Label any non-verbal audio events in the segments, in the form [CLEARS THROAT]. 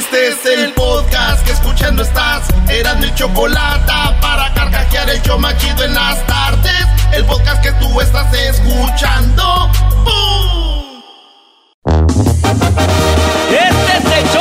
Este es el podcast que escuchando estás. Eran mi chocolate para carcajear el yo machido en las tardes. El podcast que tú estás escuchando. ¡Bum! Este es el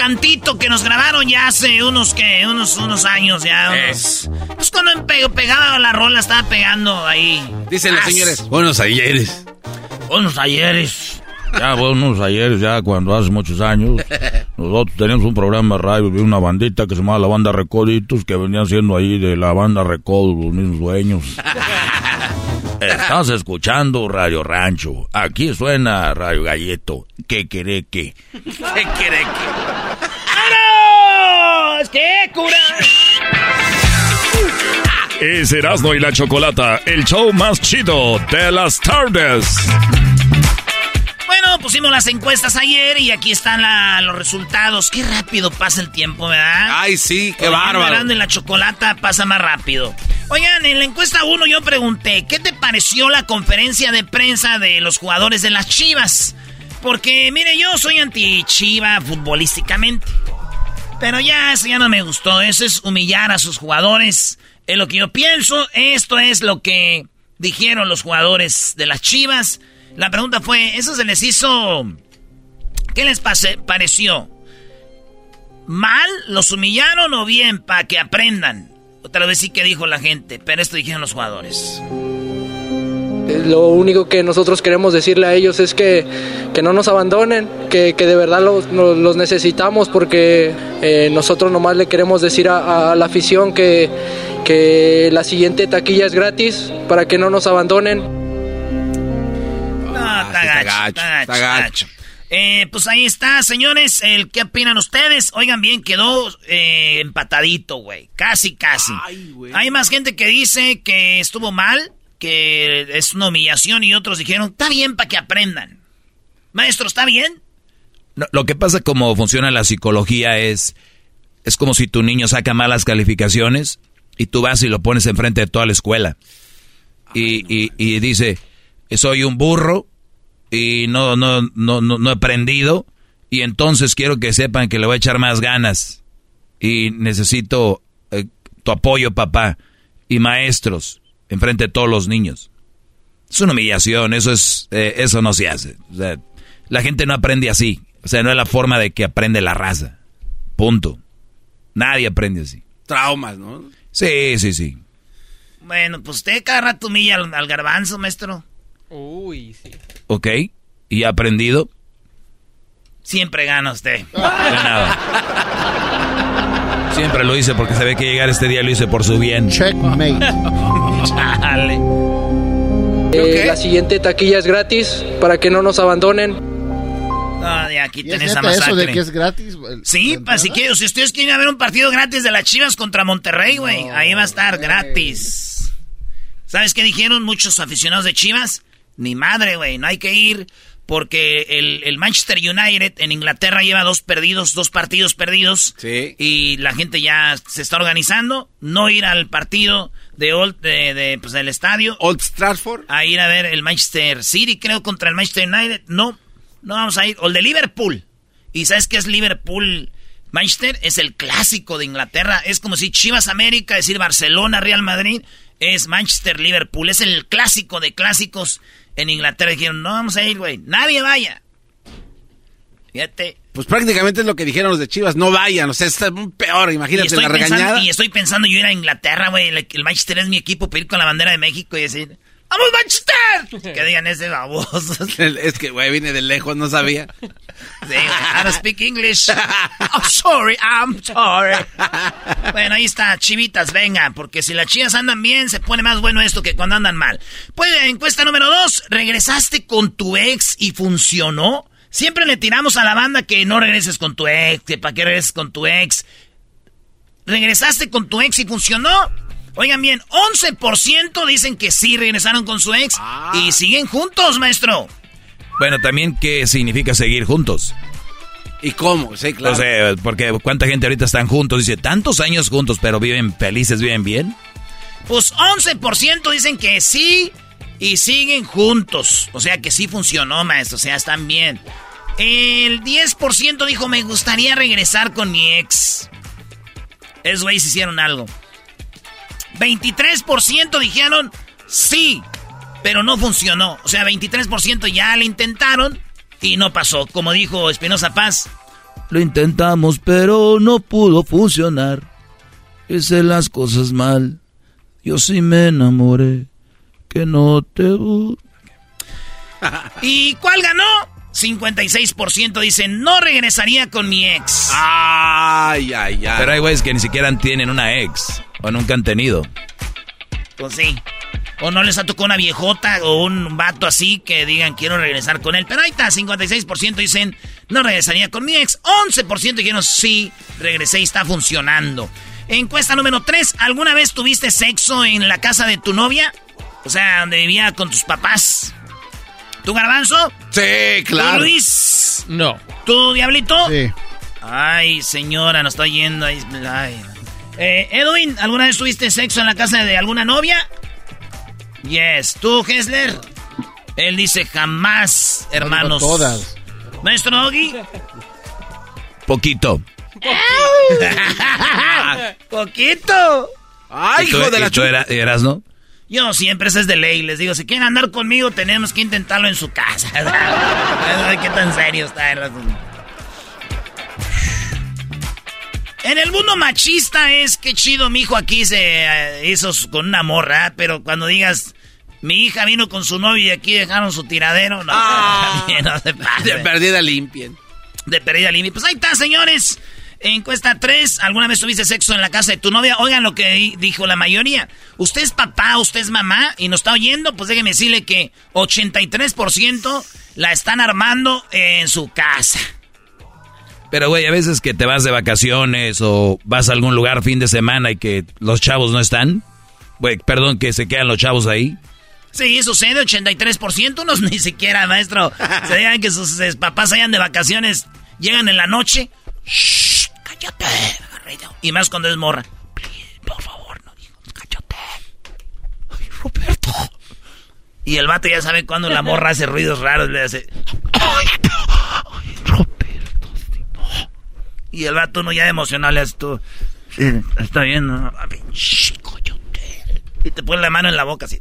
cantito que nos grabaron ya hace unos que unos unos años ya. Unos, pues cuando pegaba la rola estaba pegando ahí. Dicen los señores, buenos ayeres. Buenos ayeres. Ya, buenos ayeres, ya cuando hace muchos años, [LAUGHS] nosotros teníamos un programa de radio de una bandita que se llamaba la banda Recoditos, que venían siendo ahí de la banda Recodo, los mismos dueños. [LAUGHS] Estás escuchando Radio Rancho. Aquí suena Radio Galleto. ¿Qué quiere que? ¿Qué quiere que? ¡Qué cura! Es Erasmo y la Chocolata, el show más chido de las tardes. Bueno, pusimos las encuestas ayer y aquí están la- los resultados. Qué rápido pasa el tiempo, ¿verdad? Ay, sí, qué Oye, bárbaro. La chocolata pasa más rápido. Oigan, en la encuesta 1 yo pregunté, ¿qué te pareció la conferencia de prensa de los jugadores de las Chivas? Porque, mire, yo soy anti-Chiva futbolísticamente. Pero ya, eso ya no me gustó. Eso es humillar a sus jugadores. Es lo que yo pienso. Esto es lo que dijeron los jugadores de las Chivas. La pregunta fue, ¿eso se les hizo... ¿Qué les pase- pareció? ¿Mal? ¿Los humillaron o bien para que aprendan? Otra vez sí que dijo la gente, pero esto dijeron los jugadores. Eh, Lo único que nosotros queremos decirle a ellos es que, que no nos abandonen, que, que de verdad los, los- necesitamos porque eh, nosotros nomás le queremos decir a, a la afición que, que la siguiente taquilla es gratis para que no nos abandonen. No, Ah, está gacho, gacho, está gacho. Eh, pues ahí está, señores. El, ¿Qué opinan ustedes? Oigan bien, quedó eh, empatadito, güey. Casi, casi. Hay más gente que dice que estuvo mal, que es una humillación, y otros dijeron, está bien para que aprendan. Maestro, ¿está bien? No, lo que pasa como funciona la psicología es es como si tu niño saca malas calificaciones y tú vas y lo pones enfrente de toda la escuela y, y- y dice soy un burro y no no no no, no he aprendido y entonces quiero que sepan que le voy a echar más ganas y necesito eh, tu apoyo papá y maestros enfrente de todos los niños. Es una humillación eso es eh, eso no se hace. O sea, la gente no aprende así. O sea no es la forma de que aprende la raza. Punto. Nadie aprende así. Traumas, ¿no? sí sí sí. Bueno, pues usted cada rato humilla al, al garbanzo, maestro. Uy, sí. ok y ha aprendido Siempre gana usted. [LAUGHS] siempre lo hice porque sabía que llegar este día lo hice por su bien Checkmate. [LAUGHS] Chale. Eh, la siguiente taquilla es gratis para que no nos abandonen. Ah, de aquí ¿Y es tenés neta eso masacre. de que es gratis? el- Sí, la pa, si, quieren, si ustedes quieren ver un partido gratis de las Chivas contra Monterrey, güey, ahí va a estar gratis. ¿Sabes qué dijeron muchos aficionados de Chivas? Ni madre, güey, no hay que ir porque el, el Manchester United en Inglaterra lleva dos perdidos, dos partidos perdidos. Sí. Y la gente ya se está organizando, no ir al partido de Old, de, de, pues, del estadio. Old Stratford. A ir a ver el Manchester City, creo, contra el Manchester United. No, no vamos a ir. O el de Liverpool. ¿Y sabes qué es Liverpool? Manchester es el clásico de Inglaterra. Es como si Chivas América, decir Barcelona, Real Madrid, es Manchester Liverpool. Es el clásico de clásicos en Inglaterra. Dijeron, no vamos a ir, güey. Nadie vaya. Fíjate. Pues prácticamente es lo que dijeron los de Chivas. No vayan, o sea, está peor. Imagínate estoy, la pensando, regañada. y estoy pensando yo ir a Inglaterra, güey. El, el Manchester es mi equipo, para ir con la bandera de México y decir, ¡Vamos, Manchester! [LAUGHS] Que digan ese baboso. [LAUGHS] Es que, güey, viene de lejos, no sabía. Sí, güey, I don't speak English. Oh, sorry, I'm sorry. Bueno, ahí está, chivitas, vengan, porque si las chivas andan bien, se pone más bueno esto que cuando andan mal. Pues, encuesta número dos, ¿regresaste con tu ex y funcionó? Siempre le tiramos a la banda que no regreses con tu ex, que para qué regreses con tu ex. ¿Regresaste con tu ex y funcionó? Oigan bien, 11% dicen que sí regresaron con su ex y siguen juntos, maestro. Bueno, también, ¿qué significa seguir juntos? ¿Y cómo? Sí, claro. O sea, porque cuánta gente ahorita están juntos, dice, tantos años juntos, pero viven felices, viven bien. Pues 11% dicen que sí y siguen juntos. O sea que sí funcionó, maestro. O sea, están bien. El 10% dijo, me gustaría regresar con mi ex. Esos güeyes hicieron algo. 23% dijeron sí, pero no funcionó. O sea, 23% ya le intentaron y no pasó. Como dijo Espinosa Paz. Lo intentamos, pero no pudo funcionar. Hice las cosas mal. Yo sí me enamoré. Que no te... [LAUGHS] ¿Y cuál ganó? 56% dicen, no regresaría con mi ex. Ay, ay, ay. Pero hay güeyes que ni siquiera tienen una ex. O nunca han tenido. Pues sí. O no les ha tocado una viejota o un vato así que digan quiero regresar con él. Pero ahí está, 56% dicen no regresaría con mi ex. 11% dijeron sí, regresé y está funcionando. Encuesta número 3. ¿Alguna vez tuviste sexo en la casa de tu novia? O sea, donde vivía con tus papás. ¿Tú, Garbanzo? Sí, claro. ¿Tú, Luis? No. ¿Tú, Diablito? Sí. Ay, señora, nos está yendo. Ay, ay. Eh, Edwin, ¿alguna vez tuviste sexo en la casa de alguna novia? Yes. ¿Tú, Hessler? Él dice jamás, hermanos. Todas. Maestro Doggy. Poquito. [LAUGHS] Poquito. Ay, ¿Y tú, hijo de la tú era- eras, no? Yo siempre, ese es de ley. Les digo, si quieren andar conmigo, tenemos que intentarlo en su casa. [LAUGHS] Ay, ¿Qué tan serio está el En el mundo machista es que chido, mi hijo aquí se eh, hizo con una morra, ¿eh? pero cuando digas, mi hija vino con su novio y aquí dejaron su tiradero, no, Ah. no se. De perdida limpien. De perdida limpia. Pues ahí está, señores. Encuesta 3. ¿Alguna vez tuviste sexo en la casa de tu novia? Oigan lo que di- dijo la mayoría. Usted es papá, usted es mamá y nos está oyendo. Pues déjeme decirle que 83% la están armando en su casa. Pero, güey, a veces que te vas de vacaciones o vas a algún lugar fin de semana y que los chavos no están. Güey, perdón, que se quedan los chavos ahí. Sí, sucede 83%. Unos [LAUGHS] ni siquiera, maestro. Se digan que sus eh, papás hayan de vacaciones. Llegan en la noche. Shh, cállate. Y más cuando es morra. Por favor, no digas, cállate. Ay, Roberto. Y el vato ya sabe cuando la morra hace ruidos raros. Le hace. Ay, Roberto. no. Y el vato no ya emocional le hace tú. Sí, está bien. ¿no? Y te pone la mano en la boca así.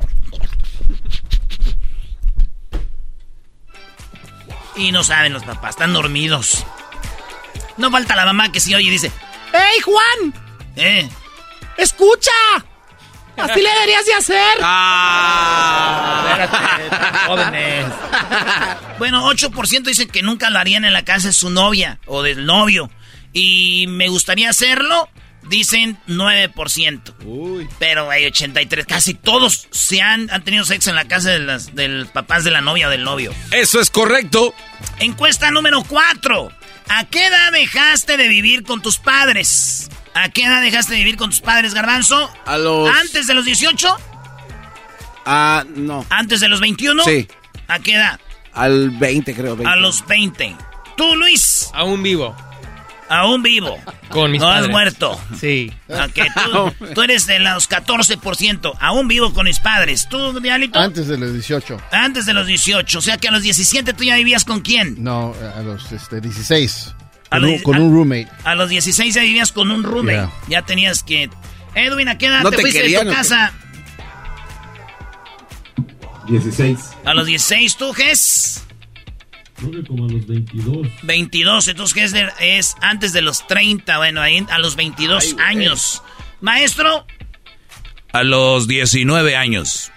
Y no saben los papás, están dormidos. No falta la mamá que sí oye y dice, ¡Ey, Juan! ¿Eh? ¡Escucha! Así le deberías de hacer. Ah. jóvenes. Bueno, 8% dicen que nunca lo harían en la casa de su novia o del novio. Y me gustaría hacerlo. dicen 9%. Uy. Pero hay 83, casi todos se han, han tenido sexo en la casa de las, del papás de la novia o del novio. Eso es correcto. Encuesta número 4. ¿A qué edad dejaste de vivir con tus padres? ¿A qué edad dejaste de vivir con tus padres, Garbanzo? A los... ¿Antes de los 18? Ah, no. ¿Antes de los 21? Sí. ¿A qué edad? Al 20, creo. 20. A los 20. ¿Tú, Luis? Aún vivo. Aún vivo. Con mis no padres. has muerto. Sí. Ok, tú, tú eres de los 14%. Aún vivo con mis padres. ¿Tú, Dialito? Antes de los 18. Antes de los 18. O sea que a los 17 tú ya vivías con quién? No, a los este, 16. A Con, los- un, con un roommate. A los 16 ya vivías con un roommate. Yeah. Ya tenías que... Edwin, ¿a qué edad No te, te fuiste de querían, tu ¿o qué? casa? 16. A los 16, ¿tú, Ges? Creo que como a los 22. 22, entonces ¿qué es, de- es antes de los 30, bueno, ahí a los 22 años. Maestro, A los 19 años.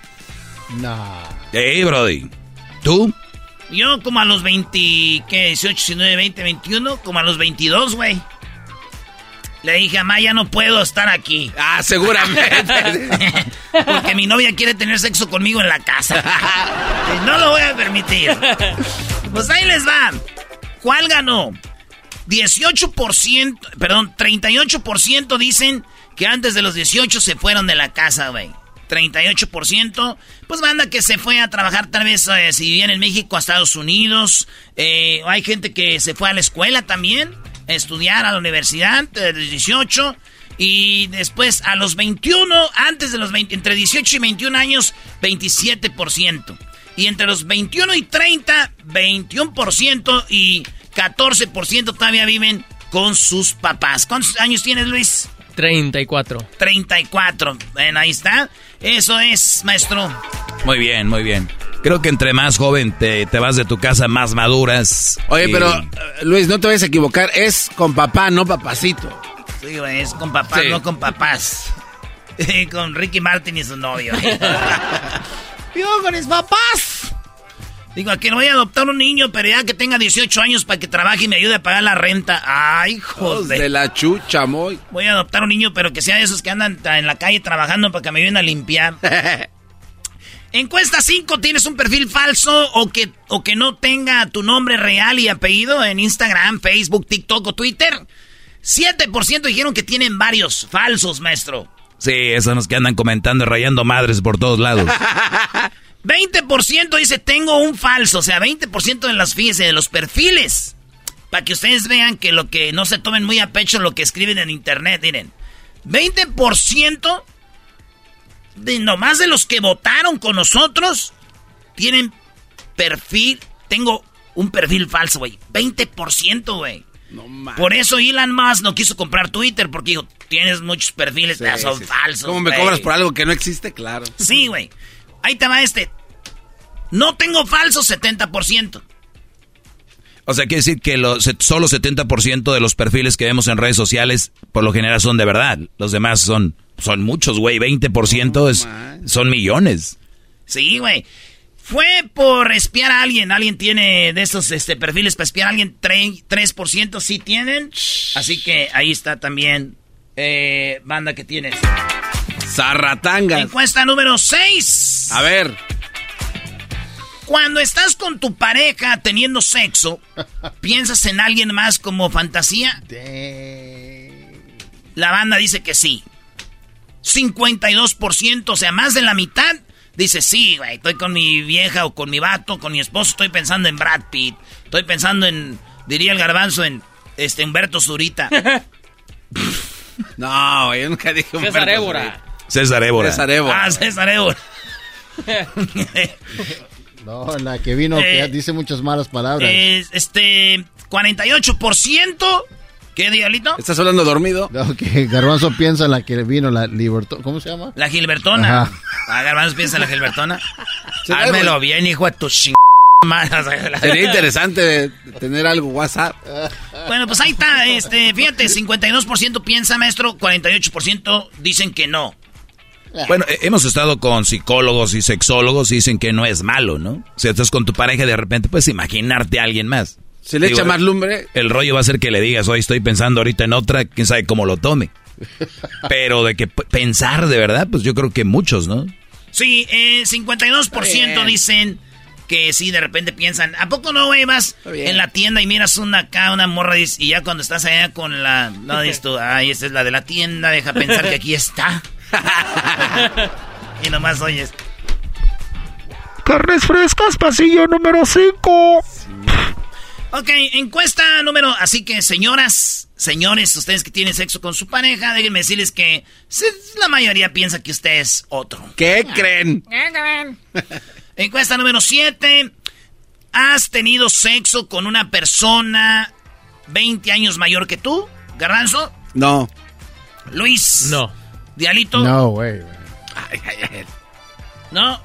Nah. Hey, Brody. ¿Tú? yo como a los 20, ¿qué? 18, 19, 20, 21, como a los 22, güey. Le dije, a ya no puedo estar aquí. Ah, seguramente. [LAUGHS] Porque mi novia quiere tener sexo conmigo en la casa. No lo voy a permitir. Pues ahí les va. ¿Cuál ganó? 18%, perdón, 38% dicen que antes de los 18 se fueron de la casa, güey. 38%, pues banda que se fue a trabajar tal vez eh, si vivían en México a Estados Unidos. Eh, hay gente que se fue a la escuela también, estudiar a la universidad, de los 18. Y después a los 21, antes de los 20, entre 18 y 21 años, 27%. Y entre los 21 y 30, 21% y 14% todavía viven con sus papás. ¿Cuántos años tienes, Luis? 34. 34. Bueno, ahí está. Eso es, maestro. Muy bien, muy bien. Creo que entre más joven te, te vas de tu casa, más maduras. Oye, Y- pero, eh, Luis, no te vayas a equivocar. Es con papá, no papacito. Sí, güey, es con papás, Sí. no con papás. [LAUGHS] con Ricky Martin y su novio. [LAUGHS] Yo con mis papás. Digo, a que no voy a adoptar un niño, pero ya que tenga 18 años para que trabaje y me ayude a pagar la renta. Ay, joder. De la chucha, muy. Voy a adoptar un niño, pero que sea de esos que andan en la calle trabajando para que me ayuden a limpiar. [LAUGHS] Encuesta 5, ¿tienes un perfil falso o que, o que no tenga tu nombre real y apellido en Instagram, Facebook, TikTok o Twitter? 7% dijeron que tienen varios falsos, maestro. Sí, esos los que andan comentando y rayando madres por todos lados. [LAUGHS] 20% dice tengo un falso, o sea, 20% de las, fíjense, de los perfiles. Para que ustedes vean que lo que no se tomen muy a pecho lo que escriben en internet, miren. 20% de nomás de los que votaron con nosotros tienen perfil, tengo un perfil falso, güey. 20%, güey. No mames. Por eso Elon Musk no quiso comprar Twitter porque dijo, tienes muchos perfiles, Sí, son sí, falsos. ¿Cómo me güey". cobras por algo que no existe? Claro. Sí, güey. Ahí te va este. No tengo falso 70%. O sea, quiere decir que los, solo 70% de los perfiles que vemos en redes sociales, por lo general, son de verdad. Los demás son, son muchos, güey. 20% es, son millones. Sí, güey. Fue por espiar a alguien. Alguien tiene de esos este, perfiles para espiar a alguien. Tre- 3% sí tienen. Así que ahí está también eh, banda que tienes. Zarratangas. Encuesta número 6. A ver. Cuando estás con tu pareja teniendo sexo, ¿piensas en alguien más como fantasía? La banda dice que sí. 52%, o sea, más de la mitad, dice sí, güey. Estoy con mi vieja o con mi vato, con mi esposo, estoy pensando en Brad Pitt. Estoy pensando en, diría el garbanzo, en este Humberto Zurita. [LAUGHS] No, yo nunca dije un César Évora. César Évora. César Évora. Ah, César Évora. [LAUGHS] No, la que vino que Eh, dice muchas malas palabras. Es, este, 48%. ¿Qué, Diablito? ¿Estás hablando dormido? No, que Garbanzo piensa la que vino, la Libertad. ¿Cómo se llama? La Gilbertona. Ajá. Ah, Garbanzo piensa en la Gilbertona. [LAUGHS] Házmelo bien, hijo de tu ching... [LAUGHS] Sería interesante tener algo WhatsApp. Bueno, pues ahí está. Este, fíjate, 52% piensa, maestro, 48% dicen que no. Bueno, eh, hemos estado con psicólogos y sexólogos y dicen que no es malo, ¿no? Si estás con tu pareja de repente puedes imaginarte a alguien más. Se le Digo, echa más lumbre. El rollo va a ser que le digas, hoy estoy pensando ahorita en otra, quién sabe cómo lo tome. [LAUGHS] Pero de que pensar de verdad, pues yo creo que muchos, ¿no? Sí, eh, 52% Está bien. dicen que sí, de repente piensan, ¿a poco no, güey, vas bien. en la tienda y miras una acá, una morra, y ya cuando estás allá con la... No, dices tú, ay, esta es la de la tienda, deja pensar que aquí está. [LAUGHS] y nomás oyes... Carnes frescas, pasillo número 5. Ok, encuesta número... Así que, señoras, señores, ustedes que tienen sexo con su pareja, déjenme decirles que la mayoría piensa que usted es otro. ¿Qué creen? [LAUGHS] Encuesta número 7. ¿Has tenido sexo con una persona 20 años mayor que tú? Garranzo. No. Luis. No. Dialito. No, güey. No.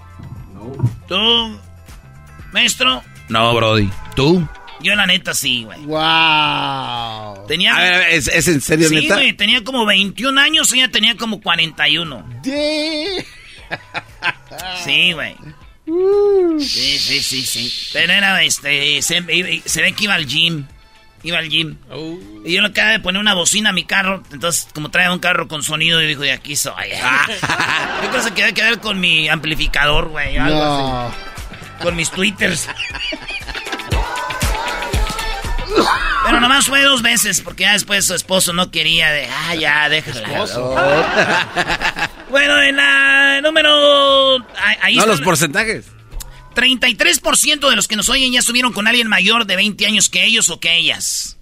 ¿Tú? Maestro. No, Brody. ¿Tú? Yo la neta sí, güey. Wow. Tenía... A ver, a ver, ¿es, es en serio, sí, neta? güey, tenía como 21 años, ella tenía como 41. Sí, güey. Sí, sí, sí, sí. Pero era este. Se, se ve que iba al gym. Iba al gym. Y yo le acababa de poner una bocina a mi carro. Entonces, como traía un carro con sonido, yo dijo, de aquí soy. [LAUGHS] yo creo que se quedó quedar con mi amplificador, güey. o algo No. así. Con mis twitters. Pero nomás fue dos veces, porque ya después su esposo no quería de, ah, ya, déjala. [LAUGHS] bueno, en la número... ahí- Ahí no, está los porcentajes. 33% de los que nos oyen ya estuvieron con alguien mayor de 20 años que ellos o que ellas.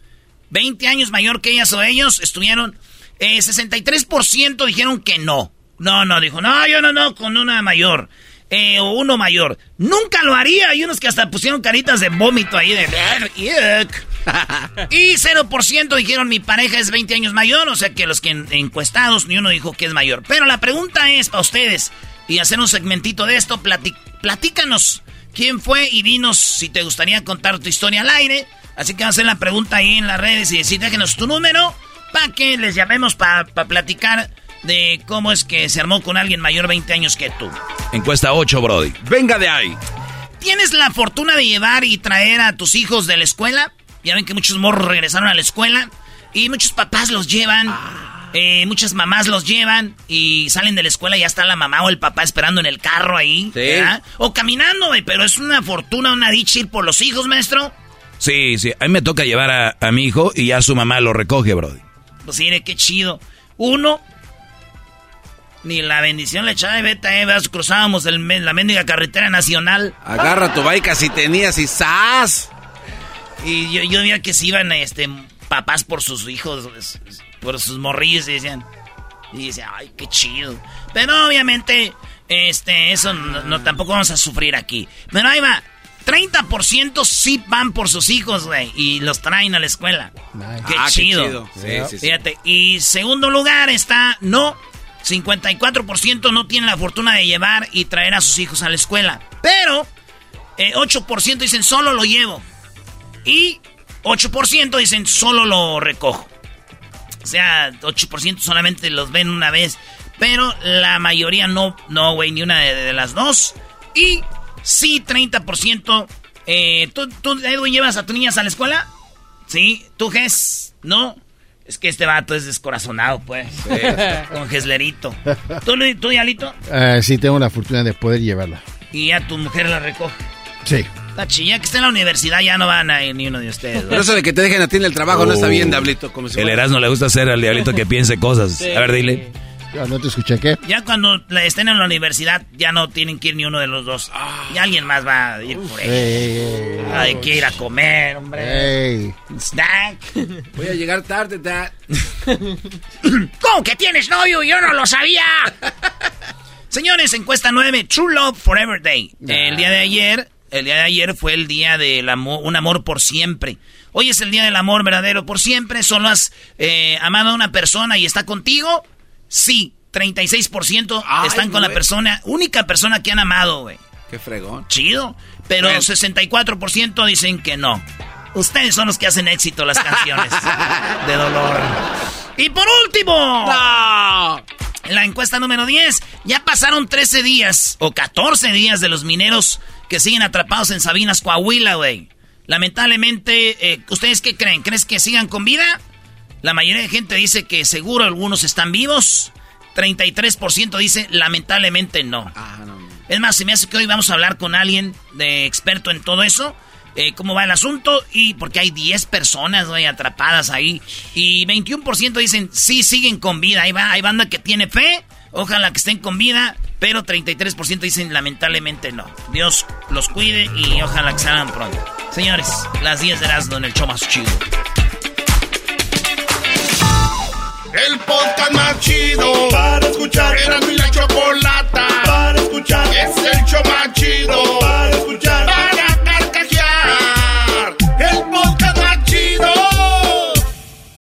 20 años mayor que ellas o ellos estuvieron. Eh, 63% dijeron que no. No, no, dijo, no, yo no, no, con una mayor. Eh, o uno mayor. Nunca lo haría. Hay unos que hasta pusieron caritas de vómito ahí de... [LAUGHS] Y 0% dijeron mi pareja es 20 años mayor. O sea que los que en- encuestados ni uno dijo que es mayor. Pero la pregunta es para ustedes. Y hacer un segmentito de esto, plati- platícanos quién fue y dinos si te gustaría contar tu historia al aire. Así que hacer la pregunta ahí en las redes y decir, déjenos tu número para que les llamemos para platicar de cómo es que se armó con alguien mayor 20 años que tú. Encuesta 8, Brody. Venga de ahí. ¿Tienes la fortuna de llevar y traer a tus hijos de la escuela? Ya ven que muchos morros regresaron a la escuela y muchos papás los llevan, eh, muchas mamás los llevan y salen de la escuela y ya está la mamá o el papá esperando en el carro ahí. Sí. O caminando, güey, pero es una fortuna, una dicha ir por los hijos, maestro. Sí, sí. A mí me toca llevar a, a mi hijo y ya su mamá lo recoge, Brody. Pues mire, qué chido. Uno, ni la bendición le echaba de beta, eh, veas, cruzábamos el la mendiga carretera nacional. Agarra tu baica si tenías y ¡zas! Y yo, yo veía que se iban este, papás por sus hijos, es- es- por sus morrillos, y decían. Y decía, ay, qué chido. Pero obviamente, este, eso no, no- tampoco vamos a sufrir aquí. Pero ahí va. 30% sí van por sus hijos, güey, y los traen a la escuela. Qué Ah, qué chido. Sí, sí, sí. Fíjate. Y segundo lugar está no. 54% no tienen la fortuna de llevar y traer a sus hijos a la escuela. Pero eh, 8% dicen solo lo llevo. Y 8% dicen solo lo recojo. O sea, 8% solamente los ven una vez. Pero la mayoría no, no, güey, ni una de, de las dos. Y sí, 30%. Eh, ¿tú, ¿Tú, Edwin, llevas a tus niñas a la escuela? Sí. ¿Tú, Ges? No. Es que este vato es descorazonado, pues. Con Geslerito. ¿Tú, tú Yalito? Eh, sí, tengo la fortuna de poder llevarla. Y ya tu mujer la recoge. Sí. La chilla que está en la universidad ya no van a ir ni uno de ustedes. Pero eso de que te dejen a ti en el trabajo no está bien, Diablito. Como si El fuera- Erasmo le gusta hacer al diablito que piense cosas. A ver, dile. Yo no te escuché, ¿qué? Ya cuando estén en la universidad, ya no tienen que ir ni uno de los dos. Y alguien más va a ir por ey, Hay que ir a comer, hombre. ey. Snack. Voy a llegar tarde, Dad. [LAUGHS] ¿Cómo que tienes novio? Yo no lo sabía. [LAUGHS] Señores, encuesta 9, True Love Forever Day. El día de ayer, el día de ayer fue el día del amor, un amor por siempre. Hoy es el día del amor verdadero por siempre. ¿Solo has eh, amado a una persona y está contigo? Sí, 36% Ay, están con la persona, única persona que han amado, güey. Qué fregón. Chido. Pero Bueno. 64% dicen que no. Ustedes son los que hacen éxito las canciones [LAUGHS] de dolor. Y por último, la encuesta número 10, ya pasaron 13 días o 14 días de los mineros que siguen atrapados en Sabinas, Coahuila, güey. Lamentablemente, eh, ¿ustedes qué creen? ¿Crees que sigan con vida? La mayoría de gente dice que seguro algunos están vivos. 33% dice lamentablemente no. Es más, se me hace que hoy vamos a hablar con alguien de experto en todo eso. eh, cómo va el asunto. Y porque hay 10 personas güey, atrapadas ahí. Y 21% dicen sí siguen con vida. Ahí va, hay banda que tiene fe. Ojalá que estén con vida. Pero 33% dicen lamentablemente no. Dios los cuide y ojalá que salgan pronto. Señores, las 10 de Erasmo en el show más chido. El podcast más chido para escuchar. Era mi la chocolata para escuchar. Es el show más chido para escuchar.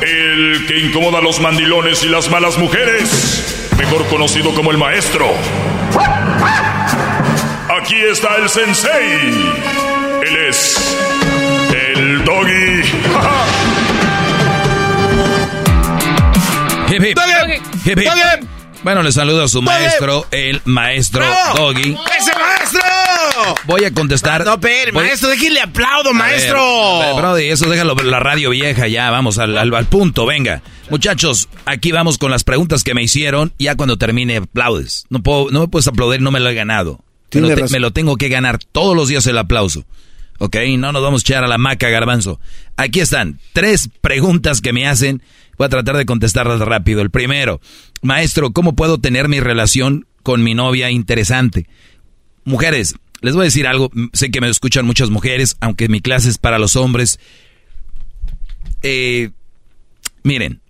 El que incomoda a los mandilones y las malas mujeres. Mejor conocido como el maestro. Aquí está el sensei. Él es. El doggy. Hip, hip. Hip, hip. Bueno, le saludo a su maestro, el maestro Doggy. ¡Ese maestro! Voy a contestar. No, pero, Voy- maestro, déjenle aplaudo, A maestro. ver, Brody, eso déjalo la radio vieja ya, vamos al, al- al punto, venga. Muchachos, aquí vamos con las preguntas que me hicieron. Ya cuando termine, aplaudes. No, puedo, no me puedes aplaudir, no me lo he ganado. Me lo, te- me lo tengo que ganar todos los días el aplauso. ¿Ok? No nos vamos a echar a la maca, garbanzo. Aquí están, tres preguntas que me hacen. Voy a tratar de contestarlas rápido. El primero, maestro, ¿cómo puedo tener mi relación con mi novia interesante? Mujeres, les voy a decir algo. Sé que me escuchan muchas mujeres, aunque mi clase es para los hombres. Eh, miren,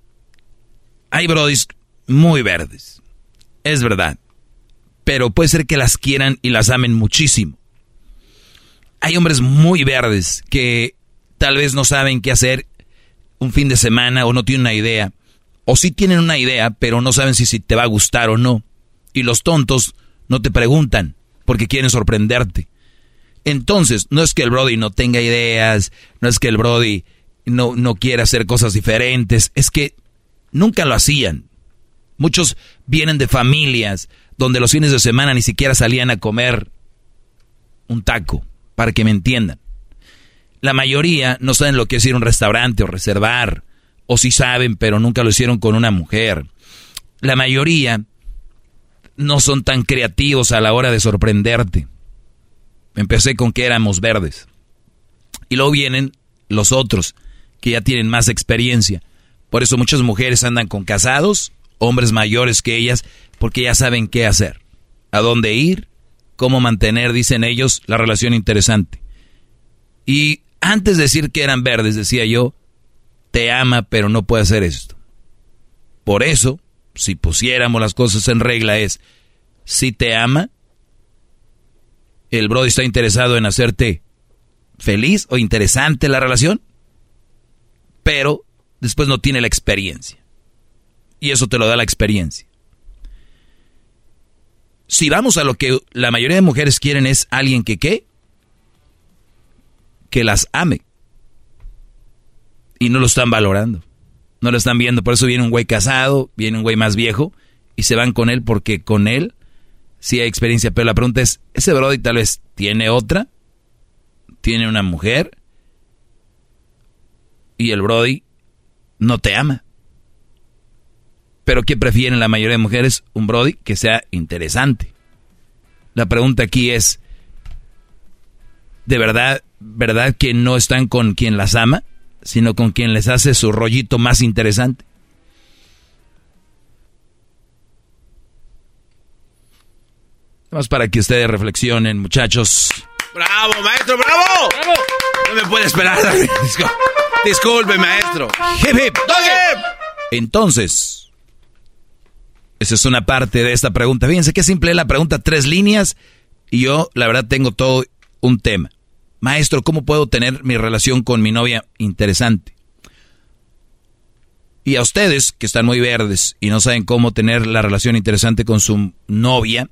hay brodis muy verdes. Es verdad. Pero puede ser que las quieran y las amen muchísimo. Hay hombres muy verdes que tal vez no saben qué hacer un fin de semana o no tienen una idea. O sí tienen una idea, pero no saben si, si te va a gustar o no. Y los tontos no te preguntan porque quieren sorprenderte. Entonces, no es que el Brody no tenga ideas, no es que el Brody no, no quiera hacer cosas diferentes, es que nunca lo hacían. Muchos vienen de familias donde los fines de semana ni siquiera salían a comer un taco, para que me entiendan. La mayoría no saben lo que es ir a un restaurante o reservar, o sí saben, pero nunca lo hicieron con una mujer. La mayoría no son tan creativos a la hora de sorprenderte. Empecé con que éramos verdes. Y luego vienen los otros, que ya tienen más experiencia. Por eso muchas mujeres andan con casados, hombres mayores que ellas, porque ya saben qué hacer, a dónde ir, cómo mantener, dicen ellos, la relación interesante. Y antes de decir que eran verdes, decía yo, te ama, pero no puede hacer esto. Por eso, si pusiéramos las cosas en regla, es, si te ama, el Brody está interesado en hacerte feliz o interesante la relación, pero después no tiene la experiencia. Y eso te lo da la experiencia. Si vamos a lo que la mayoría de mujeres quieren es alguien que qué? que las ame. Y no lo están valorando. No lo están viendo. Por eso viene un güey casado, viene un güey más viejo y se van con él porque con él sí hay experiencia. Pero la pregunta es, ¿ese Brody tal vez tiene otra? ¿Tiene una mujer? Y el Brody no te ama. Pero ¿qué prefieren la mayoría de mujeres? Un Brody que sea interesante. La pregunta aquí es, ¿de verdad, verdad que no están con quien las ama, sino con quien les hace su rollito más interesante? Más para que ustedes reflexionen, muchachos. ¡Bravo, maestro, bravo! No me puede esperar. [LAUGHS] Discul- Disculpe, maestro. Hip, hip. Entonces, esa es una parte de esta pregunta. Fíjense qué simple es la pregunta, tres líneas, y yo, la verdad, tengo todo un tema. Maestro, ¿cómo puedo tener mi relación con mi novia interesante? Y a ustedes, que están muy verdes y no saben cómo tener la relación interesante con su novia,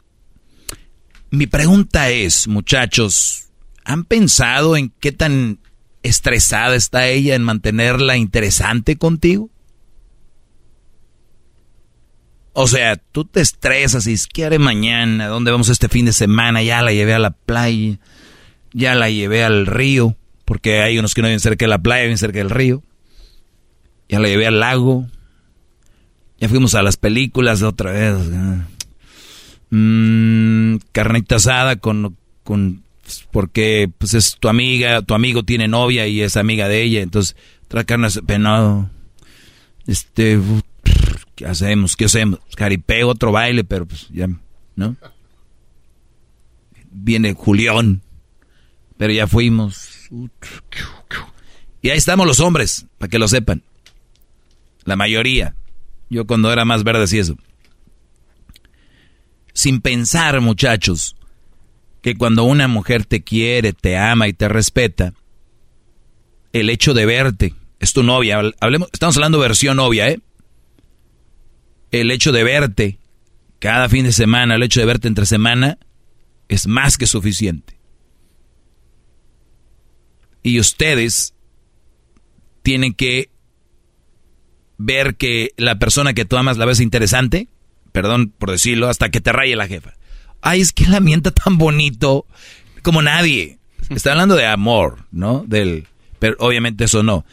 mi pregunta es, muchachos, ¿han pensado en qué tan estresada está ella en mantenerla interesante contigo? O sea, tú te estresas y ¿qué haré mañana? ¿Dónde vamos este fin de semana? Ya la llevé a la playa, ya la llevé al río, porque hay unos que no viven cerca de la playa, viven cerca del río. Ya la llevé al lago. Ya fuimos a las películas otra vez. Mm, carnita asada con, con porque pues es tu amiga, tu amigo tiene novia y es amiga de ella, entonces trae carne penado. Este, ¿qué hacemos? ¿Qué hacemos? Caripeo, otro baile, pero pues ya, ¿no? Viene Julián, pero ya fuimos. Y ahí estamos los hombres, para que lo sepan. La mayoría. Yo cuando era más verde así eso. Sin pensar, muchachos, que cuando una mujer te quiere, te ama y te respeta, el hecho de verte, es tu novia, hablemos, estamos hablando versión novia, ¿eh? El hecho de verte cada fin de semana, el hecho de verte entre semana, es más que suficiente. Y ustedes tienen que ver que la persona que tú amas la ves interesante, perdón por decirlo, hasta que te raye la jefa. Ay, es que la mienta tan bonito como nadie. Está hablando de amor, ¿no? Del, pero obviamente eso no.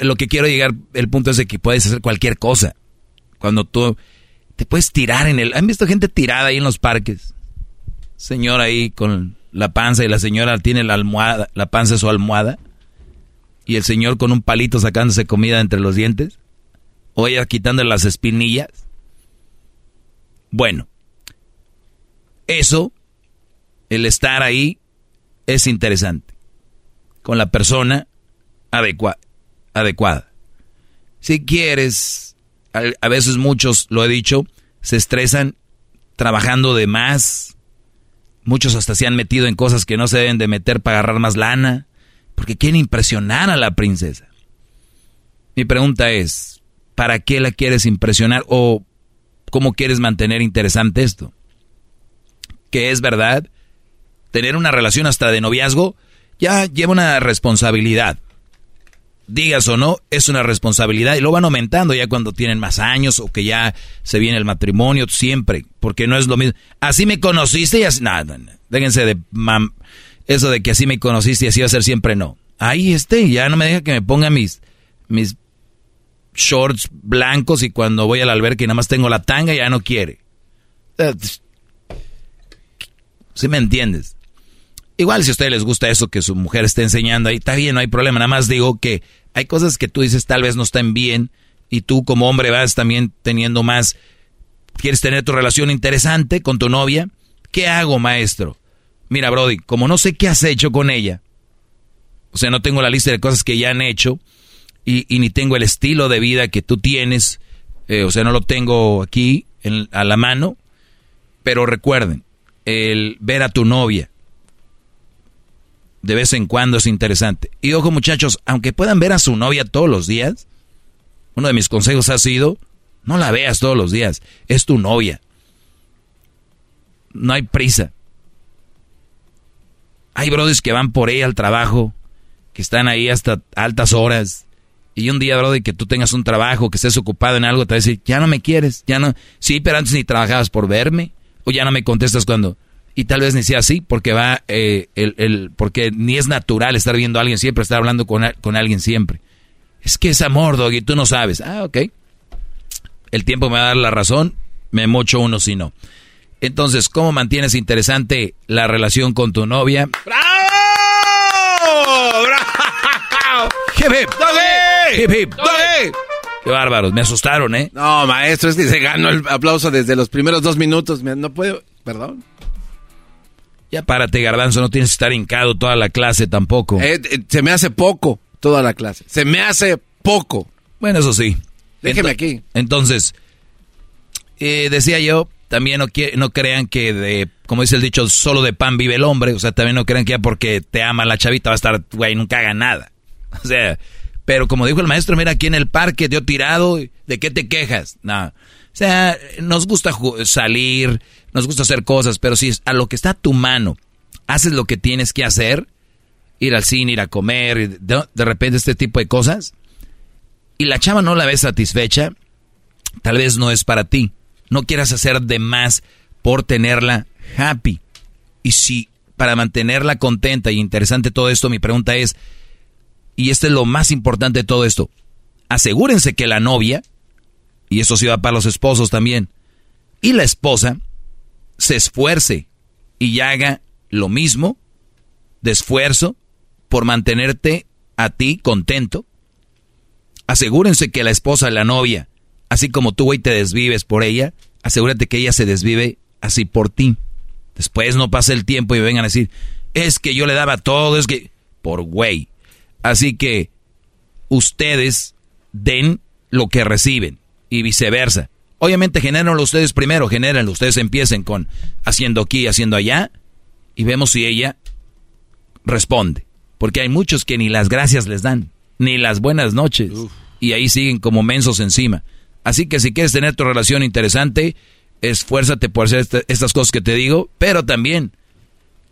Lo que quiero llegar, el punto es de que puedes hacer cualquier cosa. Cuando tú te puedes tirar en el... ¿Han visto gente tirada ahí en los parques? Señora ahí con la panza y la señora tiene la almohada, la panza de su almohada. Y el señor con un palito sacándose comida entre los dientes. O ella quitando las espinillas. Bueno, eso, el estar ahí, es interesante. Con la persona adecua adecuada. Si quieres, a veces muchos, lo he dicho, se estresan trabajando de más. Muchos hasta se han metido en cosas que no se deben de meter para agarrar más lana. Porque quieren impresionar a la princesa. Mi pregunta es, ¿para qué la quieres impresionar? ¿O cómo quieres mantener interesante esto? que es verdad, tener una relación hasta de noviazgo ya lleva una responsabilidad. Digas o no, es una responsabilidad y lo van aumentando ya cuando tienen más años o que ya se viene el matrimonio, siempre, porque no es lo mismo. Así me conociste y así, nada, no, déjense de mam, eso de que así me conociste y así va a ser siempre, no. Ahí esté, ya no me deja que me ponga mis, shorts blancos y cuando voy al albergue y nada más tengo la tanga ya no quiere. ¿Sí me entiendes? Igual si a ustedes les gusta eso que su mujer esté enseñando ahí, está bien, no hay problema. Nada más digo que hay cosas que tú dices tal vez no están bien y tú como hombre vas también teniendo más, quieres tener tu relación interesante con tu novia. ¿Qué hago, maestro? Mira, Brody, como no sé qué has hecho con ella, o sea, no tengo la lista de cosas que ya han hecho y, y ni tengo el estilo de vida que tú tienes, eh, o sea, no lo tengo aquí a la mano, pero recuerden, el ver a tu novia de vez en cuando es interesante. Y ojo muchachos, aunque puedan ver a su novia todos los días, uno de mis consejos ha sido, no la veas todos los días, es tu novia. No hay prisa. Hay brothers que van por ella al trabajo, que están ahí hasta altas horas. Y un día, Brody, que tú tengas un trabajo, que estés ocupado en algo, te va a decir, ya no me quieres, ya no. Sí, pero antes ni trabajabas por verme, o ya no me contestas cuando. Y tal vez ni sea así, porque va, eh, el, el, porque ni es natural estar viendo a alguien siempre, estar hablando con, con alguien siempre. Es que es amor, Doggy, tú no sabes. Ah, ok. El tiempo me va a dar la razón, me mocho uno si no. Entonces, ¿cómo mantienes interesante la relación con tu novia? ¡Bravo! ¡Bravo! Hip, hip. ¡Doggy! Hip, hip. ¡Doggy! Qué bárbaros, me asustaron, ¿eh? No, maestro, es que se ganó el aplauso desde los primeros dos minutos. No puedo, perdón. Ya párate, garbanzo, no tienes que estar hincado toda la clase tampoco. Eh, eh, se me hace poco toda la clase. Se me hace poco. Bueno, eso sí. Déjeme Ento- aquí. Entonces, eh, decía yo, también no, no crean que de, como dice el dicho, solo de pan vive el hombre. O sea, también no crean que ya porque te ama la chavita va a estar, güey, nunca haga nada. [LAUGHS] O sea, pero como dijo el maestro, mira aquí en el parque, dio tirado, ¿de qué te quejas? No. O sea, nos gusta salir, nos gusta hacer cosas, pero si es a lo que está a tu mano, haces lo que tienes que hacer, ir al cine, ir a comer, de, de repente este tipo de cosas, y la chava no la ves satisfecha, tal vez no es para ti. No quieras hacer de más por tenerla happy. Y si para mantenerla contenta y interesante todo esto, mi pregunta es, y este es lo más importante de todo esto, asegúrense que la novia, y eso sí va para los esposos también, y la esposa se esfuerce y haga lo mismo de esfuerzo por mantenerte a ti contento. Asegúrense que la esposa, la novia, así como tú, güey, te desvives por ella, asegúrate que ella se desvive así por ti. Después no pase el tiempo y vengan a decir, es que yo le daba todo, es que... Por güey. Así que ustedes den lo que reciben y viceversa. Obviamente genérenlo ustedes primero, genérenlo. Ustedes empiecen con haciendo aquí, haciendo allá y vemos si ella responde. Porque hay muchos que ni las gracias les dan, ni las buenas noches. Y ahí siguen como mensos encima. Así que si quieres tener tu relación interesante, esfuérzate por hacer este- estas cosas que te digo, pero también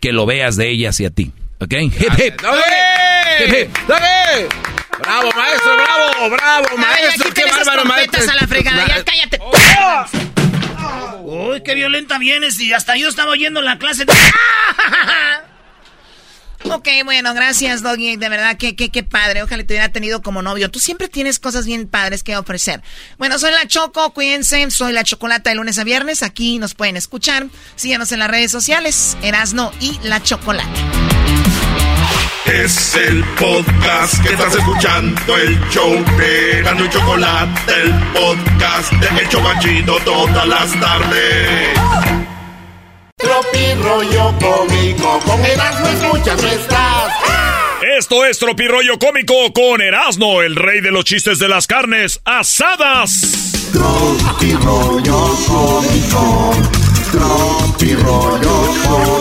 que lo veas de ella hacia ti. ¿Ok? Hip, hip. ¡Doggy! Hip, hip. ¡Doggy! ¡Bravo, maestro! ¡Bravo! ¡Bravo, maestro! ¡Qué bárbaro, maestro! a la fregada, ya cállate. Uy, qué violenta vienes y hasta yo estaba oyendo la clase. de- [LAUGHS] Ok, bueno, gracias, Doggy. De verdad, que qué, qué padre. Ojalá te hubiera tenido como novio. Tú siempre tienes cosas bien padres que ofrecer. Bueno, soy la Choco, cuídense. Soy la Chocolata de lunes a viernes. Aquí nos pueden escuchar. Síganos en las redes sociales. Erasno y la Chocolata. Es el podcast que estás escuchando, el show de Erasmo y Chocolate, el podcast de El Chobachito todas las tardes. Tropi rollo cómico, con Erasmo escuchas no estás. Esto es Tropirollo Cómico con Erasmo, el rey de los chistes de las carnes asadas. Tropi rollo cómico, tropi rollo cómico.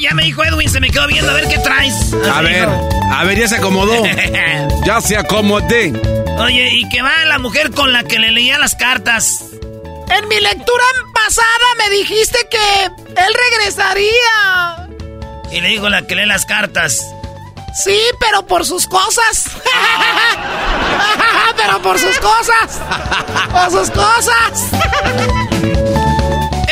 Ya me dijo Edwin, se me quedó viendo a ver qué traes. A ver, dijo. a ver, ya se acomodó. [LAUGHS] Ya se acomodé. Oye, y que va la mujer con la que le leía las cartas. En mi lectura pasada me dijiste que él regresaría. Y le dijo la que lee las cartas. Sí, pero por sus cosas. [LAUGHS] pero por sus cosas. Por sus cosas.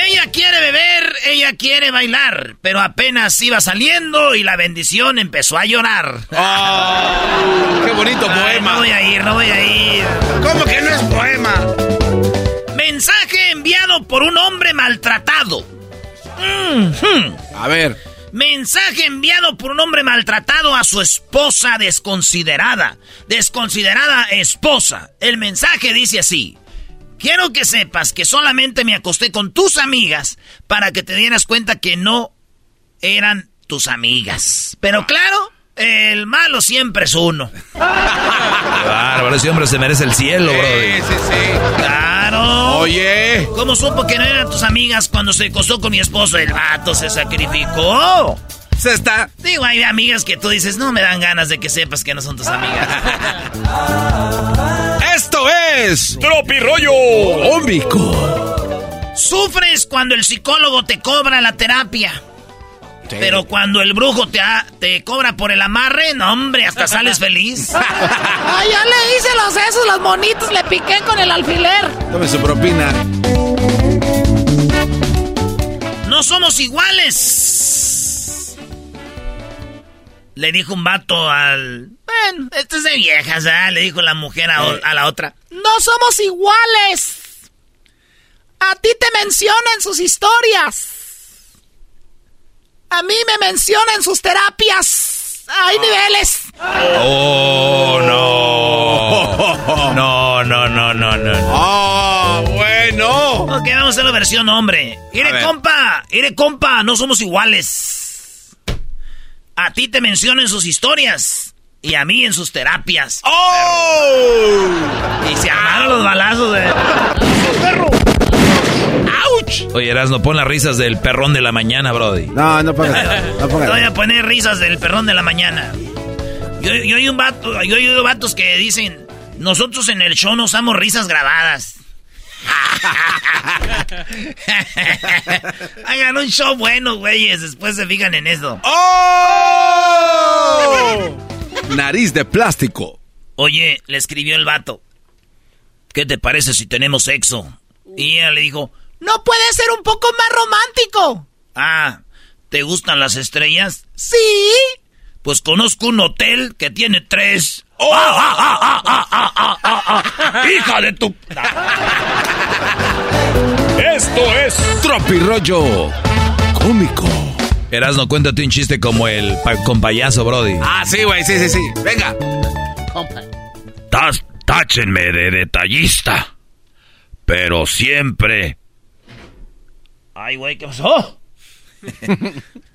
ella quiere beber, ella quiere bailar, pero apenas iba saliendo y la bendición empezó a llorar. ¡Qué bonito Ay, poema! No voy a ir, no voy a ir. ¿Cómo que no es poema? Mensaje enviado por un hombre maltratado. A ver. Mensaje enviado por un hombre maltratado a su esposa desconsiderada. Desconsiderada esposa. El mensaje dice así. Quiero que sepas que solamente me acosté con tus amigas para que te dieras cuenta que no eran tus amigas. Pero claro, el malo siempre es uno. [LAUGHS] Bárbaro, ese hombre se merece el cielo, bro. Sí, sí, sí. Claro. Oye. ¿Cómo supo que no eran tus amigas cuando se acostó con mi esposo? El vato se sacrificó. Se está. Digo, hay amigas que tú dices, no me dan ganas de que sepas que no son tus amigas. [LAUGHS] Esto es Tropirollo Cómico. Sufres cuando el psicólogo te cobra la terapia. Pero cuando el brujo te, ha- te cobra por el amarre, no hombre, hasta sales feliz. [LAUGHS] Ay, ya le hice los esos, los monitos, le piqué con el alfiler. Tome su propina. No somos iguales. Le dijo un vato al... Bueno, esto es de viejas, ¿ah? Le dijo la mujer a, a la otra. No somos iguales. A ti te mencionan sus historias. A mí me mencionan sus terapias. Hay niveles. Oh, [LAUGHS] no. No, no, no, no, no. ¡Ah, bueno! Ok, vamos a hacer la versión hombre. Ire, compa, ire, compa, no somos iguales. A ti te mencionan sus historias y a mí en sus terapias. ¡Oh! Y se armaron los balazos de... Oye, Erasno, pon las risas del perrón de la mañana, Brody. No, no pongas. No Voy pongas. a poner risas del perrón de la mañana. Yo, yo oí un vato, yo he oído vatos que dicen, nosotros en el show no usamos risas grabadas. [LAUGHS] Hagan un show bueno, güeyes, después se fijan en eso. ¡Oh! Nariz de plástico. Oye, le escribió el vato. ¿Qué te parece si tenemos sexo? Y ella le dijo, ¿No puede ser un poco más romántico? ah, ¿te gustan las estrellas? Sí. Pues conozco un hotel que tiene tres. ¡Oh! ¡Hija de tu... Esto es Tropirollo Cómico. Erasno, cuéntate un chiste como el pa- con payaso, Brody. Ah, sí, güey, sí, sí, sí. Venga. Táchenme de detallista. Pero siempre. Ay, güey, ¿qué pasó? [LAUGHS]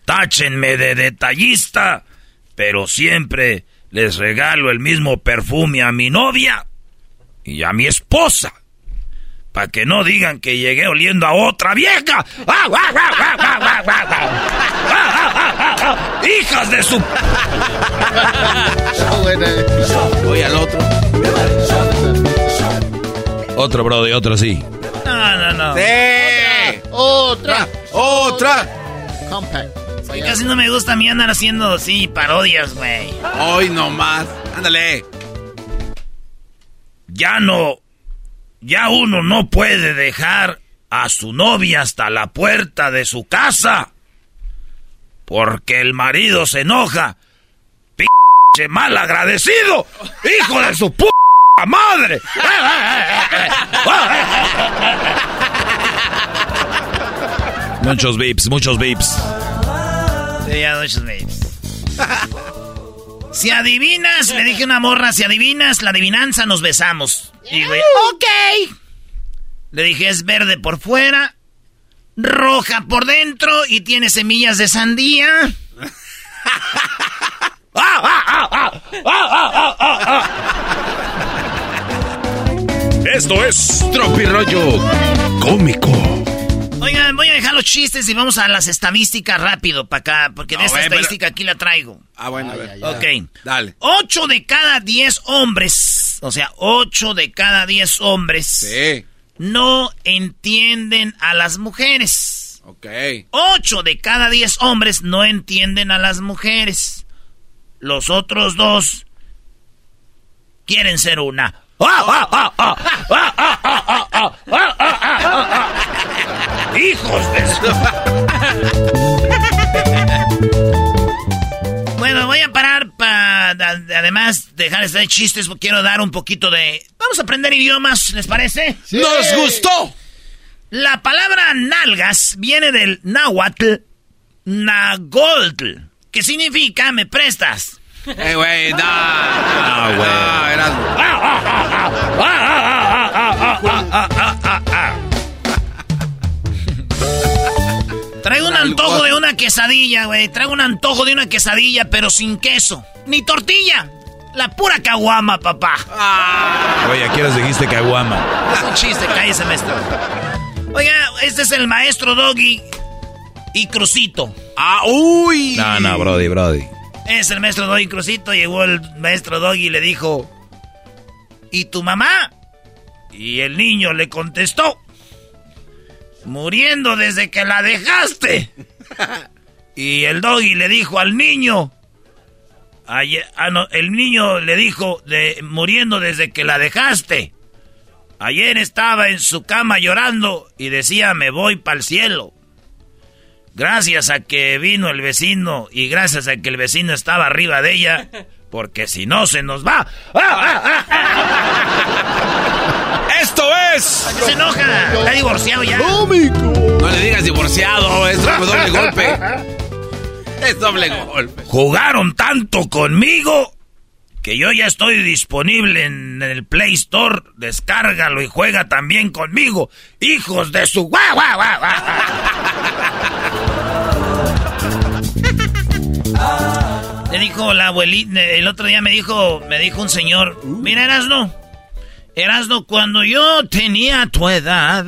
Táchenme de detallista. Pero siempre les regalo el mismo perfume a mi novia y a mi esposa. Para que no digan que llegué oliendo a otra vieja. ¡Ah, guau, guau, guau, guau, guau, guau, guau! ¡Hijas de su... [LAUGHS] Voy al otro. Otro, Brody, otro sí. No, no, no. ¡Sí! Otra. ¡Otra! Compact. Casi no me gusta a mí andar haciendo así parodias, güey. Hoy nomás. Ándale. Ya no... Ya uno no puede dejar a su novia hasta la puerta de su casa. Porque el marido se enoja. ¡Pinche mal agradecido! ¡Hijo de su p madre! [LAUGHS] Muchos beeps, muchos beeps. Sí, ya muchos mails. Si adivinas, le dije una morra, si adivinas la adivinanza, nos besamos. Y Ok. le dije, es verde por fuera, roja por dentro y tiene semillas de sandía. Esto es Tropirollo Cómico. Oigan, voy a dejar los chistes y vamos a las estadísticas rápido para acá, porque de esta pero- estadística aquí la traigo. Ah, bueno, a ver. Ok. Dale. 8 de cada 10 hombres, o sea, 8 de cada 10 hombres Sí. no entienden a las mujeres. Ok. 8 de cada 10 hombres no entienden a las mujeres. Los otros dos quieren ser una. Hijos de su... Bueno, voy a parar para además dejar este chistes, porque quiero dar un poquito de... Vamos a aprender idiomas, ¿les parece? ¡Nos gustó! La palabra nalgas viene del náhuatl nagoltl, que significa me prestas. Eh, güey, no. No, güey. No, Erasmo. Traigo un antojo de una quesadilla, güey. Traigo un antojo de una quesadilla, pero sin queso. Ni tortilla. La pura caguama, papá. Oye, aquí les dijiste caguama. Es un chiste, cállese, maestro. Oiga, este es el maestro Doggy y Crucito. Ah, uy. No, no, Brody, Brody. Es el maestro Doggy Crucito. Llegó el maestro Doggy y le dijo... ¿y tu mamá? Y el niño le contestó, muriendo desde que la dejaste. [LAUGHS] y el doggy le dijo al niño, ayer, ah, no, el niño le dijo, de, muriendo desde que la dejaste. Ayer estaba en su cama llorando y decía, me voy para el cielo. Gracias a que vino el vecino y gracias a que el vecino estaba arriba de ella, [LAUGHS] porque si no se nos va. [LAUGHS] ¡Esto es! Se enoja, está divorciado ya. No le digas divorciado, es doble [LAUGHS] golpe. Es doble golpe. Jugaron tanto conmigo que yo ya estoy disponible en el Play Store. Descárgalo y juega también conmigo. Hijos de su guau, guau, guau, Le dijo la abuelita, el otro día me dijo, me dijo un señor, mira Erasno, Erasno, cuando yo tenía tu edad,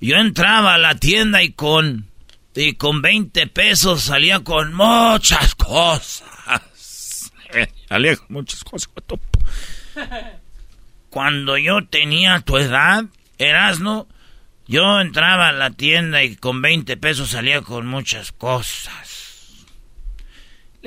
yo entraba a la tienda y con, y con 20 pesos salía con muchas cosas. [LAUGHS] salía con muchas cosas. Cuando yo tenía tu edad, Erasno, yo entraba a la tienda y con 20 pesos salía con muchas cosas.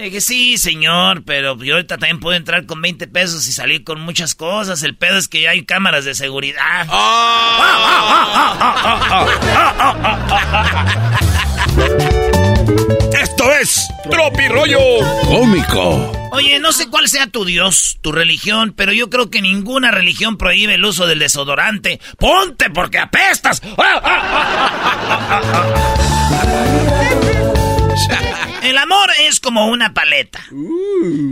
Le dije, sí, señor, pero yo ahorita también puedo entrar con 20 pesos y salir con muchas cosas. El pedo es que ya hay cámaras de seguridad. [LAUGHS] Esto es Tropi Rollo Cómico. Oye, no sé cuál sea tu Dios, tu religión, pero yo creo que ninguna religión prohíbe el uso del desodorante. ¡Ponte porque apestas! [LAUGHS] [LAUGHS] [LAUGHS] El amor es como una paleta.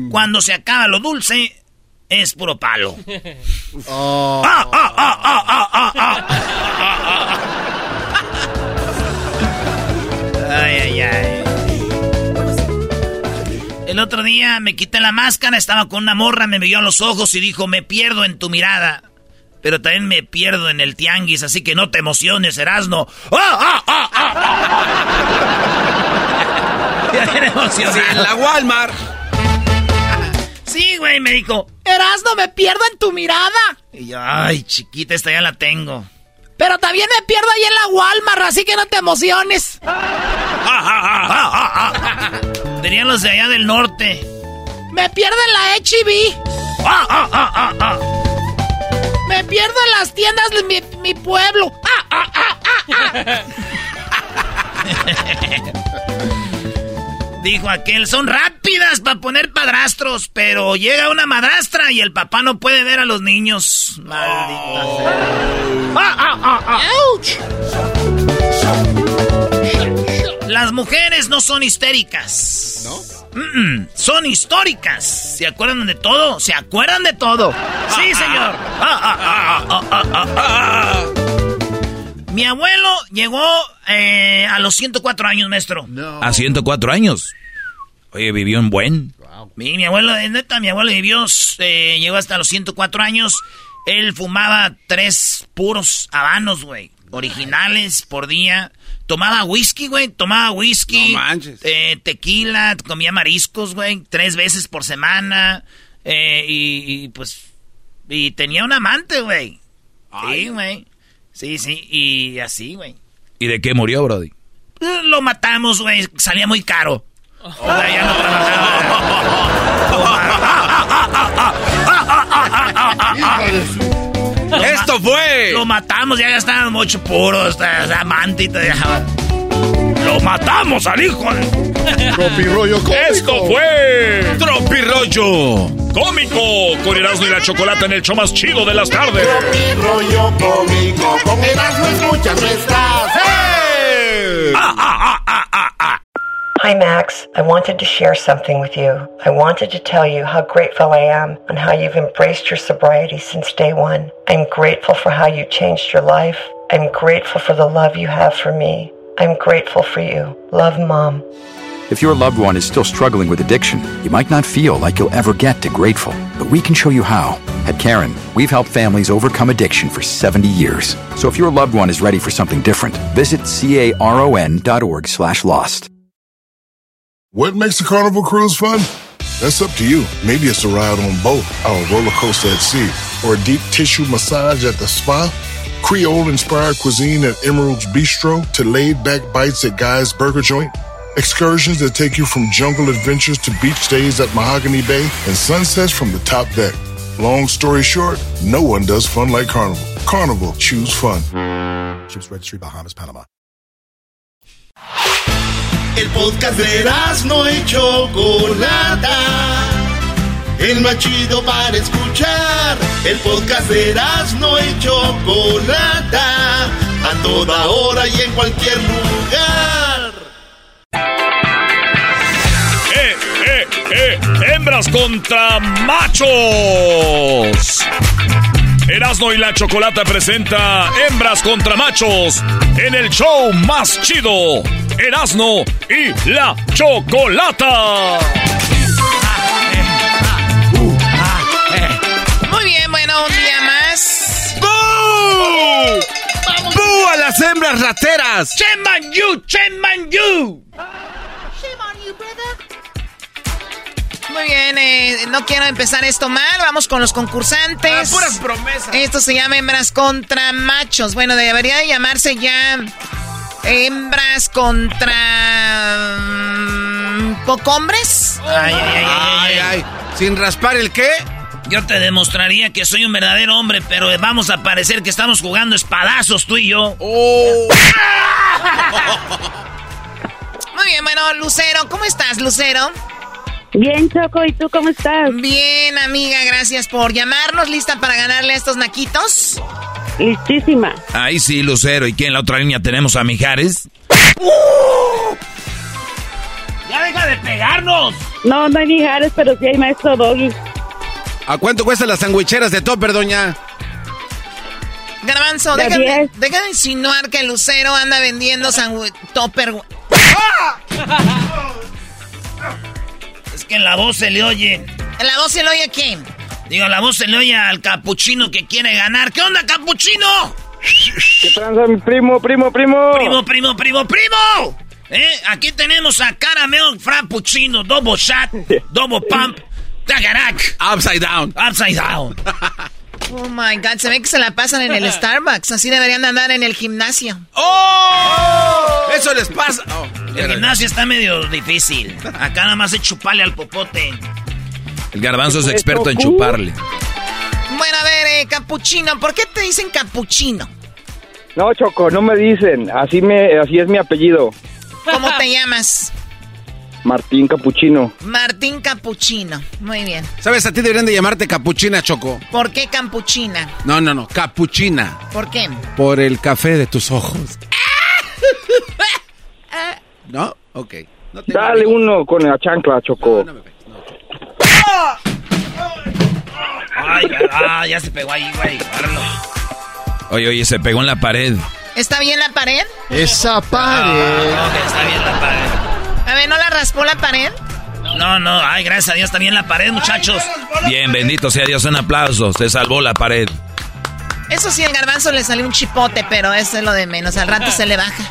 Cuando se acaba lo dulce, es puro palo. Ay, ay, ay. El otro día me quité la máscara, estaba con una morra, me vio a los ojos y dijo, me pierdo en tu mirada. Pero también me pierdo en el tianguis, así que no te emociones, Erasno. ¡Ah, ah, ah, ya [LAUGHS] Sí, en la Walmart. Sí, güey, me dijo, Erasno, me pierdo en tu mirada. Y yo, ay, chiquita, esta ya la tengo. Pero también me pierdo ahí en la Walmart, así que no te emociones. [LAUGHS] Dirían los de allá del norte. Me pierdo en la HB. Me pierdo en las tiendas de mi, mi pueblo. [LAUGHS] Dijo aquel, son rápidas para poner padrastros, pero llega una madrastra y el papá no puede ver a los niños. Maldita Las mujeres no son histéricas. ¿No? son históricas. ¿Se acuerdan de todo? ¿Se acuerdan de todo? Sí, señor. Mi abuelo llegó eh, a los 104 años, maestro. ¿A 104 años? Oye, vivió en buen. Mi, mi abuelo, neta, mi abuelo vivió, eh, llegó hasta los 104 años. Él fumaba tres puros habanos, güey. Originales por día. Tomaba whisky, güey. Tomaba whisky. No manches. Eh, tequila. Comía mariscos, güey. Tres veces por semana. Eh, y, y, pues. Y tenía un amante, güey. Sí, güey. Sí, sí. Y así, güey. ¿Y de qué murió, Brody? Lo matamos, güey. Salía muy caro. O sea, ya no trabajaba. [LAUGHS] Esto fue. Lo matamos, ya gastaban mucho puros, amante y todo. Lo matamos al hijo de... Tropirollo. Esto fue. Tropirollo. Cómico, con Erasmo y la Chocolata en el show más chido de las tardes. Tropirollo cómico. Con Erasmo escuchas no estás. ¡Hey! ¡Eh! Ah, ah, ah, Hi, Max. I wanted to share something with you. I wanted to tell you how grateful I am and how you've embraced your sobriety since day one. I'm grateful for how you changed your life. I'm grateful for the love you have for me. I'm grateful for you. Love, Mom. If your loved one is still struggling with addiction, you might not feel like you'll ever get to grateful, but we can show you how. At Karen, we've helped families overcome addiction for 70 years. So if your loved one is ready for something different, visit caron.org slash lost. What makes a carnival cruise fun? That's up to you. Maybe it's a ride on boat a roller coaster at sea or a deep tissue massage at the spa? Creole inspired cuisine at Emerald's Bistro to laid back bites at Guy's Burger Joint? Excursions that take you from jungle adventures to beach days at Mahogany Bay and sunsets from the top deck. Long story short, no one does fun like Carnival. Carnival, choose fun. Ships Registry, Bahamas, Panama. El podcast de no y Chocolata. El más chido para escuchar. El podcast de no y Chocolata. A toda hora y en cualquier lugar. Eh! ¡Hembras contra machos! Erasmo y la Chocolata presenta Hembras contra Machos en el show más chido. Erasmo y la Chocolata. Muy bien, bueno, un día más. ¡Bú! ¡Bú a las hembras rateras! ¡Shame on you! ¡Shame on you! Muy bien, eh, no quiero empezar esto mal. Vamos con los concursantes. Ah, puras promesas. Esto se llama hembras contra machos. Bueno, debería de llamarse ya hembras contra mm, pocombres. Ay, ay, ay, ay, ay. ¿Sin raspar el qué? Yo te demostraría que soy un verdadero hombre, pero vamos a parecer que estamos jugando espadazos tú y yo. Oh. [LAUGHS] Muy bien, bueno, Lucero, ¿cómo estás, Lucero? Bien, Choco, ¿y tú cómo estás? Bien, amiga, gracias por llamarnos. ¿Lista para ganarle a estos naquitos? Listísima. Ahí sí, Lucero. ¿Y quién en la otra línea tenemos a Mijares? ¡Ya deja de pegarnos! No, no hay Mijares, pero sí hay maestro Doggy. ¿A cuánto cuestan las sandwicheras de topper, doña? Garbanzo, De deja de, diez. deja de insinuar que Lucero anda vendiendo topper. Es [LAUGHS] que en la voz se le oye. ¿En la voz se le oye a quién? Digo, la voz se le oye al capuchino que quiere ganar. ¿Qué onda, capuchino? ¿Qué tranza, mi primo, primo, primo? Primo, primo, primo, primo. ¿Eh? Aquí tenemos a Caramel Frappuccino, double shot, [LAUGHS] double pump, tagarac. Upside down. Upside down. [LAUGHS] Oh my god, se ve que se la pasan en el [LAUGHS] Starbucks. Así deberían de andar en el gimnasio. ¡Oh! Eso les pasa. Oh, El gimnasio está medio difícil. Acá nada más es chuparle al popote. El garbanzo es experto en chuparle. Bueno, a ver, eh, capuchino, ¿por qué te dicen capuchino? No, Choco, no me dicen. Así me, así es mi apellido. ¿Cómo te [LAUGHS] llamas? Martín Capuchino. Martín Capuchino. Muy bien. ¿Sabes? A ti deberían de llamarte capuchina, Choco. ¿Por qué capuchina? No, no, no. Capuchina. ¿Por qué? Por el café de tus ojos. [LAUGHS] ¿No? Ok. No te- Dale uno con la chancla, Choco. Ay, ah, ya se pegó ahí, güey. Oye, oye, se pegó en la pared. ¿Está bien la pared? Esa pared. Ah, ok, está bien la pared. A ver, ¿no la raspó la pared? No, no, ay, gracias a Dios, bien la pared, muchachos. Bien, bendito sea Dios, un aplauso. Se salvó la pared. Eso sí, el garbanzo le salió un chipote, pero eso es lo de menos. Al rato se le baja.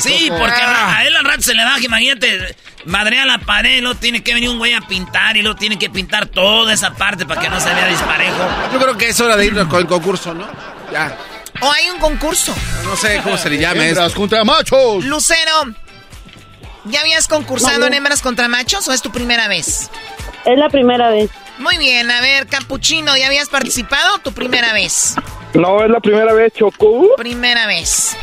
Sí, porque a a él al rato se le baja, imagínate. Madrea la pared, luego tiene que venir un güey a pintar y luego tiene que pintar toda esa parte para que no se vea disparejo. Yo creo que es hora de irnos con el concurso, ¿no? Ya. O hay un concurso. No sé cómo se le contra machos. Lucero, ¿ya habías concursado No, en hembras contra machos o es tu primera vez? Es la primera vez. Muy bien, a ver, Capuchino, ¿ya habías participado o tu primera vez? No, es la primera vez, Choco. Primera vez.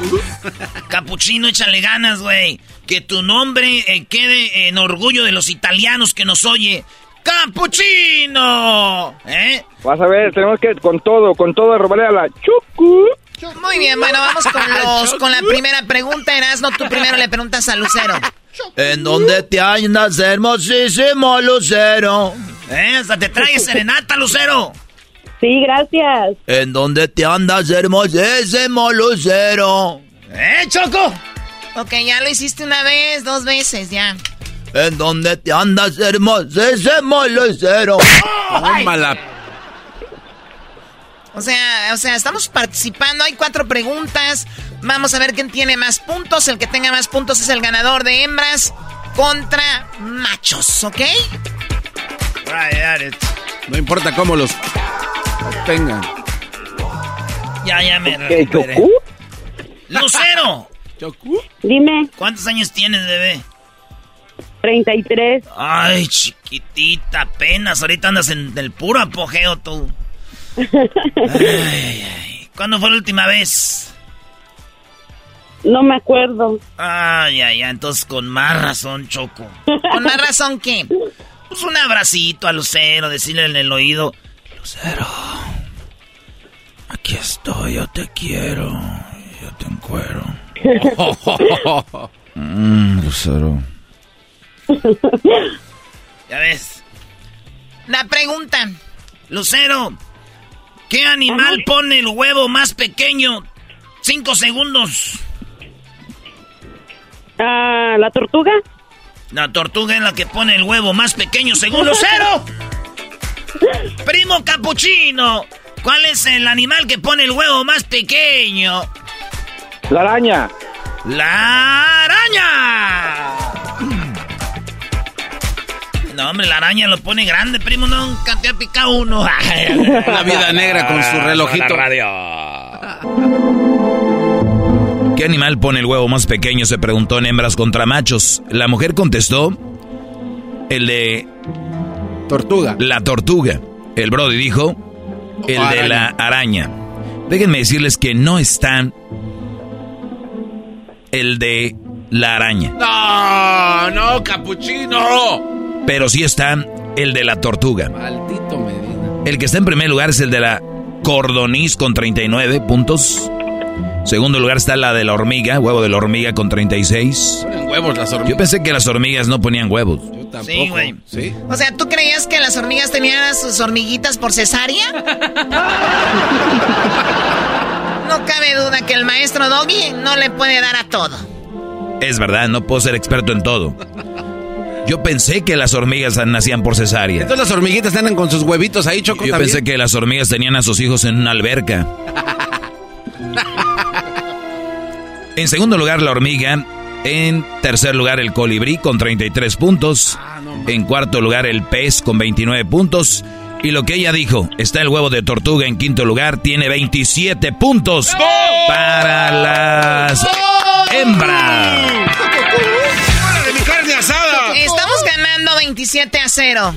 [LAUGHS] Capuchino, échale ganas, güey. Que tu nombre eh, quede en orgullo de los italianos que nos oye. ¡Capuchino! ¿Eh? Vas a ver, tenemos que con todo, con todo robarle a la Choco. Muy bien, bueno, vamos con, [LAUGHS] los, con la primera pregunta. Erasno, tú primero le preguntas a Lucero. ¿En dónde te andas, hermosísimo Lucero? ¿Eh? Hasta te trae serenata, Lucero. Sí, gracias. ¿En dónde te andas, hermosísimo Lucero? ¿Eh, Choco? Ok, ya lo hiciste una vez, dos veces, ya. ¿En dónde te andas, hermosísimo Lucero? Tómala. O sea, o sea, estamos participando, hay cuatro preguntas. Vamos a ver quién tiene más puntos. El que tenga más puntos es el ganador de hembras contra machos, ¿ok? No importa cómo los Tengan. Ya, ya me ¿Qué, recuperé. Lucero. Dime. ¿Cuántos años tienes, bebé? 33. Ay, chiquitita, apenas. Ahorita andas en el puro apogeo tú. Ay, ay, ay. ¿Cuándo fue la última vez? No me acuerdo. Ay, ay, ay. Entonces con más razón, Choco. ¿Con más razón qué? Pues un abracito a Lucero, decirle en el oído. Lucero. Aquí estoy, yo te quiero. Yo te encuero. Mmm, [LAUGHS] Lucero. Ya ves. La pregunta. Lucero, ¿qué animal pone el huevo más pequeño? Cinco segundos. Ah, ¿La tortuga? La tortuga es la que pone el huevo más pequeño según Lucero. [LAUGHS] Primo capuchino, ¿cuál es el animal que pone el huevo más pequeño? La araña. ¡La araña! No, hombre, la araña lo pone grande, primo, nunca te ha picado uno. [LAUGHS] Una vida negra con su relojito. ¿Qué animal pone el huevo más pequeño? Se preguntó en hembras contra machos. La mujer contestó, el de... Tortuga. La tortuga. El Brody dijo, el de la araña. araña. Déjenme decirles que no están el de la araña. No, no, capuchino. Pero sí está el de la tortuga. Maldito Medina. El que está en primer lugar es el de la cordoniz con 39 puntos. Segundo lugar está la de la hormiga, huevo de la hormiga con 36. Ponen huevos las hormigas. Yo pensé que las hormigas no ponían huevos. Yo tampoco. Sí, güey. Sí. O sea, ¿tú creías que las hormigas tenían a sus hormiguitas por cesárea? No cabe duda que el maestro Doggy no le puede dar a todo. Es verdad, no puedo ser experto en todo. Yo pensé que las hormigas nacían por cesárea. Entonces las hormiguitas andan con sus huevitos ahí, Choco, Yo también. pensé que las hormigas tenían a sus hijos en una alberca. [LAUGHS] En segundo lugar, la hormiga. En tercer lugar, el colibrí con 33 puntos. En cuarto lugar, el pez con 29 puntos. Y lo que ella dijo, está el huevo de tortuga en quinto lugar, tiene 27 puntos para las hembras. 27 a 0.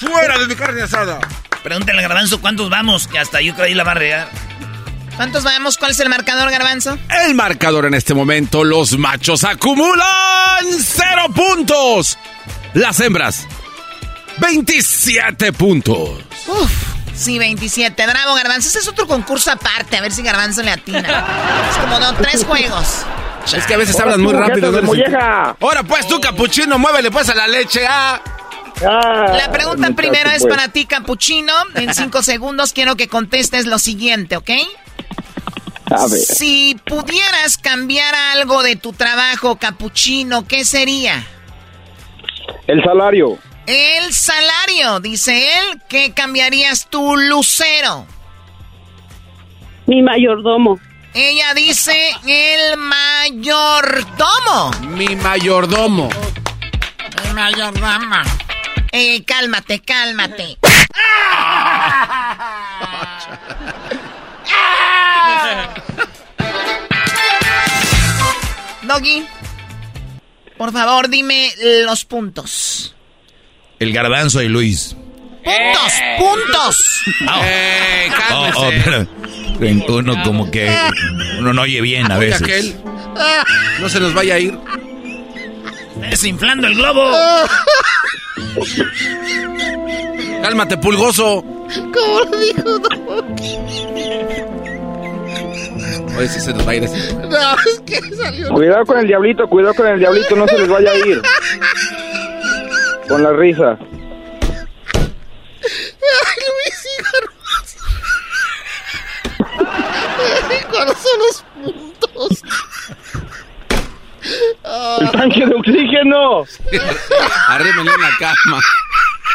¡Fuera de mi carne asada! Pregúntale al garbanzo cuántos vamos, que hasta yo creo ahí la va a regar. ¿Cuántos vamos? ¿Cuál es el marcador, Garbanzo? El marcador en este momento, los machos acumulan cero puntos. Las hembras, 27 puntos. Uf, sí, 27. Bravo, Garbanzo. Ese es otro concurso aparte. A ver si Garbanzo le atina. Es como no, tres juegos. Es que a veces hablan muy rápido. ¿no? Ahora pues tú, capuchino, muévele pues a la leche, ah. La pregunta primero es para ti, Capuchino. En cinco [LAUGHS] segundos quiero que contestes lo siguiente, ¿ok? A ver. Si pudieras cambiar algo de tu trabajo, Capuchino, ¿qué sería? El salario. El salario, dice él. ¿Qué cambiarías tú, Lucero? Mi mayordomo. Ella dice el mayordomo. Mi mayordomo. El mayordomo. Eh, cálmate, cálmate. [LAUGHS] Doggy, por favor, dime los puntos. El garbanzo y Luis. ¡Puntos! ¡Puntos! ¡Eh, Oh, oh, pero uno como que uno no oye bien a veces. aquel. No se nos vaya a ir. Desinflando el globo. [LAUGHS] Cálmate, pulgoso. ¿Cómo lo dijo? Oye, si se nos va a ir así. No, es que salió. Cuidado con el diablito, cuidado con el diablito, no se les vaya a ir. [LAUGHS] Con la risa. Ay, Luis. ¿Cuáles son los puntos? El tanque de oxígeno. Arrímenle en la cama.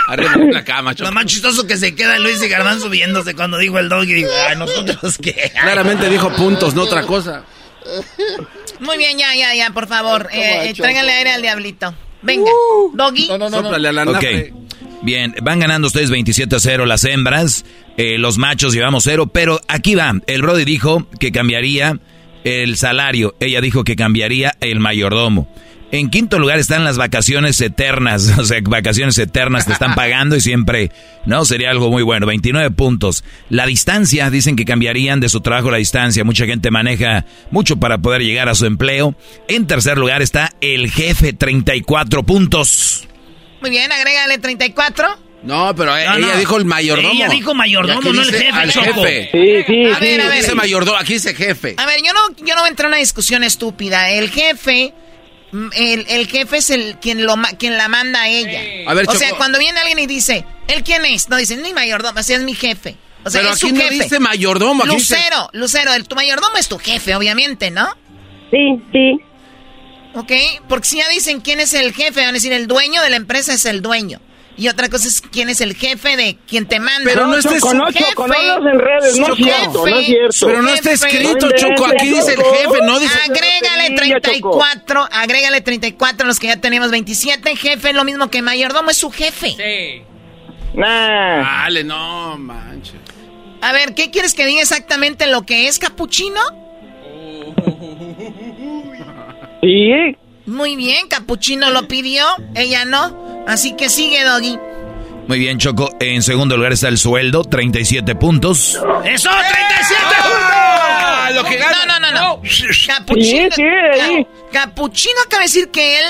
Arrímenle en la cama, Lo más chistoso que se queda Luis y Garbanzo viéndose cuando dijo el dog y digo, ay, nosotros qué. Claramente dijo puntos, no otra cosa. Muy bien, ya, ya, ya, por favor. Eh, eh, tráigale aire al diablito. Venga, Doggy. Sóplale a la Ok. Bien, van ganando ustedes 27 a 0 las hembras, eh, los machos llevamos 0, pero aquí va, el Brody dijo que cambiaría el salario, ella dijo que cambiaría el mayordomo. En quinto lugar están las vacaciones eternas, [LAUGHS] o sea, vacaciones eternas te están pagando y siempre, ¿no? Sería algo muy bueno, 29 puntos. La distancia, dicen que cambiarían de su trabajo la distancia, mucha gente maneja mucho para poder llegar a su empleo. En tercer lugar está el jefe, 34 puntos. Muy bien, agrégale 34. No, pero ella dijo el mayordomo. Ella dijo mayordomo, no el jefe, al Choco. jefe. Sí, sí, A ver, a ver. Dice mayordomo, aquí dice jefe. A ver, yo no, yo no voy a entrar en una discusión estúpida. El jefe, mm, el, el jefe es el quien lo ma- quien la manda a ella. A ver, o sea, cuando viene alguien y dice, ¿él quién es? No dice, ni mayordomo, así es mi jefe. O sea, Pero es su aquí no jefe. dice mayordomo, aquí dice- Lucero, Lucero, el, tu mayordomo es tu jefe, obviamente, ¿no? Sí, sí. ¿Ok? Porque si ya dicen quién es el jefe, van a decir el dueño de la empresa es el dueño. Y otra cosa es quién es el jefe de quien te manda. Pero no estés- Su Choco, no, Choco, no es cierto, no es cierto. Pero no está escrito, Choco, aquí dice el jefe, no dice... Agrégale Niña, 34, agrégale 34 los que ya tenemos 27. Jefe es lo mismo que mayordomo, es su jefe. Nah. Dale, no, manches. A ver, ¿qué quieres que diga exactamente lo que es capuchino? Sí. Muy bien, capuchino lo pidió, ella no. Así que sigue, Doggy. Muy bien, Choco. En segundo lugar está el sueldo, 37 puntos. ¡Eso, 37 Ah, lo que gana. No, no, no, no. Capuchino. Capuchino acaba de decir que él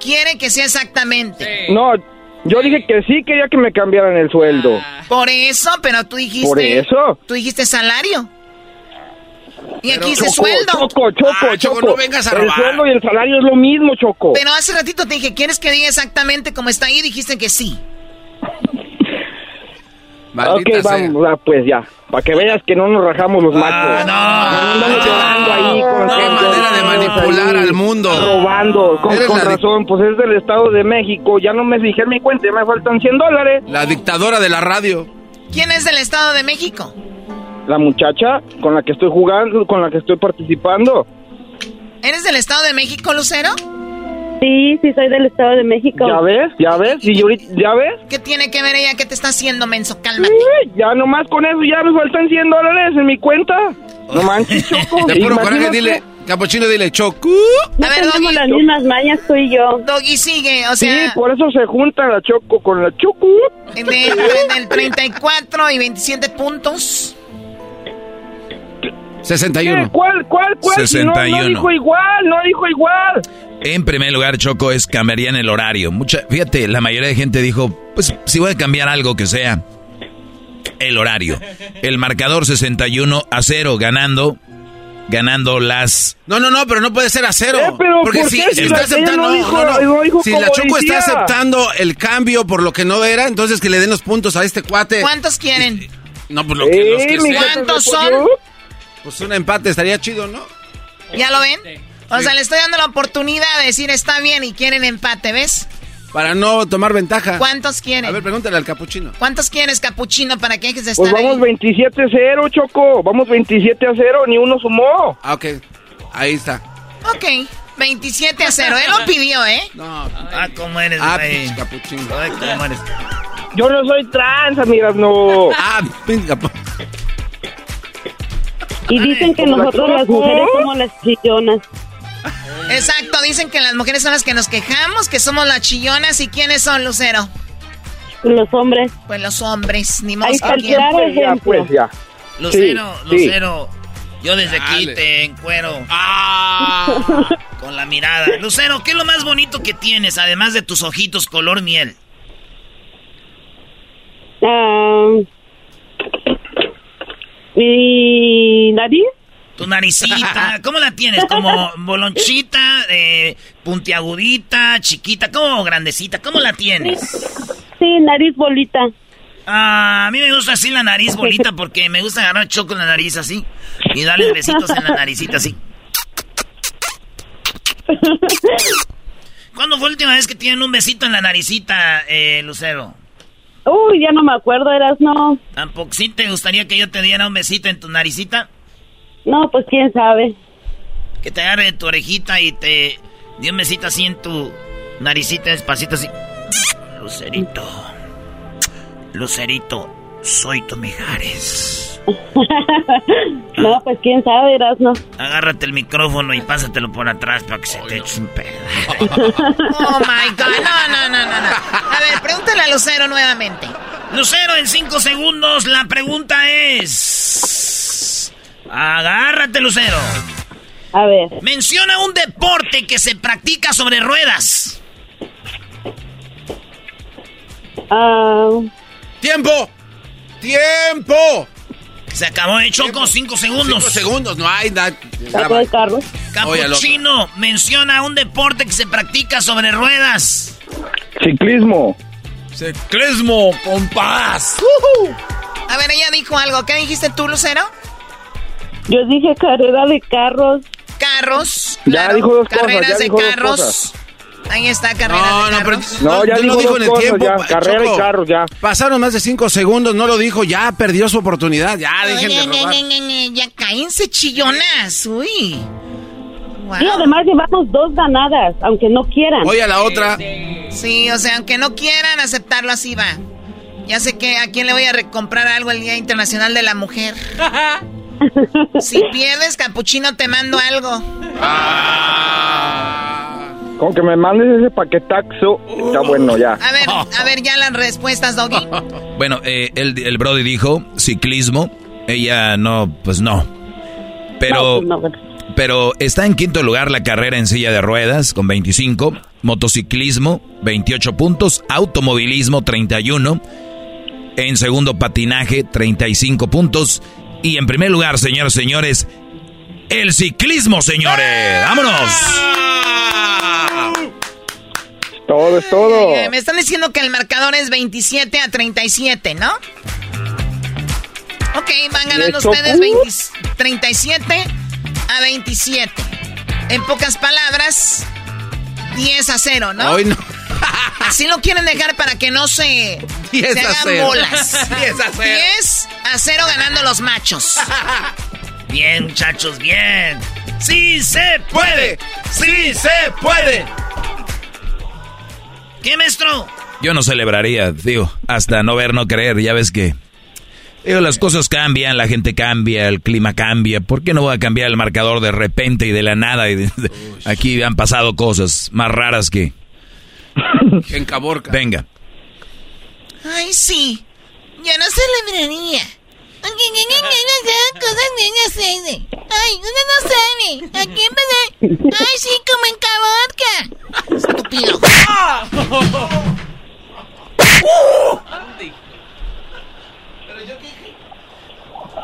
quiere que sea exactamente. No, yo dije que sí quería que me cambiaran el sueldo. Por eso, pero tú dijiste. Por eso. Tú dijiste salario. Y aquí dice sueldo. Choco, Choco, Ah, Choco, Choco. no vengas a el robar. sueldo y el salario es lo mismo, Choco. Pero hace ratito te dije, ¿quieres que diga exactamente como está ahí? Dijiste que sí. Maldita ok, sea. vamos, ah, pues ya. Para que veas que no nos rajamos los machos. no. andamos llorando ahí con Qué manera de manipular al mundo. Robando. Con, con di- razón, pues es del Estado de México. Ya no me fijé en mi cuenta, ya me faltan 100 dólares. La dictadora de la radio. ¿Quién es del Estado de México? La muchacha con la que estoy jugando, con la que estoy participando. ¿Eres del Estado de México, Lucero? Sí, sí, soy del Estado de México. ¿Ya ves? ¿Ya ves? ¿Y ¿Ya ves? ¿Qué tiene que ver ella? ¿Qué te está haciendo, menso? Cálmate. Eh, Ya nomás con eso ya me faltan 100 dólares en mi cuenta. No manches, [LAUGHS] Choco. De puro coraje, dile, capuchino, dile, Choco. No A ver, tenemos Doggy. las mismas mañas tú y yo. Doggy sigue, o Sí, sea, por eso se junta la Choco con la Choco. de- del 34 y 27 puntos. 61. ¿Qué? ¿Cuál, cuál, cuál? Si no, 61. no dijo igual, no dijo igual. En primer lugar, Choco, es cambiarían el horario. Mucha, fíjate, la mayoría de gente dijo, pues si voy a cambiar algo que sea el horario. El marcador 61 a 0 ganando ganando las No, no, no, pero no puede ser a cero. Eh, pero porque ¿por si, está la- aceptando, no no, dijo- no, no dijo si la Choco está aceptando el cambio por lo que no era, entonces que le den los puntos a este cuate. ¿Cuántos quieren? No, pues lo que, los que Eh, ¿Cuántos son? Pues un empate estaría chido, ¿no? ¿Ya lo ven? O sea, le estoy dando la oportunidad de decir está bien y quieren empate, ¿ves? Para no tomar ventaja. ¿Cuántos quieren? A ver, pregúntale al capuchino. ¿Cuántos quieres, capuchino, para que dejes de estar Pues vamos ahí? 27-0, Choco. Vamos 27 a 0, ni uno sumó. Ah, ok. Ahí está. Ok, 27 a 0. Él lo pidió, ¿eh? No. Ah, ¿cómo eres, Ah, güey? pinche capuchino. Ay, ¿cómo eres? Yo no soy trans, amigas, no. [LAUGHS] Ah, pinche capu- Y dicen que ¿Como la nosotros las mujeres somos las chillonas. Exacto, dicen que las mujeres son las que nos quejamos, que somos las chillonas. ¿Y quiénes son, Lucero? Los hombres. Pues los hombres, ni Ahí que Pues ya, ejemplo. pues ya. Lucero, Sí, sí. Lucero. Yo desde aquí te encuero Ah. [LAUGHS] con la mirada. Lucero, ¿qué es lo más bonito que tienes, además de tus ojitos color miel? Ah, ¿Mi nariz? Tu naricita, [LAUGHS] ¿cómo la tienes? ¿Como bolonchita, eh, puntiagudita, chiquita, como grandecita? ¿Cómo la tienes? Sí, nariz bolita. Ah, a mí me gusta así la nariz [LAUGHS] bolita porque me gusta agarrar choco en la nariz así y darle besitos en la naricita así. [LAUGHS] ¿Cuándo fue la última vez que tienen un besito en la naricita, eh, Lucero? Uy, ya no me acuerdo, eras no. ¿Tampoco sí te gustaría que yo te diera un besito en tu naricita? No, pues quién sabe. Que te agarre tu orejita y te dé un besito así en tu naricita despacito así. Lucerito. Lucerito, soy tu Mijares. [LAUGHS] no, pues quién sabe, Erasno. Agárrate el micrófono y pásatelo por atrás para que se te eche un pedazo. [LAUGHS] oh my god, no, no, no, no, no. A ver, pregúntale a Lucero nuevamente. Lucero, en cinco segundos, la pregunta es. Agárrate, Lucero. A ver. Menciona un deporte que se practica sobre ruedas. Ah. ¡Tiempo! ¡Tiempo! Se acabó de Choco, cinco segundos. Cinco segundos, no hay nada. de carro. Capuchino, menciona un deporte que se practica sobre ruedas. Ciclismo. Ciclismo, compás. A ver, ella dijo algo. ¿Qué dijiste tú, Lucero? Yo dije carrera de carros. Carros. Ya dijo dos carreras cosas, ya de dijo dos carros. cosas. Ahí está, carrera No, de no, pero carros. No, ya no dijo lo dijo en el cosas, tiempo. ya. Carrera Choco. y carros, ya. Pasaron más de cinco segundos, no lo dijo, ya perdió su oportunidad, ya dejen de robar. Ya cállense, chillonas. Uy. Wow. Y además llevamos dos ganadas, aunque no quieran. Oye, a la otra. Sí, o sea, aunque no quieran aceptarlo, así va. Ya sé que a quién le voy a comprar algo el Día Internacional de la Mujer. [LAUGHS] si pierdes, Capuchino, te mando algo. Con que me mandes ese paquetaxo, está bueno ya. A ver, a ver ya las respuestas, Doggy. [LAUGHS] Bueno, eh, el, el Brody dijo ciclismo. Ella no, pues no. Pero, No, pues pero está en quinto lugar la carrera en silla de ruedas con 25, motociclismo 28 puntos, automovilismo 31, en segundo patinaje 35 puntos y en primer lugar, señores, señores, el ciclismo, señores. ¡Vámonos! Todo es todo. Eh, me están diciendo que el marcador es 27 a 37, ¿no? Ok, van ganando ¿Eso, ustedes uh? 20 37 a 27. En pocas palabras, 10 a 0, ¿no? Hoy no. [LAUGHS] Así lo quieren dejar para que no se, 10 se a hagan 0. bolas. [LAUGHS] 10 a 0. 10 a 0 ganando los machos. [LAUGHS] Bien, muchachos, bien. ¡Sí se puede! ¡Sí se puede! ¿Qué, maestro? Yo no celebraría, digo, hasta no ver, no creer, ya ves que... Digo, las cosas cambian, la gente cambia, el clima cambia. ¿Por qué no voy a cambiar el marcador de repente y de la nada? Y de- de- aquí han pasado cosas más raras que... En Caborca. Venga. Ay, sí. Yo no celebraría. Cosas niñas Ay, uno no sabe. Aquí en vez de... Ay, sí, como en Caborca. Estúpido.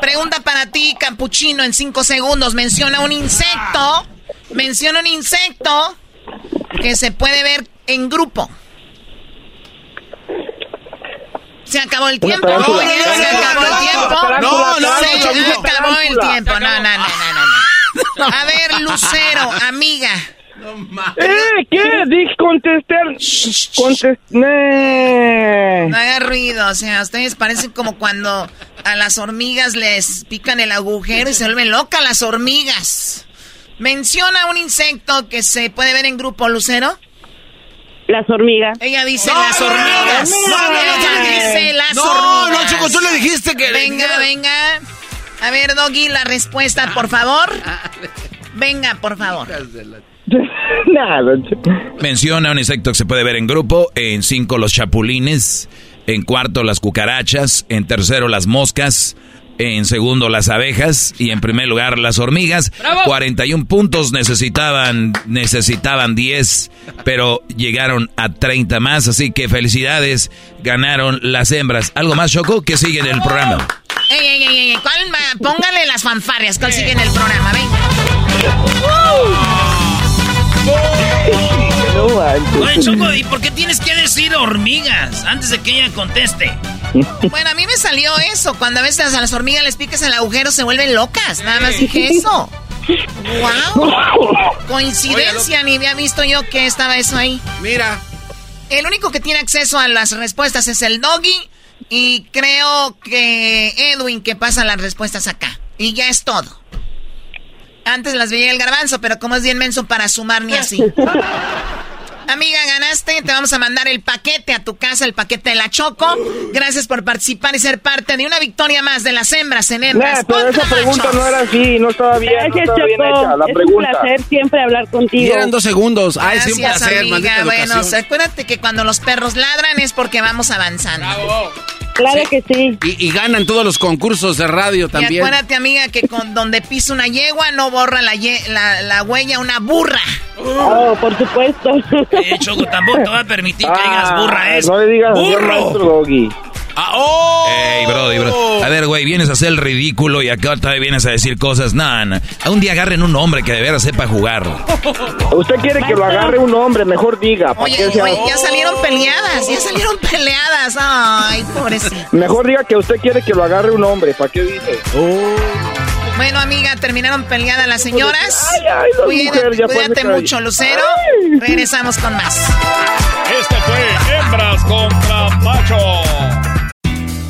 Pregunta para ti, Capuchino, en cinco segundos. Menciona un insecto. Menciona un insecto que se puede ver en grupo. Se acabó el tiempo. tarántula. Oye, se acabó el no, tiempo. No, no, Se no, no, no. acabó el tiempo. No, no, no, no, no, no. A ver, Lucero, amiga. ¿Eh? ¿Qué? Dije contestar. Contesté. No haga ruido, o sea, ustedes parecen como cuando a las hormigas les pican el agujero y se vuelven locas las hormigas. Menciona un insecto que se puede ver en grupo, Lucero. Las hormigas. Ella dice No, las hormigas. no, no, no, Ella no, dice las no, hormigas. no, Choco, tú le dijiste que- Venga, venga. A ver, Doggy, la respuesta, por favor. [LAUGHS] Venga, por favor. [LAUGHS] Nada. Menciona un insecto que se puede ver en grupo. En cinco, los chapulines. En cuarto, las cucarachas. En tercero, las moscas. En segundo, las abejas. Y en primer lugar, las hormigas. 41 puntos necesitaban, necesitaban 10, pero llegaron a 30 más. Así que felicidades, ganaron las hembras. ¿Algo más, Choco? que sigue en el programa? Ey, ey, ey, ey, ¿cuál? Póngale las fanfarrias, ¿cuál sigue en el programa? Oye, Choco, ¿y por qué tienes que decir hormigas antes de que ella conteste? [LAUGHS] Bueno, a mí me salió eso. Cuando a veces a las hormigas les picas el agujero se vuelven locas. Nada más dije eso. [LAUGHS] ¡Wow! Coincidencia, ni había visto yo que estaba eso ahí. Mira. El único que tiene acceso a las respuestas es el doggy. Y creo que Edwin que pasa las respuestas acá. Y ya es todo. Antes las veía el garbanzo, pero como es bien menso para sumar ni así. [LAUGHS] Amiga, ganaste. Te vamos a mandar el paquete a tu casa, el paquete de la Choco. Gracias por participar y ser parte de una victoria más de las hembras en hembras. Nah, pero esa pregunta no era así, no estaba bien, Gracias, no estaba bien Choco. hecha la es pregunta. un placer siempre hablar Y contigo. eran dos segundos. Ay, sí, un Gracias, placer, amiga. maldita Bueno, educación. acuérdate que cuando los perros ladran es porque vamos avanzando. Claro que sí. Y, y ganan todos los concursos de radio Y también. acuérdate, amiga, que con donde pisa una yegua no borra la, ye- la, la huella una burra. Oh, por supuesto. Eh, Choco, tampoco te va a permitir que digas burra, es Ah, No le digas burro. maestro. Ah, ¡Oh! Ey, brody, bro. A ver, güey, vienes a hacer el ridículo y acá todavía vienes a decir cosas. Nah, nah. A un día agarren un hombre que de veras sepa jugar. Usted quiere que lo agarre un hombre, mejor diga. ¿para Oye, qué se- oye, ya salieron peleadas, ya salieron peleadas. Ay, pobrecito. Mejor diga que usted quiere que lo agarre un hombre, ¿para qué dice? Bueno, amiga, terminaron peleadas las señoras. Ay, ay, la Cuídate, mujer, ya cuídate mucho, Lucero. Regresamos con más. Este fue Hembras contra Machos.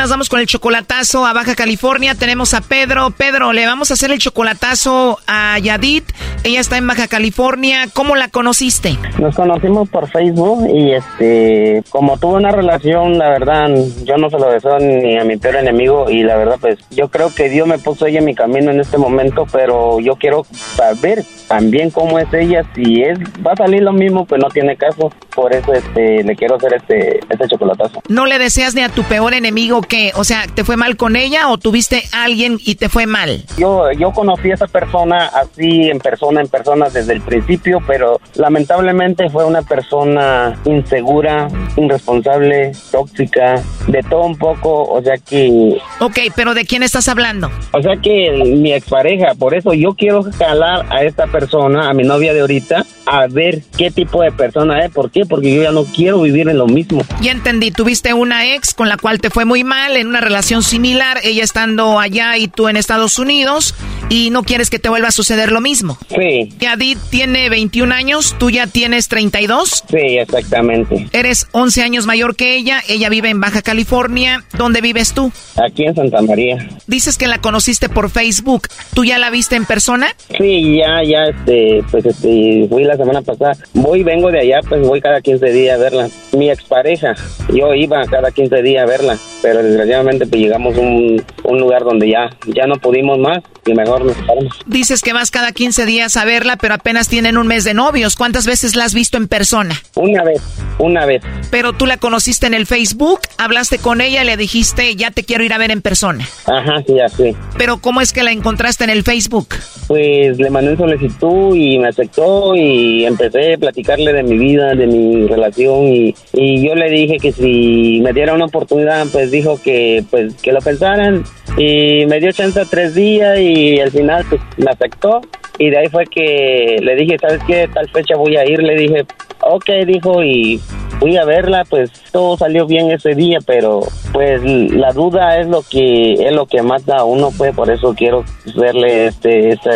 Nos vamos con el chocolatazo a Baja California. Tenemos a Pedro. Pedro, le vamos a hacer el chocolatazo a Yadit. Ella está en Baja California. ¿Cómo la conociste? Nos conocimos por Facebook y este, como tuve una relación, la verdad, yo no se lo deseo ni a mi peor enemigo y la verdad, pues yo creo que Dios me puso ella en mi camino en este momento, pero yo quiero saber también cómo es ella, si es, va a salir lo mismo, pues no tiene caso, por eso este, le quiero hacer este, este chocolatazo. ¿No le deseas ni a tu peor enemigo que, o sea, te fue mal con ella o tuviste a alguien y te fue mal? Yo, yo conocí a esa persona así en persona, en persona desde el principio, pero lamentablemente fue una persona insegura, irresponsable, tóxica, de todo un poco, o sea que... Ok, pero ¿de quién estás hablando? O sea que mi expareja, por eso yo quiero jalar a esta persona, a mi novia de ahorita, a ver qué tipo de persona es. ¿Por qué? Porque yo ya no quiero vivir en lo mismo. Ya entendí, tuviste una ex con la cual te fue muy mal en una relación similar, ella estando allá y tú en Estados Unidos, y no quieres que te vuelva a suceder lo mismo. Sí. Yadid tiene 21 años, tú ya tienes 32. Sí, exactamente. Eres 11 años mayor que ella, ella vive en Baja California. ¿Dónde vives tú? Aquí en Santa María. Dices que la conociste por Facebook. ¿Tú ya la viste en persona? Sí, ya, ya, este, pues, este, fui la semana pasada. Voy, vengo de allá, pues voy cada 15 días a verla. Mi expareja, yo iba cada 15 días a verla, pero desgraciadamente pues llegamos a un, un lugar donde ya, ya no pudimos más y mejor nos separamos. Dices que vas cada 15 días a verla, pero apenas tienen un mes de novios. ¿Cuántas veces la has visto en persona? Una vez, una vez. Pero tú la conociste en el Facebook, hablaste con ella le dijiste, ya te quiero ir a ver en persona. Ajá, sí, así. Pero ¿cómo es que la encontraste en el Facebook? Pues le mandé solicitud y me aceptó y empecé a platicarle de mi vida, de mi relación y, y yo le dije que si me diera una oportunidad, pues dijo que pues que lo pensaran y me dio chance tres días y al final pues me aceptó y de ahí fue que le dije, ¿sabes qué? Tal fecha voy a ir, le dije, ok, dijo y fui a verla, pues todo salió bien ese día, pero pues la duda es lo que es lo que mata a uno, pues por eso quiero verle este, este,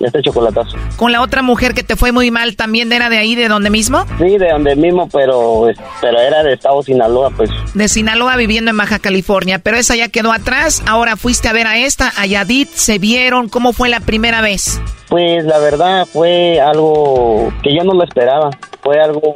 este chocolatazo. ¿Con la otra mujer que te fue muy mal también era de ahí, de donde mismo? Sí, de donde mismo, pero, pero era de Estado Sinaloa, pues. De Sinaloa viviendo en Baja California, pero esa ya quedó atrás, ahora fuiste a ver a esta, a Yadit, se vieron, ¿cómo fue la primera vez? Pues la verdad fue algo que yo no lo esperaba, fue algo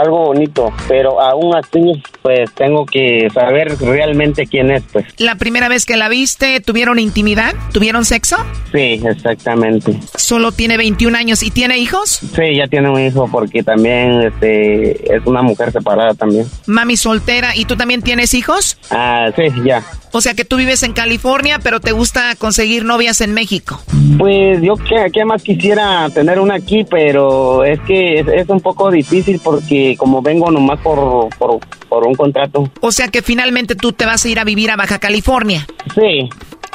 algo bonito, pero aún así, pues tengo que saber realmente quién es, pues. ¿La primera vez que la viste, tuvieron intimidad? ¿Tuvieron sexo? Sí, exactamente. Solo tiene 21 años y tiene hijos? Sí, ya tiene un hijo porque también este, es una mujer separada también. Mami soltera, ¿y tú también tienes hijos? Ah, sí, ya. O sea que tú vives en California, pero te gusta conseguir novias en México. Pues yo que, más quisiera tener una aquí, pero es que es, un poco difícil porque como vengo nomás por, por, por un contrato. O sea que finalmente tú te vas a ir a vivir a Baja California. Sí.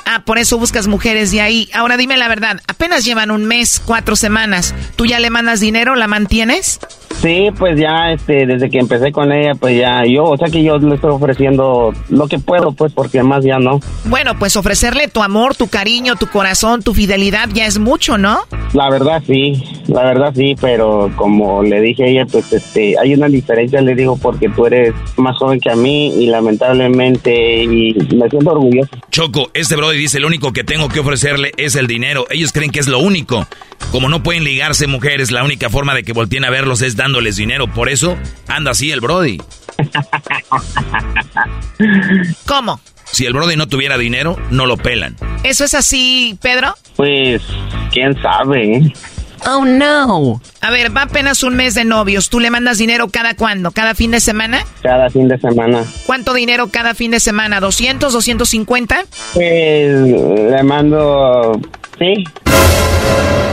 Ah, por eso buscas mujeres de ahí. Ahora dime la verdad, apenas llevan un mes, cuatro semanas. ¿Tú ya le mandas dinero? ¿La mantienes? Sí, pues ya este, desde que empecé con ella, pues ya yo, o sea que yo le estoy ofreciendo lo que puedo, pues porque más ya no. Bueno, pues ofrecerle tu amor, tu cariño, tu corazón, tu fidelidad ya es mucho, ¿no? La verdad sí, la verdad sí, pero como le dije a ella, pues este, hay una diferencia, le digo, porque tú eres más joven que a mí y lamentablemente y me siento orgulloso. Choco, este brother dice, lo único que tengo que ofrecerle es el dinero. Ellos creen que es lo único. Como no pueden ligarse mujeres, la única forma de que volteen a verlos es dándoles dinero. Por eso anda así el Brody. [LAUGHS] ¿Cómo? Si el Brody no tuviera dinero, no lo pelan. ¿Eso es así, Pedro? Pues, quién sabe. Oh, no. A ver, va apenas un mes de novios. ¿Tú le mandas dinero cada cuándo? ¿Cada fin de semana? Cada fin de semana. ¿Cuánto dinero cada fin de semana? ¿200, 250? Pues le mando... Sí.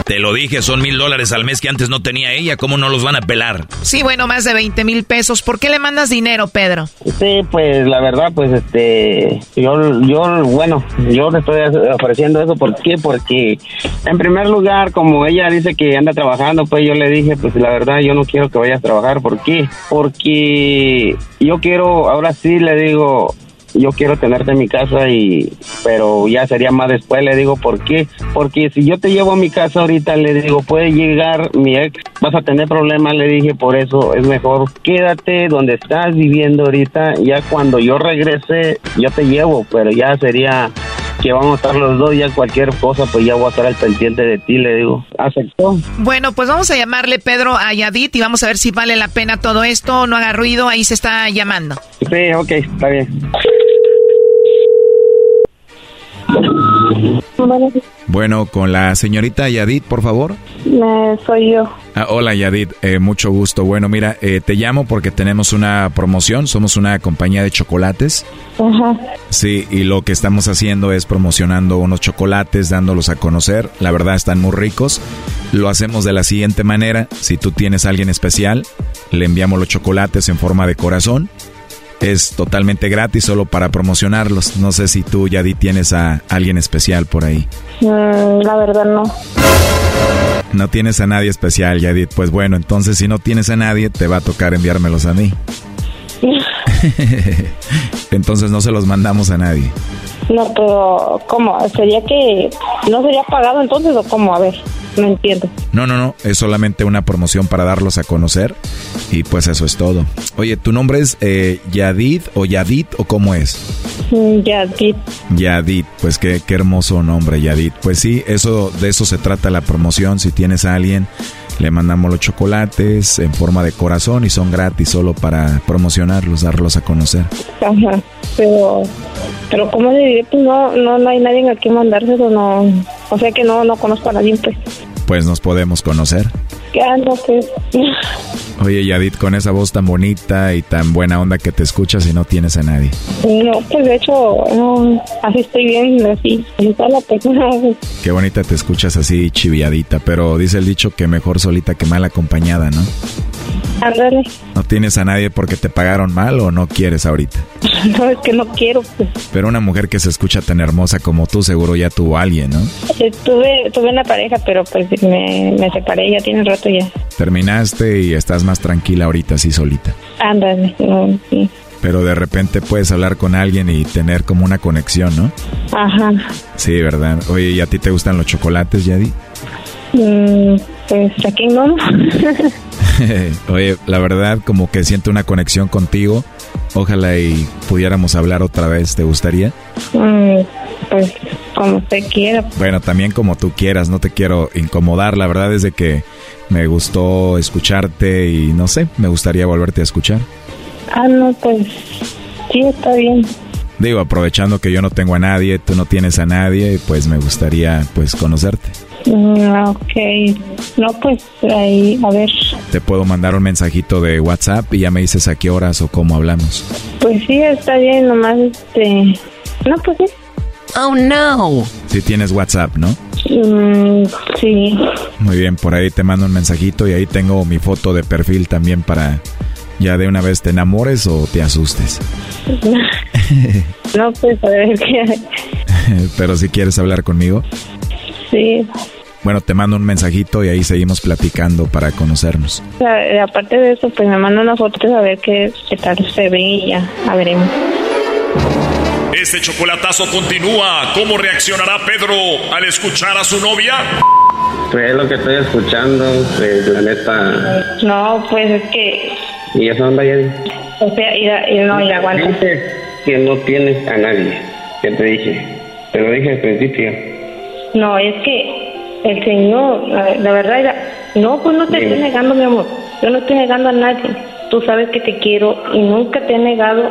Te lo dije, son mil dólares al mes que antes no tenía ella. ¿Cómo no los van a pelar? Sí, bueno, más de 20 mil pesos. ¿Por qué le mandas dinero, Pedro? Sí, pues la verdad, pues este, yo, yo, bueno, yo le estoy ofreciendo eso. ¿Por qué? Porque en primer lugar, como ella dice que anda trabajando, pues yo le dije, pues la verdad, yo no quiero que vayas a trabajar. ¿Por qué? Porque yo quiero, ahora sí le digo, yo quiero tenerte en mi casa y pero ya sería más después le digo por qué porque si yo te llevo a mi casa ahorita le digo puede llegar mi ex vas a tener problemas le dije por eso es mejor quédate donde estás viviendo ahorita ya cuando yo regrese yo te llevo pero ya sería que vamos a estar los dos, ya cualquier cosa, pues ya voy a estar al pendiente de ti, le digo. ¿Aceptó? Bueno, pues vamos a llamarle Pedro a Yadit y vamos a ver si vale la pena todo esto, no haga ruido, ahí se está llamando. Sí, ok, está bien. Bueno, con la señorita Yadit, por favor. soy yo. Ah, hola Yadit, eh, mucho gusto. Bueno, mira, eh, te llamo porque tenemos una promoción, somos una compañía de chocolates. Ajá. Sí, y lo que estamos haciendo es promocionando unos chocolates, dándolos a conocer. La verdad están muy ricos. Lo hacemos de la siguiente manera, si tú tienes a alguien especial, le enviamos los chocolates en forma de corazón es totalmente gratis solo para promocionarlos. No sé si tú, Yadit, tienes a alguien especial por ahí. Mm, la verdad no. No tienes a nadie especial, Yadit. Pues bueno, entonces si no tienes a nadie, te va a tocar enviármelos a mí. [LAUGHS] entonces no se los mandamos a nadie. No, pero ¿cómo? ¿Sería que no sería pagado entonces o cómo? A ver, no entiendo. No, no, no, es solamente una promoción para darlos a conocer y pues eso es todo. Oye, ¿tu nombre es eh, Yadid o Yadid o cómo es? Mm, Yadid. Yadid, pues qué, qué hermoso nombre, Yadid. Pues sí, eso de eso se trata la promoción. Si tienes a alguien le mandamos los chocolates en forma de corazón y son gratis solo para promocionarlos, darlos a conocer. Ajá, pero, pero ¿cómo le diré? Pues no, no, hay nadie a quien mandárselo, no, o sea que no, no conozco a nadie, pues. Pues nos podemos conocer. No. Oye, Yadit, con esa voz tan bonita y tan buena onda que te escuchas y no tienes a nadie. No, pues de hecho, así estoy bien, así, la persona. Qué bonita te escuchas así chiviadita, pero dice el dicho que mejor solita que mal acompañada, ¿no? Ándale. ¿No tienes a nadie porque te pagaron mal o no quieres ahorita? [LAUGHS] No, es que no quiero, pues. Pero una mujer que se escucha tan hermosa como tú seguro ya tuvo a alguien, ¿no? Eh, tuve, tuve una pareja, pero pues me, me separé, ya tiene rato ya. Terminaste y estás más tranquila ahorita así solita. Ándale, no, sí. Pero de repente puedes hablar con alguien y tener como una conexión, ¿no? Ajá. Sí, ¿verdad? Oye, ¿y a ti te gustan los chocolates, Yadi? Mm, pues aquí no. [LAUGHS] Oye, la verdad como que siento una conexión contigo. Ojalá y pudiéramos hablar otra vez, ¿te gustaría? Mm, pues como usted quiera. Bueno, también como tú quieras, no te quiero incomodar. La verdad es de que me gustó escucharte y no sé, me gustaría volverte a escuchar. Ah, no, pues sí, está bien. Digo, aprovechando que yo no tengo a nadie, tú no tienes a nadie, pues me gustaría pues conocerte. Mm, ok, no, pues ahí, a ver. Te puedo mandar un mensajito de WhatsApp y ya me dices a qué horas o cómo hablamos. Pues sí, está bien, nomás este... No, pues sí. Oh, no. Si tienes WhatsApp, ¿no? Mm, sí. Muy bien, por ahí te mando un mensajito y ahí tengo mi foto de perfil también para ya de una vez te enamores o te asustes. [LAUGHS] no, pues a ver qué [LAUGHS] Pero si quieres hablar conmigo. Sí. Bueno, te mando un mensajito y ahí seguimos platicando para conocernos. O sea, aparte de eso, pues me manda una foto a ver qué, qué tal se ve y ya, a veremos. Este chocolatazo continúa. ¿Cómo reaccionará Pedro al escuchar a su novia? Pues es lo que estoy escuchando, pues la neta. No, pues es que, ¿Y eso anda ya? o sea, ir a- ir- no, ir aguanta. Dices que no tienes a nadie. Ya te dije. Te lo dije al principio. No, es que el señor, la, verdad, era- no, pues no te estoy negando, mi amor. Yo no estoy negando a nadie. Tú sabes que te quiero y nunca te he negado.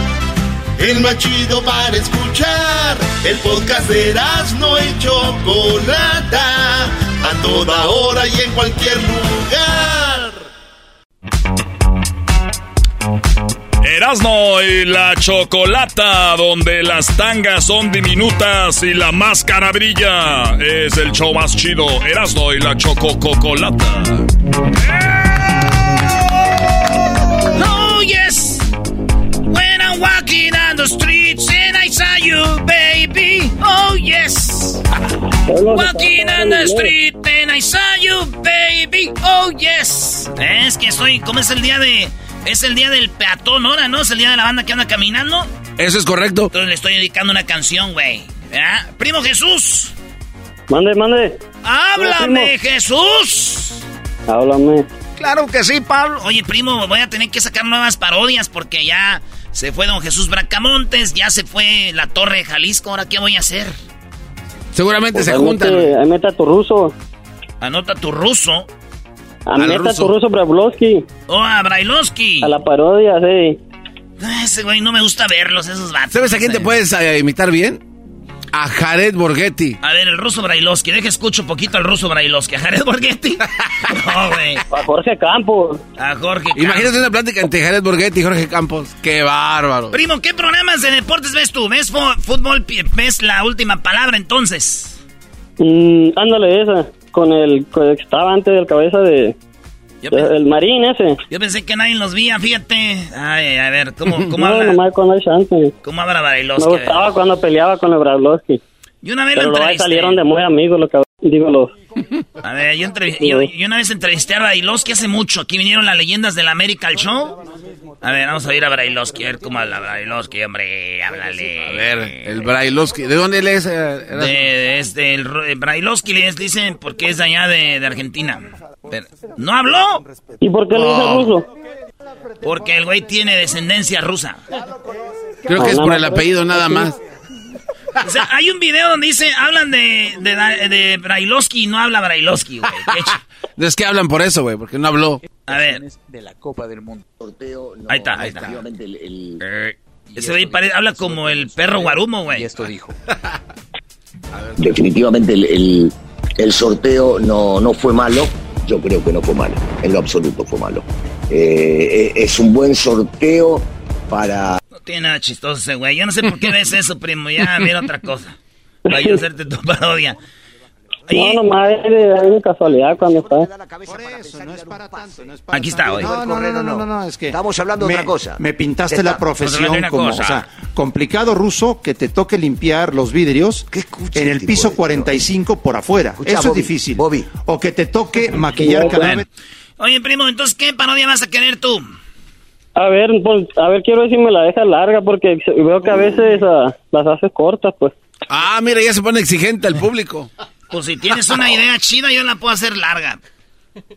El más chido para escuchar. El podcast de no y Chocolata. A toda hora y en cualquier lugar. Erasno y la chocolata, donde las tangas son diminutas y la máscara brilla. Es el show más chido. Erasno y la chocococolata. Oh, the streets and I saw you, baby. Oh, yes. Walking on the street and I saw you, baby. Oh, yes. Es que estoy, ¿cómo es el día de... Es el día del peatón ahora, ¿no? Es el día de la banda que anda caminando. Eso es correcto. Entonces le estoy dedicando una canción, güey. Primo Jesús. Mande, mande. ¡Háblame, Jesús! Háblame. Claro que sí, Pablo. Oye, primo, voy a tener que sacar nuevas parodias porque ya se fue don Jesús Bracamontes, ya se fue la Torre de Jalisco. ¿Ahora qué voy a hacer? Seguramente Pues se juntan. mete- ahí mete a tu ruso. Anota tu ruso. A Al meta a ruso. tu ruso Brailovsky. Oh, a Brailovsky. A la parodia, sí. Ah, Ese güey no me gusta verlos, esos vatos. ¿Sabes a quién te puedes eh, imitar bien? A Jared Borghetti. A ver, el ruso Brailovsky. Deja escucho poquito al ruso Brailovsky. ¿A Jared Borghetti? [LAUGHS] no, güey. A Jorge Campos. A Jorge Campos. Imagínate una plática entre Jared Borghetti y Jorge Campos. ¡Qué bárbaro! Primo, ¿qué programas de deportes ves tú? ¿Ves fútbol? ¿Ves la última palabra entonces? Mm, ándale, esa. Con el, con el que estaba antes del cabeza de. De- el marín ese. Yo pensé que nadie los veía, fíjate. Ay, a ver, ¿cómo, [LAUGHS] cómo no, habla? nomás con el chance. ¿Cómo habla Me Brailovsky? Ver. gustaba cuando peleaba con el Brailovsky. Yo una vez Pero lo entrevisté. salieron de muy amigos, lo que digo, los. A ver, yo, yo, yo una vez entrevisté a Brailovsky hace mucho. Aquí vinieron las leyendas del América al show. A ver, vamos a ir a Brailovsky, a ver cómo habla Brailovsky, hombre, háblale. A ver, el Brailovsky. ¿De dónde él es? eh, De, este, el, eh, Brailovsky les dicen porque es de allá de, de Argentina. Pero, ¿No habló? ¿Y por qué le dice Oh. ruso? Porque el güey tiene descendencia rusa. Creo que es por el apellido nada más. O sea, hay un video donde dice, hablan de, de, de Brailovsky y no habla Brailovsky, güey. Es que hablan por eso, güey, porque no habló. A ver. De la Copa del Mundo. Sorteo, ahí está, ahí está. Eh, ese güey habla como el perro guarumo, güey. Y esto dijo. [LAUGHS] Definitivamente el, el, sorteo no, no fue malo. Yo creo que no fue malo. En lo absoluto fue malo. Eh, es un buen sorteo para... No tiene nada chistoso ese güey. Yo no sé por qué ves eso, primo. Ya, mira otra cosa. Vaya a hacerte tu parodia. No, nomás es de, casualidad cuando está. Por eso, no es para tanto. No es para Aquí está, güey. No, no, no, no, no, es que... Estamos hablando de otra cosa. Me pintaste la profesión como, o sea, complicado ruso que te toque limpiar los vidrios en el piso 45 por afuera. Eso es difícil. Bobby. O que te toque maquillar cada vez. Oye, primo, entonces, ¿qué parodia vas a querer tú? A ver, pues, a ver, quiero ver si me la deja larga porque veo que a veces uh, las haces cortas, pues. Ah, mira, ya se pone exigente el público. Pues si tienes una idea chida, yo la puedo hacer larga.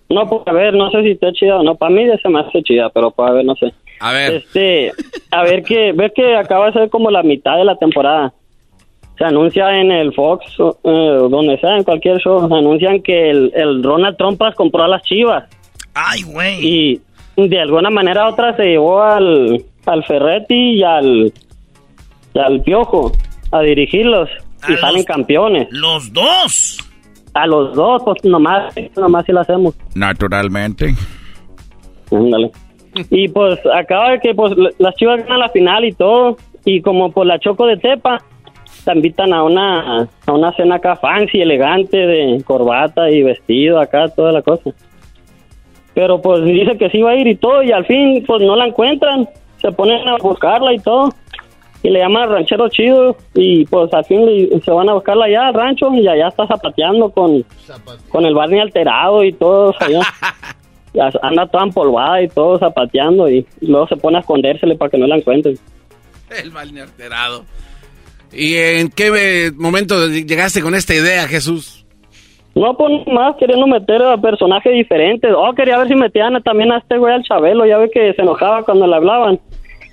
No, pues a ver, no sé si está chida o no. Para mí ya se me hace chida, pero para ver, no sé. A ver. Este, a ver que, ver que acaba de ser como la mitad de la temporada. Se anuncia en el Fox, eh, donde sea, en cualquier show, anuncian que el, el Ronald Trompas compró a las chivas. Ay, güey. Y de alguna manera u otra se llevó al, al Ferretti y al, y al Piojo a dirigirlos y salen campeones. ¿Los dos? A los dos, pues nomás, nomás si lo hacemos. Naturalmente. Ándale. Y pues acaba de que pues las chivas ganan la final y todo. Y como por la Choco de Tepa, te invitan a una, a una cena acá fancy, elegante, de corbata y vestido acá, toda la cosa. Pero pues dice que sí va a ir y todo, y al fin pues no la encuentran. Se ponen a buscarla y todo y le llaman ranchero chido y pues al fin se van a buscarla allá al rancho y allá está zapateando con, con el barney alterado y todo allá. [LAUGHS] anda toda empolvada y todo zapateando y, luego se pone a escondérsele para que no la encuentren. El barney alterado. ¿Y en qué momento llegaste con esta idea, Jesús? No, pues más queriendo meter a personajes diferentes. Oh, quería ver si metían también a este güey al Chabelo. Ya ve que se enojaba cuando le hablaban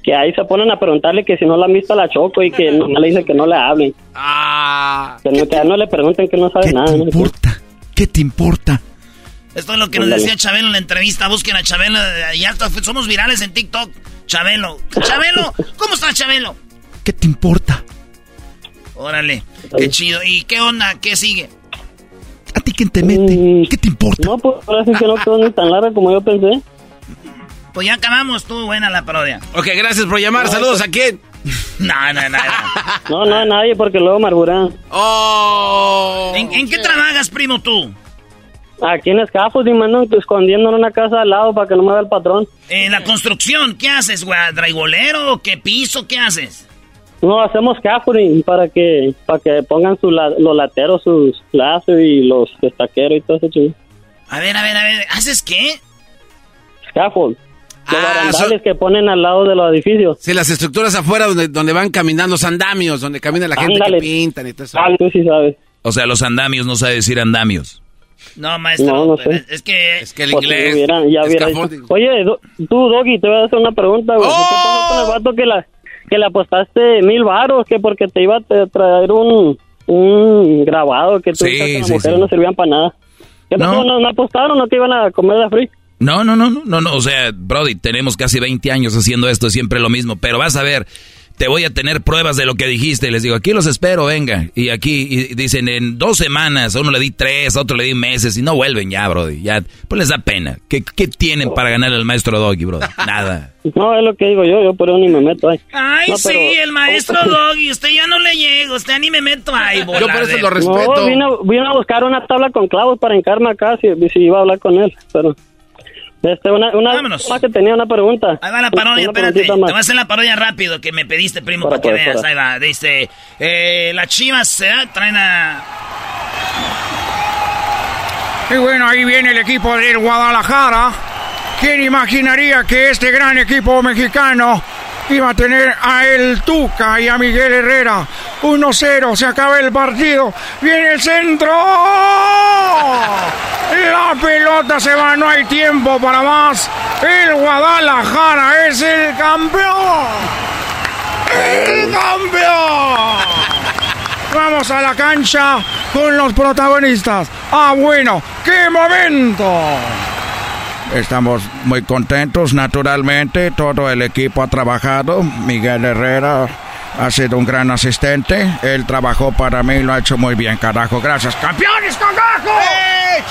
que ahí se ponen a preguntarle que si no la han visto a la Choco y que no le dice que no le hablen. Ah. Que, no, no le pregunten que no sabe nada. ¿Qué te importa? ¿Qué te importa? Esto es lo que nos decía Chabelo en la entrevista. Busquen a Chabelo. Ya somos virales en TikTok. Chabelo. Chabelo. [LAUGHS] ¿Cómo está Chabelo? ¿Qué te importa? Órale. Qué chido. ¿Y qué onda? ¿Qué sigue? ¿A ti quién te mete? Mm. ¿Qué te importa? No, pues parece que no quedó ni tan larga como yo pensé. Pues ya acabamos, estuvo buena la parodia. Ok, gracias por llamar. Saludos a quién. [LAUGHS] no, no, no. No, no a nadie porque luego amargura. Oh. ¿En, qué trabajas, primo, tú? Aquí en Scaffolding, mano, escondiendo en una casa al lado para que no me vea el patrón. En la construcción, ¿qué haces, güey? ¿Draigolero? ¿Qué piso? ¿Qué haces? No, hacemos scaffolding para que para que pongan su los lateros, sus lazos y los estaqueros y todo eso. A ver, a ver, a ver, ¿haces qué? Scaffold. Los ah, barandales que ponen al lado de los edificios. Sí, las estructuras afuera donde, donde van caminando, los andamios, donde camina la gente que pintan y todo eso. Ah, tú sí sabes. O sea, los andamios no sabe decir andamios. No, maestro, no, no sé. es que... Es que el pues inglés... ya hubiera Oye, tú, Doggy, te voy a hacer una pregunta, güey. ¿Qué pasó con el ¡Oh! vato que, la, que le apostaste mil varos? Que porque te iba a traer un, un grabado que tú sí, que las mujeres no servían para nada. ¿Qué pasó? ¿No, no apostaron? ¿No te iban a comer de free? No, no, no, no, no, no, o sea, Brody, tenemos casi 20 años haciendo esto, siempre lo mismo, pero vas a ver, te voy a tener pruebas de lo que dijiste. Les digo, aquí los espero, venga. Y aquí y dicen, en dos semanas, a uno le di tres, a otro le di meses, y no vuelven ya, Brody. Ya, pues les da pena. ¿Qué, qué tienen para ganar al maestro Doggy, Brody? [LAUGHS] Nada. No, es lo que digo yo, yo por eso ni me meto ahí. Ay, sí, el maestro [LAUGHS] Doggy, usted ya no le llega, usted ni me meto ahí, Yo por eso lo respeto. No, vine, a buscar una tabla con clavos para encarme acá, si, si iba a hablar con él, pero... Este, una, una más que tenía una pregunta. Ahí va la parodia, espérate. Te voy a hacer la parodia rápido que me pediste, primo, para, que veas. Ahí va. Dice, eh, las chivas se traen a... Y bueno, ahí viene el equipo del Guadalajara. ¿Quién imaginaría que este gran equipo mexicano iba a tener a El Tuca y a Miguel Herrera. 1-0, se acaba el partido. Viene el centro. La pelota se va, no hay tiempo para más. El Guadalajara es el campeón. ¡El campeón! Vamos a la cancha con los protagonistas. Ah, bueno, qué momento. Estamos muy contentos, naturalmente. Todo el equipo ha trabajado. Miguel Herrera ha sido un gran asistente. Él trabajó para mí y lo ha hecho muy bien, carajo. Gracias, campeones, carajo.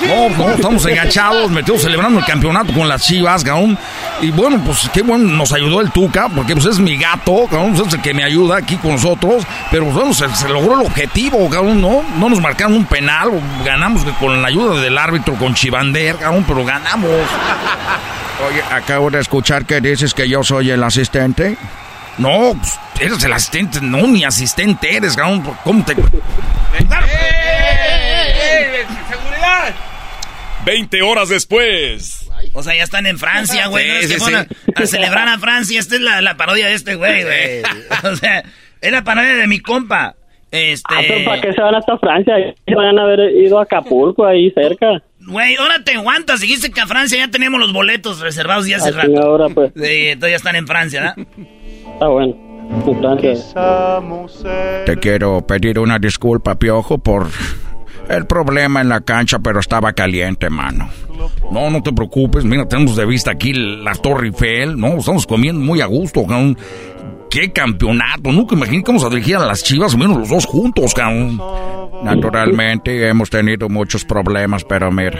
No, no, estamos enganchados, metidos celebrando el campeonato con las chivas, cabrón. Y bueno, pues qué bueno nos ayudó el Tuca, porque pues es mi gato, cabrón, es el que me ayuda aquí con nosotros. Pero bueno, se, se logró el objetivo, cabrón, ¿no? No nos marcaron un penal, ganamos con la ayuda del árbitro, con Chivander, cabrón, pero ganamos. [LAUGHS] Oye, acabo de escuchar que dices que yo soy el asistente. No, pues, eres el asistente, no, ni asistente eres, cabrón. ¿Cómo te.? ¡Seguridad! 20 horas después. O sea, ya están en Francia, güey. Sí, no es que sí, fueron sí. a, a celebrar a Francia. Esta es la, la parodia de este güey, güey. [LAUGHS] O sea, es la parodia de mi compa. Este. Ah, pero ¿para qué se van hasta Francia? Van a haber ido a Acapulco, ahí cerca. Güey, ahora te aguantas. Dijiste que a Francia ya tenemos los boletos reservados ya hace rato. ahora, pues. Sí, entonces ya están en Francia, ¿verdad? [LAUGHS] Te quiero pedir una disculpa, Piojo, por el problema en la cancha, pero estaba caliente, mano. No, no te preocupes, mira, tenemos de vista aquí la Torre Eiffel, ¿no? Estamos comiendo muy a gusto, cabrón. ¡Qué campeonato! Nunca imaginé que vamos a dirigir a las chivas, menos los dos juntos, cabrón. Naturalmente hemos tenido muchos problemas, pero mira,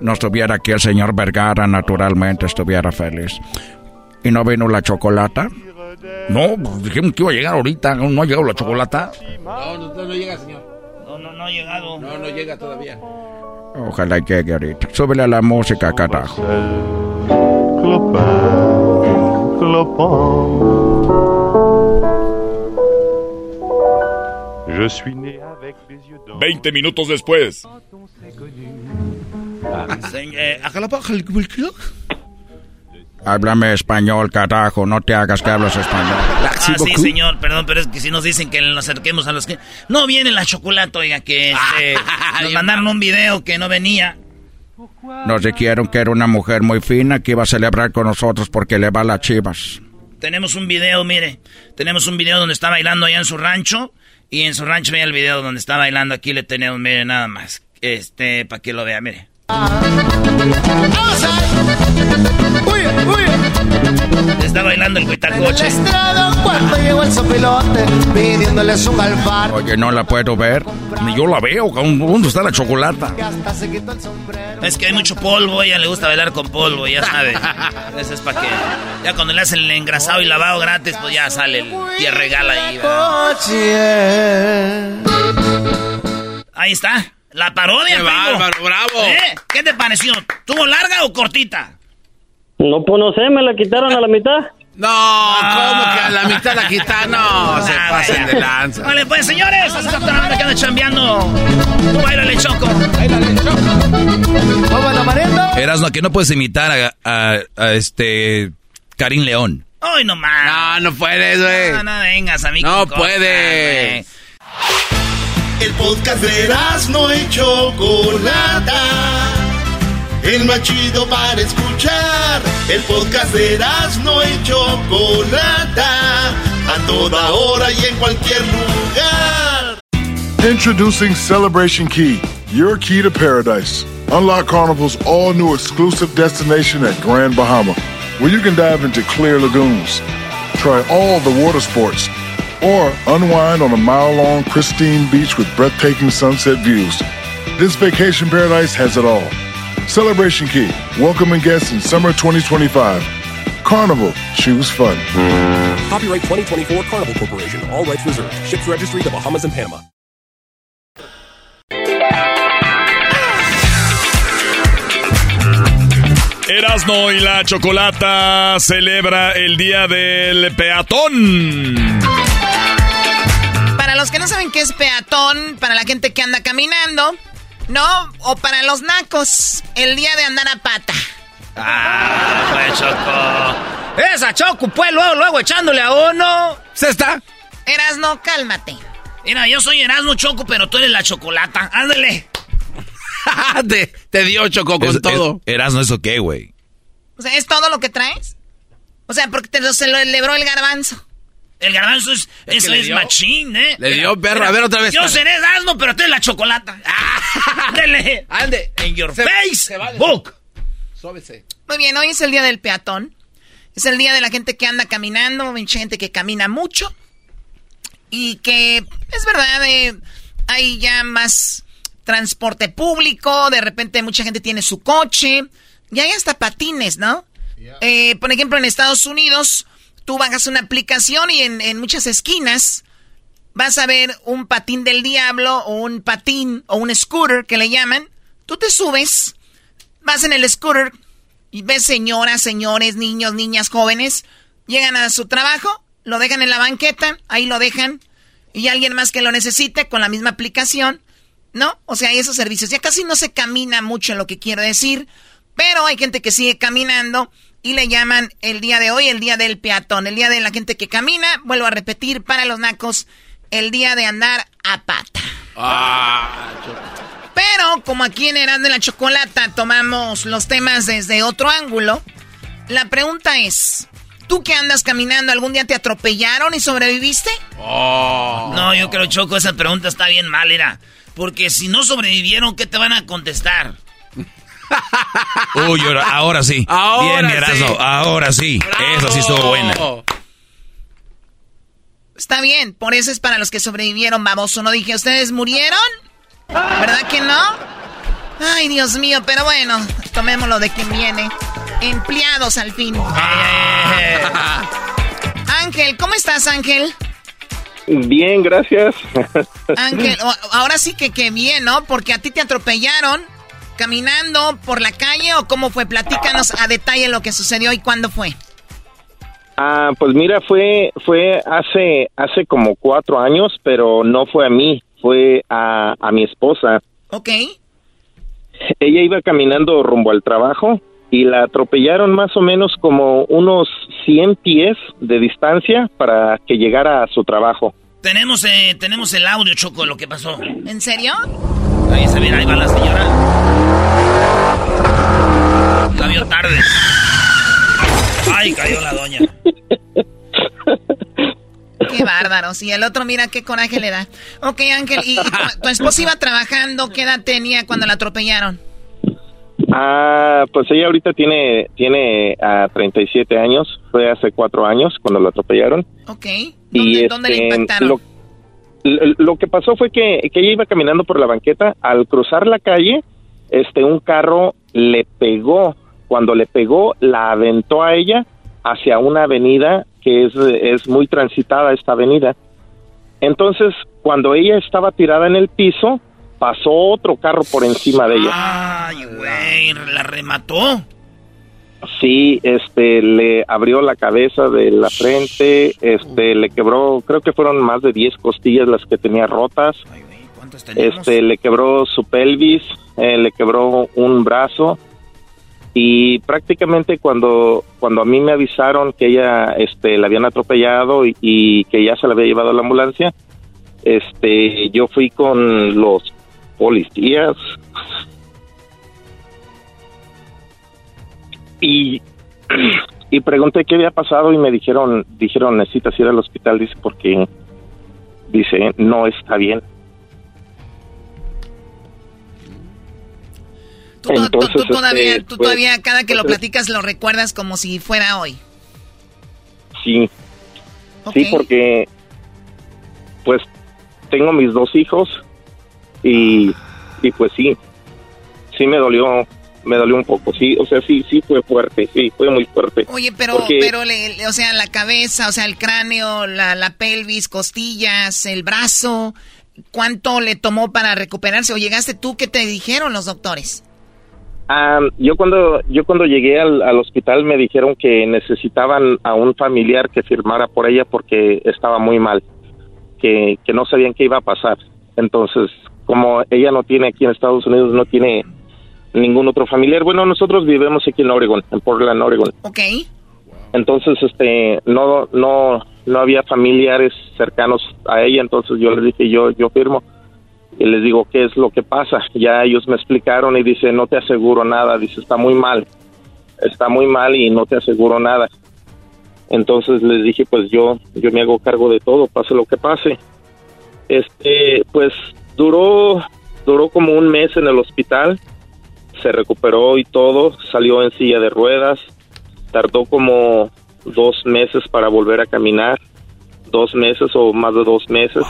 no estuviera aquí el señor Vergara, naturalmente estuviera feliz. ¿Y no vino la chocolata? No, pues dijimos que iba a llegar ahorita, no, no ha llegado la chocolata. No, no, no llega, señor. No, no, no ha llegado. No, no llega todavía. Ojalá llegue ahorita. Súbele a la música, carajo. Je suis né avec les yeux d'or. 20 minutos después. Háblame español, carajo. No te hagas que hables español. Ah, sí, señor, perdón, pero es que si nos dicen que nos acerquemos a los que... No viene la chocolate, oiga, que este, [LAUGHS] nos mandaron un video que no venía. Nos dijeron que era una mujer muy fina que iba a celebrar con nosotros porque le va a las chivas. Tenemos un video, mire. Tenemos un video donde está bailando allá en su rancho. Y en su rancho vea el video donde está bailando. Aquí le tenemos, mire, nada más. Este, para que lo vea, mire. Está bailando el cuitacoche. Cuando llegó el sopilote pidiéndole su galvar. Oye, no la puedo ver. Ni yo la veo. ¿Dónde está la chocolata? Hasta se quitó el sombrero. Es que hay mucho polvo, ella le gusta bailar con polvo, ya sabe. [LAUGHS] Eso es para que. Ya cuando le hacen el engrasado y lavado gratis, pues ya sale el tierra regala ahí. ¿verdad? Ahí está. La parodia, ¡Qué bárbaro, bravo! ¿Eh? ¿Qué te pareció? ¿Tuvo larga o cortita? No, pues no sé, me la quitaron a la mitad. No, ¿cómo que a la mitad la quitan? No, se Ah, pasen vaya. de lanza. Vale, pues señores, así está la banda que anda chambeando. Tú bailale, Choco. Erasno, que no puedes imitar a, a- a este Karim León. Ay, no más. No, no puedes, güey. No, no vengas a mí. No cosas, puedes. El podcast de no y Chocolata. El más chido para escuchar. El podcast de no y Chocolata. A toda hora y en cualquier lugar. Introducing Celebration Key, your key to paradise. Unlock Carnival's all new exclusive destination at Grand Bahama, where you can dive into clear lagoons, try all the water sports, or unwind on a mile long, pristine beach with breathtaking sunset views. This vacation paradise has it all. Celebration Key, welcoming guests in summer 2025. Carnival, choose fun. Copyright 2024 Carnival Corporation. All rights reserved. Ships registry the Bahamas and Panama. Erasno y la Chocolata celebra el Día del Peatón. Para los que no saben qué es peatón, para la gente que anda caminando, ¿no? O para los nacos, el día de andar a pata. Ah, pues Choco. Esa Choco, pues luego, luego echándole a uno. ¿Se está? Erasno, cálmate. Mira, yo soy Erasmo Choco, pero tú eres la chocolata. Ándale. [LAUGHS] te, te dio Choco con Es- todo. es- Erasno, ¿eso qué, güey? O sea, ¿es todo lo que traes? O sea, porque te lo- se lo celebró el garbanzo. El garbanzo es, eso es machín, ¿eh? Le dio perro, a ver otra vez. Yo seré asno, pero tú eres la chocolata. [LAUGHS] Ah, dele. Ande. En your face. Book. Súbese. Muy bien, hoy es el día del peatón. Es el día de la gente que anda caminando, mucha gente que camina mucho. Y que es verdad, eh, hay ya más transporte público, de repente mucha gente tiene su coche, y hay hasta patines, ¿no? Eh, por ejemplo, en Estados Unidos, tú bajas una aplicación y en, muchas esquinas vas a ver un patín del diablo o un patín o un scooter que le llaman. Tú te subes, vas en el scooter y ves señoras, señores, niños, niñas, jóvenes, llegan a su trabajo, lo dejan en la banqueta, ahí lo dejan, y alguien más que lo necesite con la misma aplicación, ¿no? O sea, hay esos servicios. Ya casi no se camina mucho en lo que quiero decir, pero hay gente que sigue caminando y le llaman el día de hoy el día del peatón, el día de la gente que camina, vuelvo a repetir, para los nacos, el día de andar a pata. Ah, Pero como aquí en Eran de la Chocolata tomamos los temas desde otro ángulo, la pregunta es, ¿tú que andas caminando algún día te atropellaron y sobreviviste? Oh. No, yo creo, Choco, esa pregunta está bien mal, era. Porque si no sobrevivieron, ¿qué te van a contestar? Uy, ahora, sí. Ahora Bien, sí. ahora sí. Eso sí estuvo buena. Está bien, por eso es para los que sobrevivieron, baboso. No dije, ¿ustedes murieron? ¿Verdad que no? Ay, Dios mío, pero bueno, tomémoslo de quien viene. Empleados al fin. Ángel, ¿cómo estás, Ángel? Bien, gracias. Ángel, ahora sí que qué bien, ¿no? Porque a ti te atropellaron caminando por la calle o cómo fue. Platícanos a detalle lo que sucedió y cuándo fue. Ah, pues mira, fue fue hace hace como cuatro años, pero no fue a mí, fue a, a mi esposa. Ok. Ella iba caminando rumbo al trabajo y la atropellaron más o menos como unos 100 pies de distancia para que llegara a su trabajo. Tenemos, eh, tenemos el audio, Choco, de lo que pasó. ¿En serio? Ahí se mira, ahí va la señora. La vio tarde. Ay, cayó la doña. Qué bárbaros. Y el otro, mira qué coraje le da. Ok, Ángel, y, y tu, tu esposa iba trabajando, ¿qué edad tenía cuando la atropellaron? Ah, pues ella ahorita tiene tiene ah, 37 años, fue hace cuatro años cuando la atropellaron. Ok. y ¿Dónde, dónde le este, impactaron? Lo, lo- que pasó fue que, que ella iba caminando por la banqueta, al cruzar la calle, este un carro le pegó, cuando le pegó la aventó a ella hacia una avenida que es, es muy transitada esta avenida. Entonces, cuando ella estaba tirada en el piso, pasó otro carro por encima de ella. Ay, güey, la remató. Sí, este, le abrió la cabeza de la frente, este, le quebró, creo que fueron más de 10 costillas las que tenía rotas. Este, le quebró su pelvis, eh, le quebró un brazo y prácticamente cuando cuando a mí me avisaron que ella, este, la habían atropellado y, y que ya se la había llevado a la ambulancia, este, yo fui con los policías y [CLEARS THROAT] y pregunté qué había pasado y me dijeron dijeron necesitas ir al hospital dice porque dice no está bien Tú, tú- tú- tú Entonces, todavía, este, tú pues, todavía cada que lo platicas lo recuerdas como si fuera hoy. sí. Sí porque pues tengo mis dos hijos y y pues sí sí me dolió me dolió un poco sí o sea sí sí fue fuerte sí fue muy fuerte Oye, pero, Porque- pero, le- o sea, la cabeza, o sea, el cráneo, la, la pelvis, costillas, el brazo, ¿cuánto le tomó para recuperarse? ¿O llegaste tú? ¿Qué te dijeron los doctores? Ah, yo cuando yo cuando llegué al, al hospital me dijeron que necesitaban a un familiar que firmara por ella porque estaba muy mal, que, que no sabían qué iba a pasar. Entonces, como ella no tiene aquí en Estados Unidos, no tiene ningún otro familiar. Bueno, nosotros vivimos aquí en Oregon, en Portland, Oregon. Ok. Entonces, este, no, no, no había familiares cercanos a ella. Entonces yo les dije, yo, yo firmo y les digo qué es lo que pasa. Ya ellos me explicaron y dice, no te aseguro nada. Dice, está muy mal, está muy mal y no te aseguro nada. Entonces les dije, pues yo, yo me hago cargo de todo, pase lo que pase. Este, pues duró, duró como un mes en el hospital, se recuperó y todo, salió en silla de ruedas, tardó como dos meses para volver a caminar, dos meses o más de dos meses,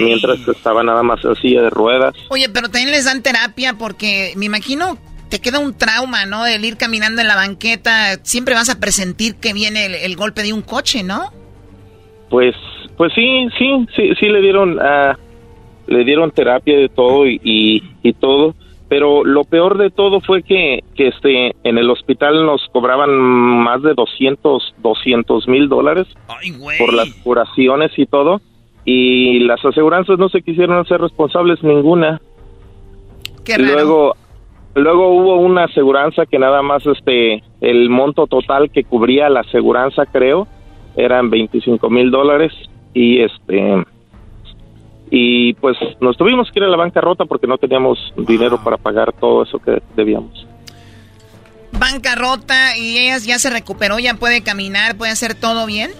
mientras estaba nada más en silla de ruedas. Oye, pero también les dan terapia porque me imagino te queda un trauma, ¿no? El ir caminando en la banqueta, siempre vas a presentir que viene el, golpe de un coche, ¿no? Pues, pues sí, sí, sí, sí le dieron, uh, le dieron terapia de todo y, y, todo, pero lo peor de todo fue que, que este, en el hospital nos cobraban más de 200, 200 mil dólares por las curaciones y todo, y las aseguranzas no se quisieron hacer responsables ninguna. Qué raro. Luego, Luego hubo una aseguranza que nada más este el monto total que cubría la aseguranza creo eran 25 mil dólares y este y pues nos tuvimos que ir a la bancarrota porque no teníamos dinero para pagar todo eso que debíamos. Bancarrota y ella ya se recuperó, ya puede caminar, puede hacer todo bien.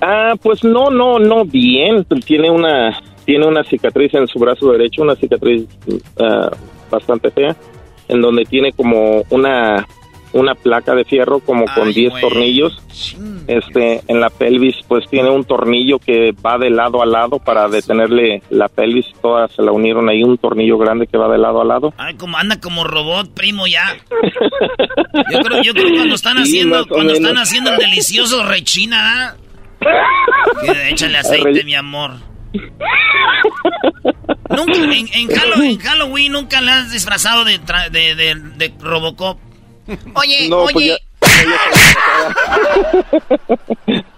Ah, pues no, no, no bien. Tiene una tiene una cicatriz en su brazo derecho, una cicatriz ah, bastante fea en donde tiene como una una placa de fierro como con 10 tornillos. Este, en la pelvis pues tiene un tornillo que va de lado a lado para detenerle la pelvis, todas se la unieron ahí un tornillo grande que va de lado a lado. Ay, como anda como robot, primo ya. [LAUGHS] Yo creo, yo creo cuando están haciendo cuando están haciendo el delicioso rechina, échale [LAUGHS] aceite, mi amor. Nunca, en, Halloween, nunca le has disfrazado de, de, Robocop. [LAUGHS] Oye, pues oye. [LAUGHS]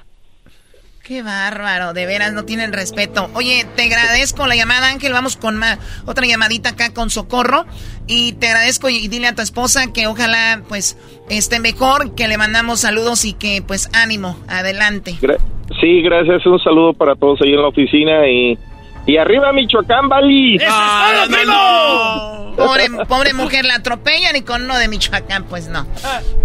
Qué bárbaro, de veras no tienen respeto. Oye, te agradezco la llamada, Ángel. Vamos con otra llamadita acá con Socorro. Y te agradezco y dile a tu esposa que ojalá pues esté mejor, que le mandamos saludos y que pues ánimo, adelante. sí, gracias. Un saludo para todos ahí en la oficina y y arriba Michoacán, Bali. ¡Eso primo! Pobre, pobre mujer, la atropellan y con uno de Michoacán, pues no.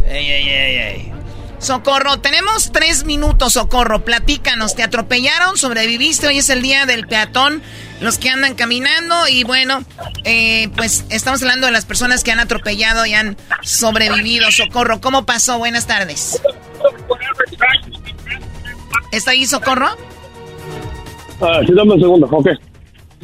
Ey, ey, ey, ey. Socorro, tenemos tres minutos, Socorro. Platícanos, ¿te atropellaron? ¿Sobreviviste? Hoy es el día del peatón, los que andan caminando. Y bueno, eh, pues estamos hablando de las personas que han atropellado y han sobrevivido. Socorro, ¿cómo pasó? Buenas tardes. ¿Está ahí, Socorro? Ah, sí, dame un segundo, ok.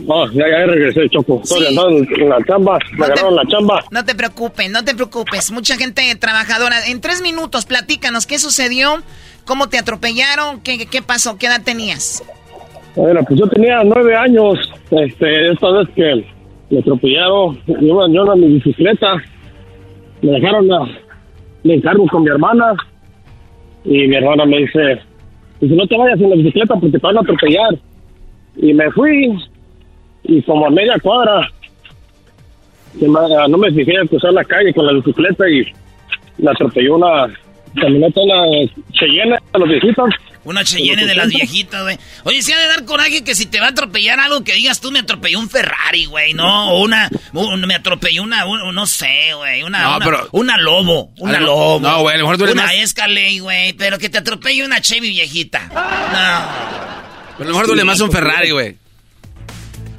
Oh, ya, ya regresé, Choco. Estoy andando en la chamba, me agarraron la chamba. No te preocupes, no te preocupes. Mucha gente trabajadora. En tres minutos, platícanos qué sucedió, cómo te atropellaron, qué, qué pasó, qué edad tenías. Bueno, pues yo tenía nueve años. Este, esta vez que me atropellaron, yo, yo en mi bicicleta, me dejaron la, me encargo con mi hermana y mi hermana me dice, si no te vayas en la bicicleta porque te van a atropellar. Y me fui y como a media cuadra no me fijé cruzar la calle con la bicicleta y la atropelló una camioneta, una Cheyenne de los viejitos. Una Cheyenne de las viejitas, güey. Oye, si ha de dar coraje que si te va a atropellar algo que digas tú me atropelló un Ferrari, güey, ¿no? O una, me atropelló una, no sé, güey, una, no, una, pero, una Lobo, una Lobo. No, güey, a lo mejor tú eres Una más... Escalade, güey, pero que te atropelle una Chevy viejita. No. Pero a lo mejor duele más un Ferrari, güey.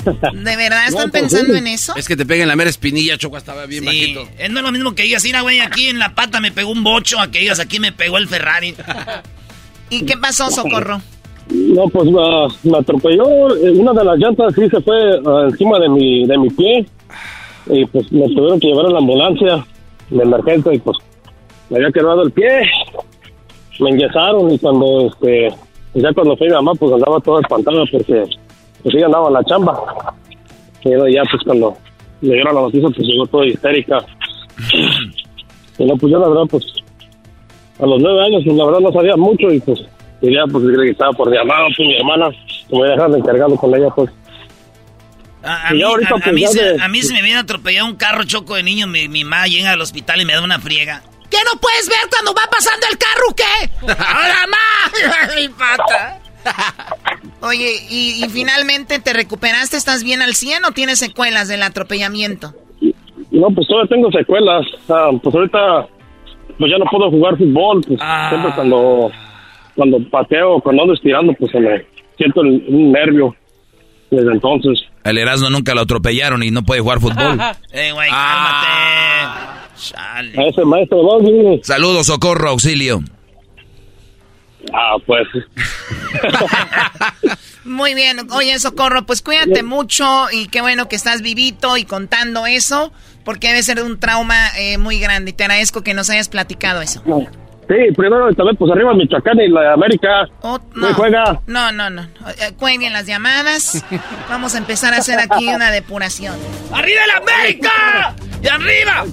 ¿De verdad están pensando en eso? Es que te peguen la mera espinilla, Choco, estaba bien bajito. Es no es lo mismo que digas, mira, güey, aquí en la pata me pegó un bocho, a que digas, aquí me pegó el Ferrari. [LAUGHS] ¿Y qué pasó, Socorro? No, pues me atropelló. Eh, una de las llantas sí se fue ah, encima de mi, de mi pie. Y pues me tuvieron que llevar a la ambulancia de emergencia y pues me había quedado el pie. Me enyesaron y cuando este ya cuando fui mi mamá, pues andaba toda espantada porque pues ella andaba en la chamba. Y ya, pues cuando le dieron la noticia, pues llegó toda histérica. y no, pues yo la verdad, pues a los nueve años, pues la verdad no sabía mucho y pues diría, pues que estaba por llamado, pues mi hermana, como ya dejaron encargado con ella, pues. A, mí, ahorita, a, pues, mí se, a, mí, se, me viene atropellado un carro choco de niño, mi, mi mamá llega al hospital y me da una friega. ¿Qué no puedes ver cuando va pasando el carro qué? ¡Ahora más! Mi pata. Oye, y, finalmente te recuperaste, ¿estás bien al 100 o tienes secuelas del atropellamiento? No, pues todavía tengo secuelas. pues ahorita pues ya no puedo jugar fútbol, pues ah. siempre cuando cuando pateo, cuando ando estirando, pues se me siento el- un nervio desde entonces. El Erasmo nunca lo atropellaron y no puede jugar fútbol. [LAUGHS] Eh, güey, Ah. cálmate. A maestro. Saludos, socorro, auxilio. Ah, pues. [LAUGHS] Muy bien. Oye, Socorro, pues cuídate mucho y qué bueno que estás vivito y contando eso, porque debe ser un trauma eh, muy grande. Y te agradezco que nos hayas platicado eso. Sí, primero también, pues arriba Michoacán y la América. no. ¿Qué juega? No, no, no. Eh, Cuelguen las llamadas. Vamos a empezar a hacer aquí una depuración. ¡Arriba la América! ¡Y arriba!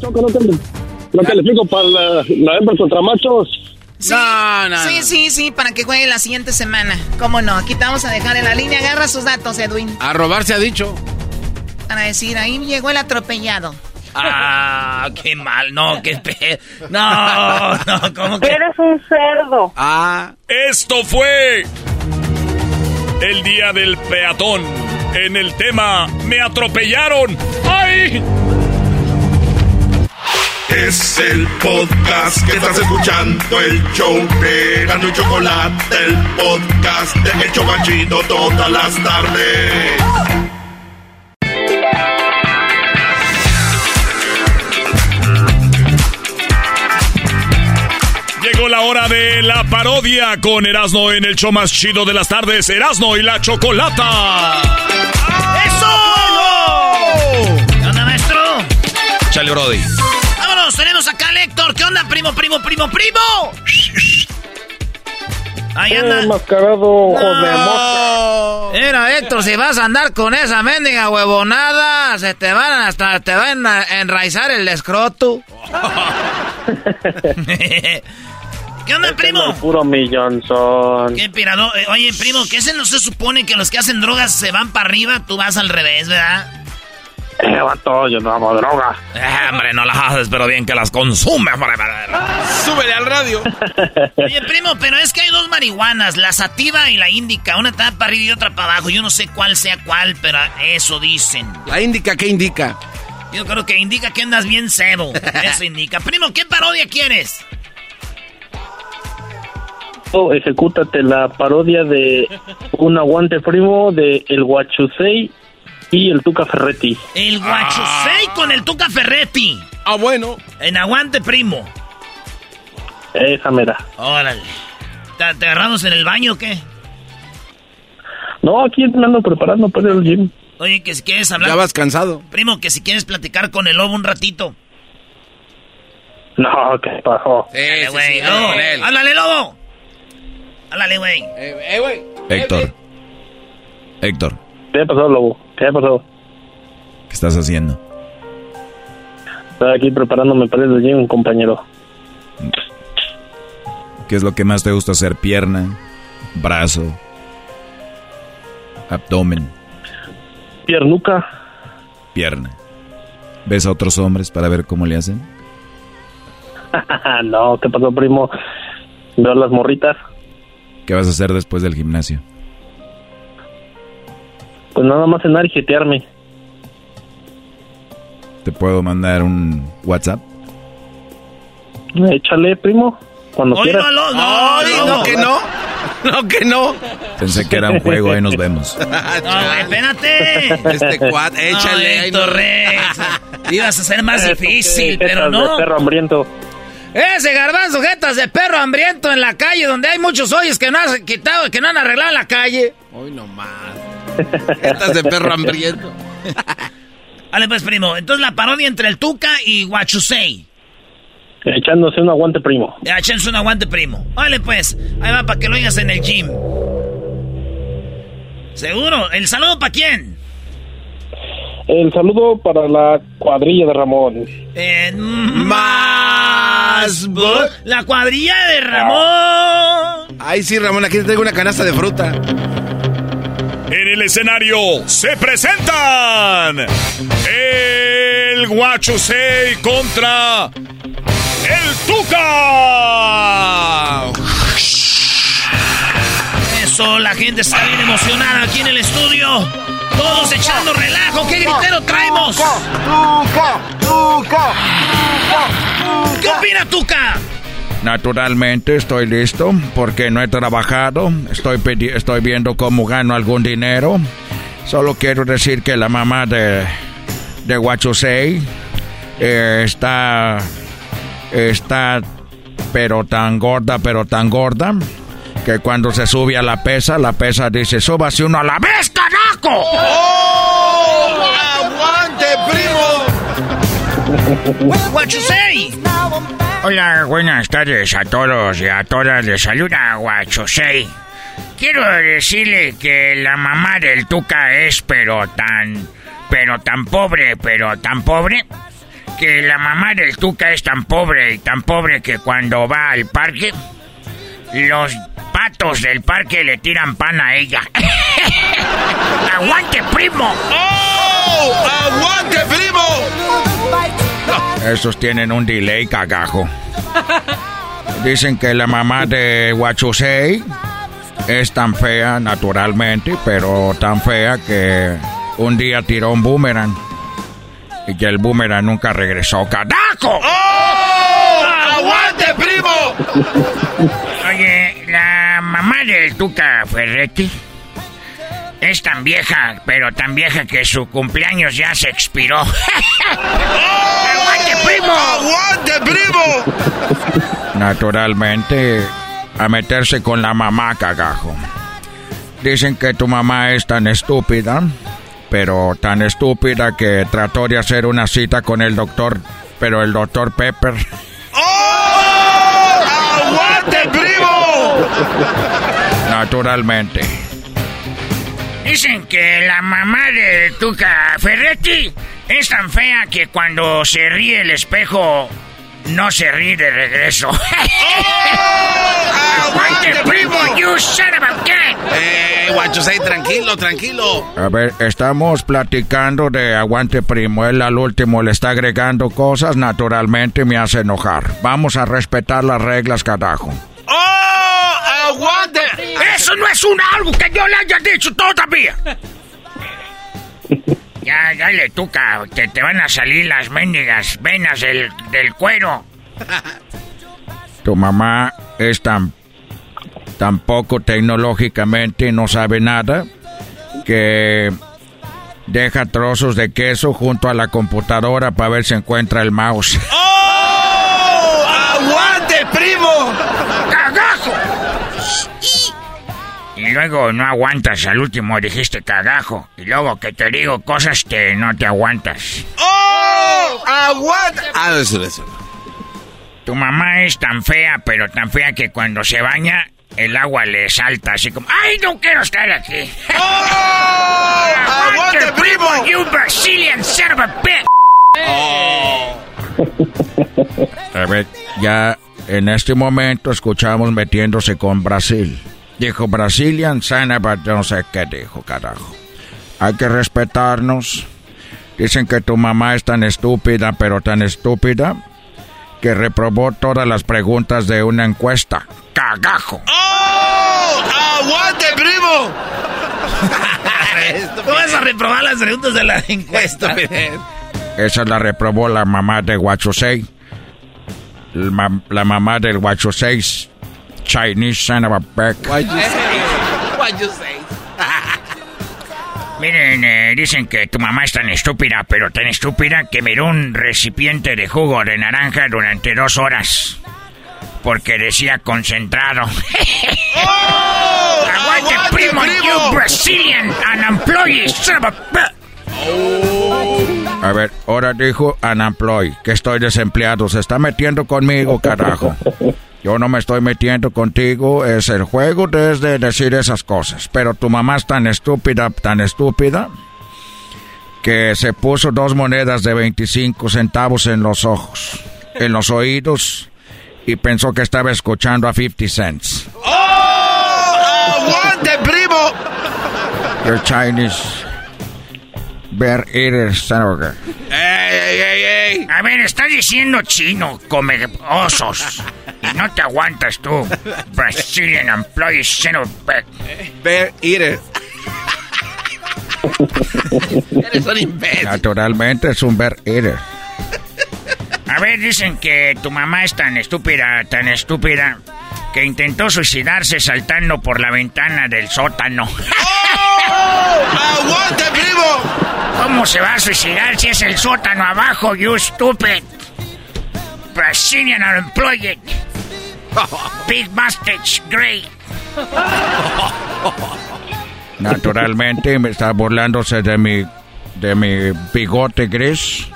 No califico para la, la hembra contra machos. Sí, sí, sí, sí, para que juegue la siguiente semana. ¿Cómo no? Aquí te vamos a dejar en la línea. Agarra sus datos, Edwin. A robar se ha dicho. Para decir, ahí llegó el atropellado. Ah, qué mal, no, qué pe... No, no, ¿cómo que? Eres un cerdo. Ah. Esto fue el día del peatón. En el tema Me atropellaron. ¡Ay! Es el podcast que estás escuchando, el show de Gano y Chocolate, el podcast de El Chocachito todas las tardes. La hora de la parodia con Erasmo en el show más chido de las tardes, Erasmo y la Chocolata. ¡Eso! ¿Qué onda, maestro? Chale, Brody. Vámonos, tenemos acá al Héctor. ¿Qué onda, primo, primo, primo, primo? Ahí anda. Eh, mascarado, ojo de mosca. Mira, Héctor, si vas a andar con esa mendiga huevonada, se te van hasta te van a enraizar el escroto. [LAUGHS] [LAUGHS] ¿Qué onda, primo? Puro millonzón. ¿Qué pirado? Eh, oye, primo, ¿qué se no se supone que los que hacen drogas se van para arriba? Tú vas al revés, ¿verdad? Eh, vato, yo no hago droga. Eh, hombre, no las haces, pero bien que las consume, hombre. Súbele al radio. [LAUGHS] Oye, primo, pero es que hay dos marihuanas, la sativa y la índica. Una está para arriba y otra para abajo. Yo no sé cuál sea cuál, pero eso dicen. La indica, ¿qué indica? Yo creo que indica que andas bien cedo. [LAUGHS] Eso indica. Primo, ¿qué parodia quieres? Ejecútate la parodia de un aguante primo de El Guachusei y el Tuca Ferretti. El guachusei con el Tuca Ferretti. Ah, bueno. En aguante, primo. Esa mera. Órale. ¿Te, te agarramos en el baño o qué? No, aquí me ando preparando para al gym. Oye, que si quieres hablar... Ya vas cansado. Primo, que si quieres platicar con el lobo un ratito. No, ¿qué pasó? Dale, güey. lobo. Háblale, lobo. Háblale, güey. Eh, güey. Héctor. Héctor, ¿Qué pasó, lobo? ¿Qué pasó? ¿qué estás haciendo? Estoy aquí preparándome para al gym, compañero. ¿Qué es lo que más te gusta hacer? ¿Pierna? ¿Brazo? ¿Abdomen? Piernuca. Pierna. ¿Ves a otros hombres para ver cómo le hacen? [LAUGHS] no, ¿qué pasó, primo? Veo las morritas. ¿Qué vas a hacer después del gimnasio? Pues nada más cenar y jetearme. ¿Te puedo mandar un WhatsApp? Échale, primo. Cuando quieras. no, no, no, no, que no. No, que no. Pensé que era un juego, ahí nos vemos. [LAUGHS] No, güey, espérate. Este cuad, échale. No, no. Rex. Ibas a ser más difícil, pero no. perro hambriento. Ese garbanzo, jetas de perro hambriento en la calle, donde hay muchos hoyos que no has quitado, que no han arreglado en la calle. Hoy nomás. Jetas [LAUGHS] de perro hambriento. [LAUGHS] Vale, pues, primo. Entonces, la parodia entre el Tuca y Guachusei. Echándose un aguante, primo. Échense un aguante, primo. Vale, pues. Ahí va para que lo oigas en el gym. ¿Seguro? ¿El saludo para quién? El saludo para la cuadrilla de Ramón. Eh, más. La cuadrilla de Ramón. Ay, sí, Ramón, aquí te traigo una canasta de fruta. En el escenario se presentan el Guachusei contra el Tuca. Eso, la gente está bien emocionada aquí en el estudio. Todos echando relajo. ¿Qué gritero traemos? Tuca, Tuca, ¿Qué opina Tuca? Naturalmente estoy listo porque no he trabajado, estoy, estoy viendo cómo gano algún dinero. Solo quiero decir que la mamá de, de Huachusei eh, está, está, pero tan gorda, pero tan gorda, que cuando se sube a la pesa, la pesa dice, súbase uno a la vez, carajo. ¡Oh! ¡Aguante, primo! ¡Huachusei! Hola, buenas tardes a todos y a todas. Les saluda Guachosei. Quiero decirle que la mamá del Tuca es pero tan, pero tan pobre, pero tan pobre, que la mamá del Tuca es tan pobre y tan pobre que cuando va al parque, los patos del parque le tiran pan a ella. [LAUGHS] ¡Aguante, primo! ¡Oh! ¡Aguante, primo! Esos tienen un delay cagajo. Dicen que la mamá de Huachusei es tan fea naturalmente, pero tan fea que un día tiró un boomerang y que el boomerang nunca regresó. ¡Carajo! ¡Oh! ¡Aguante, primo! Oye, la mamá del Tuca Ferretti es tan vieja, pero tan vieja que su cumpleaños ya se expiró. [LAUGHS] ¡Aguante, primo! ¡Aguante, primo! Naturalmente, a meterse con la mamá, cagajo. Dicen que tu mamá es tan estúpida, pero tan estúpida que trató de hacer una cita con el doctor, pero el doctor Pepper. ¡Oh! ¡Aguante, primo! [LAUGHS] Naturalmente. Dicen que la mamá de Tuca Ferretti es tan fea que cuando se ríe el espejo no se ríe de regreso. [LAUGHS] ¡Aguante, primo! ¡You son of! Eh, Guachosei, tranquilo, tranquilo. A ver, estamos platicando de aguante primo. Él al último le está agregando cosas, naturalmente me hace enojar. Vamos a respetar las reglas, carajo. ¡Oh! ¡Aguante! Eso no es un algo que yo le haya dicho todavía. [LAUGHS] Ya, ya le toca, que te van a salir las mendigas venas del, del cuero. Tu mamá es tan, tan poco tecnológicamente, no sabe nada, que deja trozos de queso junto a la computadora para ver si encuentra el mouse. ¡Oh! Luego no aguantas, al último dijiste cagajo. Y luego que te digo cosas que no te aguantas. ¡Oh! ¡Aguante! Ah, eso, eso. Tu mamá es tan fea, pero tan fea que cuando se baña, el agua le salta así como... ¡Ay, no quiero estar aquí! ¡Oh! [LAUGHS] ¡Aguante, primo! ¡You Brazilian son of a bitch! A ver, ya en este momento escuchamos metiéndose con Brasil. Dijo Brazilian son of a... No sé qué dijo, carajo. Hay que respetarnos. Dicen que tu mamá es tan estúpida, pero tan estúpida, que reprobó todas las preguntas de una encuesta. ¡Cagajo! ¡Oh! ¡Aguante, primo! [LAUGHS] ¿Cómo vas a reprobar las preguntas de la encuesta? Esa la reprobó la mamá de Huachosei. La, ma- la mamá del Huachosei. Chinese son of a peck. [LAUGHS] [LAUGHS] Miren, eh, dicen que tu mamá es tan estúpida, pero tan estúpida que miró un recipiente de jugo de naranja durante dos horas. Porque decía concentrado. [LAUGHS] ¡Oh! ¡Aguante, primo, you Brazilian unemployed son of a bitch! A ver, ahora dijo unemployed, que estoy desempleado. Se está metiendo conmigo, carajo. Yo no me estoy metiendo contigo. Es el juego desde decir esas cosas. Pero tu mamá es tan estúpida, tan estúpida, que se puso dos monedas de 25 centavos en los ojos, en los oídos, y pensó que estaba escuchando a 50 cents. ¡Oh! ¡Aguante, primo! Your Chinese bear eater ¡Ey, ey, ey, ey! A ver, estás diciendo chino, come osos. Y no te aguantas tú. Brazilian employee of bitch. Bear Eater. Eres un imbécil. Naturalmente es un bear eater. A ver, dicen que tu mamá es tan estúpida, tan estúpida, que intentó suicidarse saltando por la ventana del sótano. ¡Oh! ¡Aguante, primo! ¿Cómo se va a suicidar si es el sótano abajo, you stupid? Brazilian unemployed. [LAUGHS] Big mustache, great. Naturalmente me está burlándose de mi de mi bigote gris,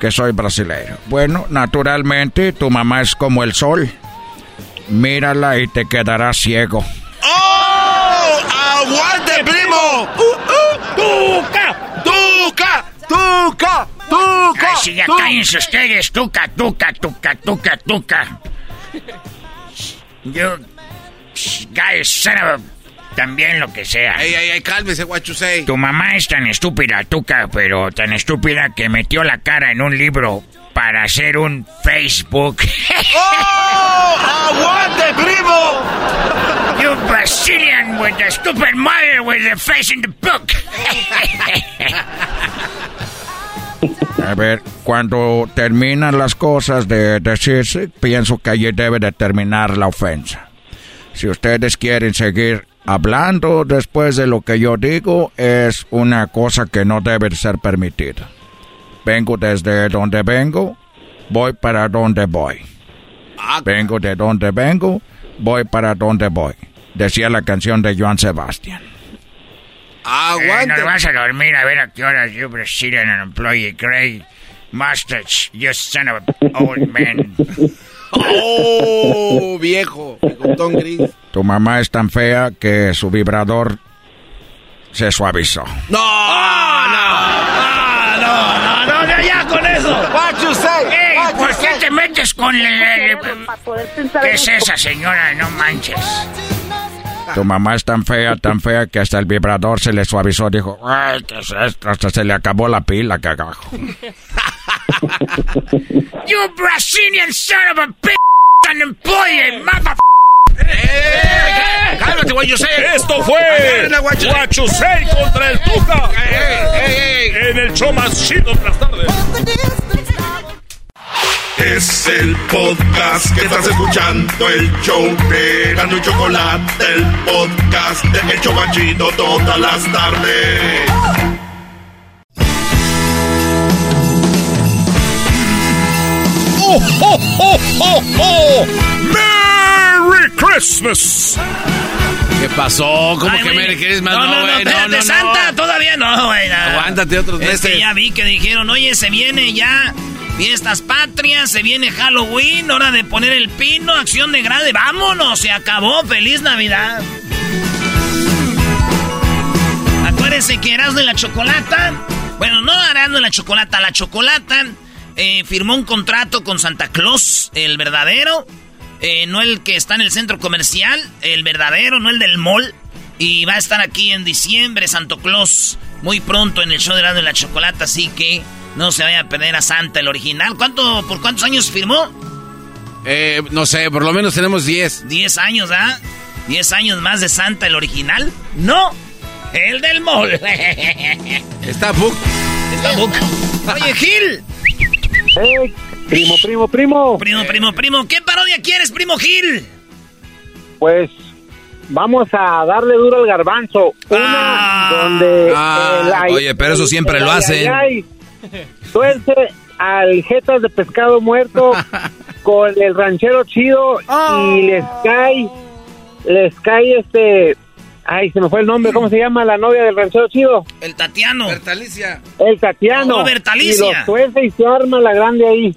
que soy brasileño. Bueno, naturalmente tu mamá es como el sol. Mírala y te quedarás ciego. ¡Oh! ¡Aguante, primo! Uh, uh. ¡Tuca! ¡Tuca! ¡Tuca! ¡Tuca! Ay, sí, ya cállense ustedes. Tuca, tuca, tuca, tuca, tuca. You guys son of a- También lo que sea. Ey, ey, ey, cálmese, what you say. Tu mamá es tan estúpida, Tuca, pero tan estúpida que metió la cara en un libro para hacer un Facebook. [LAUGHS] ¡Oh! ¡Aguante, primo! You Brazilian with the stupid mother with the face in the book. [LAUGHS] A ver, cuando terminan las cosas de decirse, pienso que allí debe de terminar la ofensa. Si ustedes quieren seguir hablando después de lo que yo digo, es una cosa que no debe de ser permitida. Vengo desde donde vengo, voy para donde voy. Vengo de donde vengo, voy para donde voy. Decía la canción de Joan Sebastián. Aguante. nos vas a dormir a ver a qué horas you Brazilian unemployed gray mustache, you son of a old man. ¡Oh, viejo! Bigotón gris. Tu mamá es tan fea que su vibrador se suavizó. ¡No! ¡Ah, no! ¡No, no, no, ya con eso! What you say? Ey, What you ¿por qué say? te metes con el... el- ¿Qué es esa señora? No manches. Tu mamá es tan fea, tan fea que hasta el vibrador se le suavizó. Dijo, ay, ¿qué es esto? Hasta se le acabó la pila, cagajo. [LAUGHS] you Brazilian son of a bitch unemployed mother... ¡Cálmate, what you say! Esto fue. Guachusei contra el Tuca. En el show más chido de las tardes. Es el podcast que estás escuchando, el show de Gano y Chocolate, el podcast de El Chobachito todas las tardes. ¡Oh, oh, oh, oh, oh! ¡Merry Christmas! ¿Qué pasó? ¿Cómo Ay, que. Merry Christmas? No, no, no, güey, espérate, Santa, todavía no, güey. no. Aguántate otros Es que meses. ya vi que dijeron, oye, se viene ya fiestas patrias, se viene Halloween, hora de poner el pino, acción de grade, vámonos, se acabó, feliz Navidad. Acuérdense que Erasmo y la Chocolata, bueno, no Erasmo y la Chocolata, la Chocolata eh, firmó un contrato con Santa Claus, el verdadero, eh, no el que está en el centro comercial, el verdadero, no el del mall. Y va a estar aquí en diciembre, Santo Claus, muy pronto en el show de Erasmo y la Chocolata, así que no se vaya a perder a Santa, el original. ¿Cuánto, ¿Por cuántos años firmó? Eh, no sé, por lo menos tenemos 10. 10 años, ¿ah? ¿10 años más de Santa, el original? No, el del mall. Está book. Está book. [LAUGHS] Oye, Gil. Primo, primo, primo. Primo, primo, primo. ¿Qué parodia quieres, primo Gil? Pues vamos a darle duro al garbanzo. Una donde Ah, el ay- oye, pero eso siempre el lo hacen. tuerce al jetas de pescado muerto [LAUGHS] con el ranchero chido y les cae, les cae este, ay, se me fue el nombre, ¿cómo se llama la novia del ranchero chido? El Tatiano. Bertalicia. El Tatiano. Oh, Bertalicia. Y y se arma la grande ahí.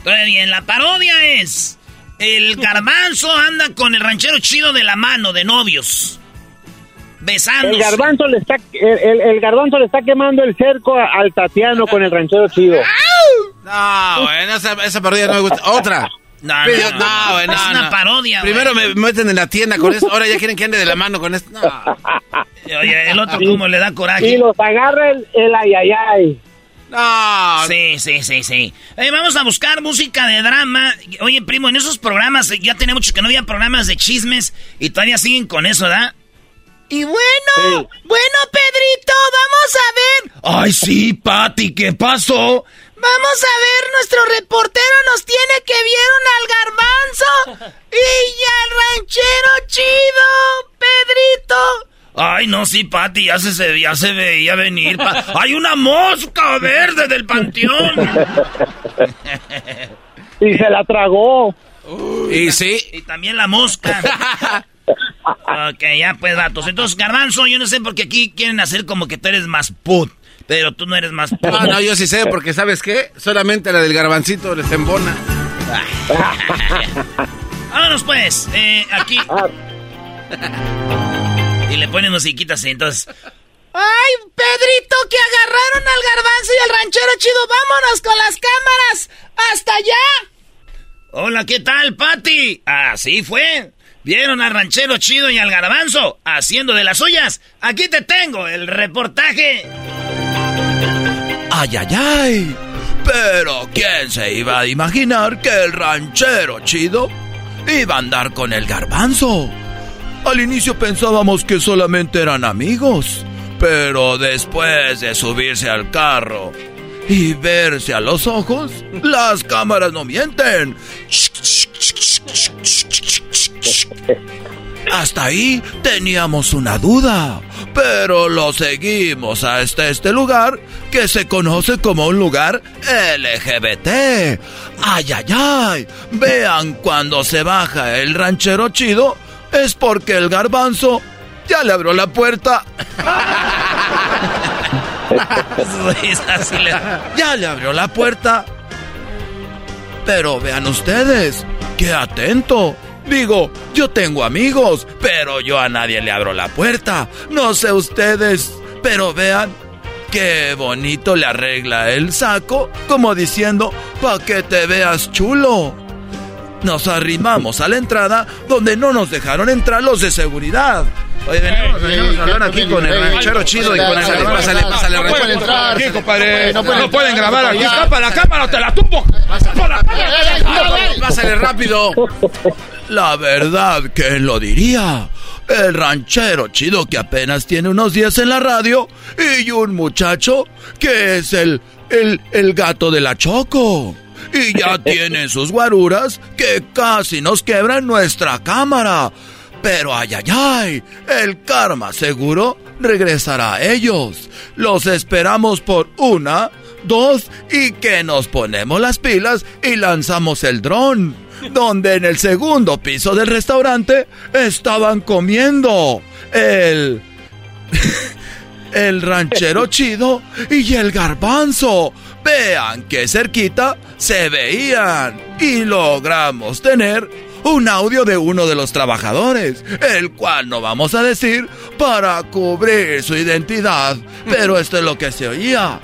Entonces, bien, la parodia es... El [LAUGHS] garbanzo anda con el ranchero chido de la mano, de novios. Besándose. El garbanzo le está, el, el- el garbanzo le está quemando el cerco a- al Tatiano con el ranchero chido. No, bueno, esa, esa parodia no me gusta. Otra. [LAUGHS] No, Pero- no, no. Es una no. parodia, güey. Primero me meten en la tienda con esto, ahora ya quieren que ande de la mano con esto. No. [LAUGHS] Oye, el otro cómo le da coraje. Y los agarra el, el ayayay. No. Sí, sí, sí, sí. Eh, vamos a buscar música de drama. Oye, primo, en esos programas, ya tenía mucho que no había programas de chismes y todavía siguen con eso, ¿verdad? Y bueno, bueno, Pedrito, vamos a ver. Ay, sí, Pati, ¿qué pasó? Vamos a ver, nuestro reportero nos tiene que vieron al garbanzo y al ranchero chido, Pedrito. Ay, no, sí, Pati, ya se, ya se veía venir. [LAUGHS] ¡Hay una mosca verde del panteón! y se la tragó. y sí. Y también la mosca. [LAUGHS] ok, ya pues, datos. Entonces, Garbanzo, yo no sé por qué aquí quieren hacer como que tú eres más put. Pero tú no eres más put. No, no, yo sí sé, porque ¿sabes qué? Solamente la del garbancito les embona. [LAUGHS] Vámonos pues, eh, aquí. Y le ponen musiquitas así, entonces... ¡Ay, Pedrito, que agarraron al garbanzo y al ranchero chido! ¡Vámonos con las cámaras! ¡Hasta allá! Hola, ¿qué tal, Pati? Así fue. ¿Vieron al ranchero chido y al garbanzo haciendo de las suyas? Aquí te tengo el reportaje. ¡Ay, ay, ay! Pero ¿quién se iba a imaginar que el ranchero chido iba a andar con el garbanzo? Al inicio pensábamos que solamente eran amigos, pero después de subirse al carro y verse a los ojos, las cámaras no mienten. Hasta ahí teníamos una duda, pero lo seguimos hasta este lugar que se conoce como un lugar LGBT. ¡Ay, ay, ay! Vean cuando se baja el ranchero chido es porque el garbanzo ya le abrió la puerta. ya le abrió la puerta. Pero vean ustedes, qué atento. Digo, yo tengo amigos, pero yo a nadie le abro la puerta. No sé ustedes, pero vean qué bonito le arregla el saco, como diciendo, pa' que te veas chulo. Nos arrimamos a la entrada donde no nos dejaron entrar los de seguridad. Oye, venimos, venimos a hablar aquí con el ranchero chido y con el pásale, pásale, pásale, No pueden entrar aquí, compadre. No pueden grabar aquí. Capa la cámara, te la tumbo. Pásale rápido. La verdad, ¿quién lo diría? El ranchero chido que apenas tiene unos días en la radio y un muchacho que es el, el, el gato de la Choco y ya [LAUGHS] tienen sus guaruras que casi nos quebran nuestra cámara. Pero ay, ay, ay, el karma seguro regresará a ellos. Los esperamos por una, dos y que nos ponemos las pilas y lanzamos el dron. Donde en el segundo piso del restaurante estaban comiendo el... [LAUGHS] el ranchero chido y el garbanzo. Vean qué cerquita se veían y logramos tener un audio de uno de los trabajadores, el cual no vamos a decir para cubrir su identidad, pero esto es lo que se oía.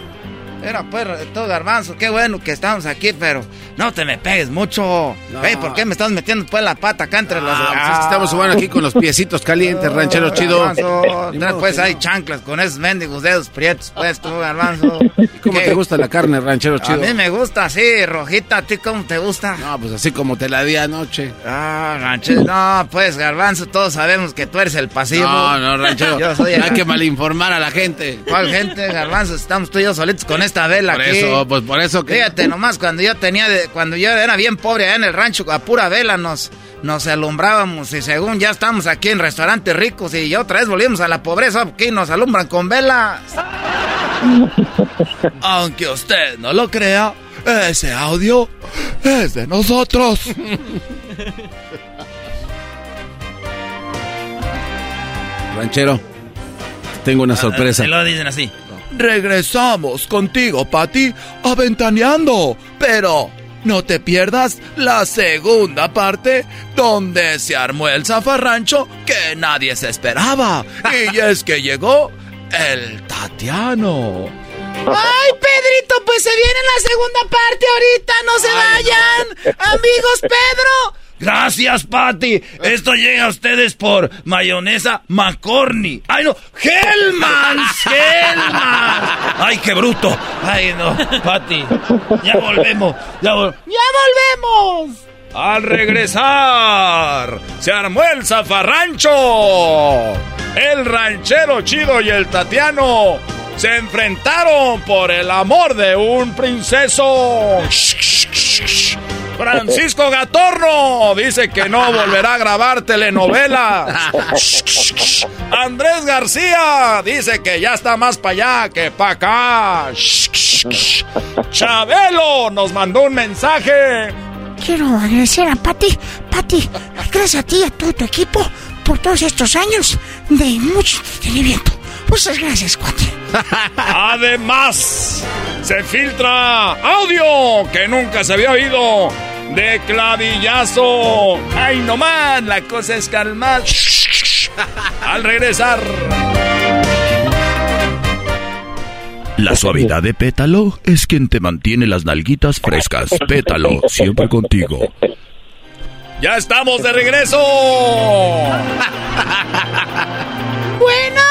Era pues todo garbanzo, qué bueno que estamos aquí, pero no te me pegues mucho. ¿por qué me estás metiendo pues la pata acá entre los... Ah, pues estamos jugando aquí con los piecitos calientes, ranchero chido. Garbanzo, pues hay chanclas con esos mendigos dedos prietos, pues tú, garbanzo. ¿Cómo te gusta la carne, ranchero chido? A mí me gusta así, rojita, ¿a ti cómo te gusta? No, pues así como te la di anoche. Ah, ranchero, no, pues garbanzo, todos sabemos que tú eres el pasivo. No, no, ranchero, Yo soy hay que malinformar a la gente. ¿Cuál gente, garbanzo? Estamos tú y yo solitos con esta vela por aquí. Eso, pues por eso que... Fíjate nomás, cuando yo tenía de cuando yo era bien pobre allá en el rancho, a pura vela nos, nos alumbrábamos y según ya estamos aquí en restaurantes ricos y ya otra vez volvimos a la pobreza, aquí nos alumbran con velas. [LAUGHS] Aunque usted no lo crea, ese audio es de nosotros. Ranchero, tengo una sorpresa. Se lo dicen así. Regresamos contigo, Patty, aventaneando. Pero no te pierdas la segunda parte donde se armó el zafarrancho que nadie se esperaba. Y [LAUGHS] es que llegó el Tatiano. ¡Ay, Pedrito! Pues se viene la segunda parte ahorita, no se vayan. Amigos, Pedro. Gracias, Patty. Esto llega a ustedes por mayonesa McCorney. ¡Ay, no! ¡Hellmans! [LAUGHS] ¡Hellmans! ¡Ay, qué bruto! ¡Ay, no! Patty, ya volvemos. Ya, ¡Ya volvemos! Al regresar, se armó el zafarrancho. El ranchero chido y el Tatiano se enfrentaron por el amor de un princeso. Francisco Gatorno dice que no volverá a grabar telenovela. Andrés García dice que ya está más para allá que para acá. Chabelo nos mandó un mensaje. Quiero agradecer a Pati. Pati, gracias a ti y a todo tu equipo por todos estos años de mucho entretenimiento. Muchas gracias, cuate. [LAUGHS] Además, se filtra audio que nunca se había oído de clavillazo. ¡Ay, no más! La cosa es calmar. [LAUGHS] Al regresar. La suavidad de pétalo es quien te mantiene las nalguitas frescas. Pétalo, siempre contigo. ¡Ya estamos de regreso! [LAUGHS] Bueno,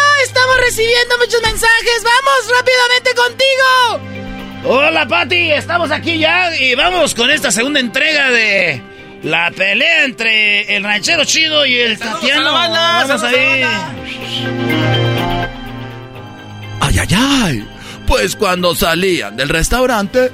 recibiendo muchos mensajes. ¡Vamos rápidamente contigo! Hola, Pati. Estamos aquí ya y vamos con esta segunda entrega de la pelea entre el ranchero chido y el Tatiano. Vamos ahí. Ay, ay, ay. Pues cuando salían del restaurante,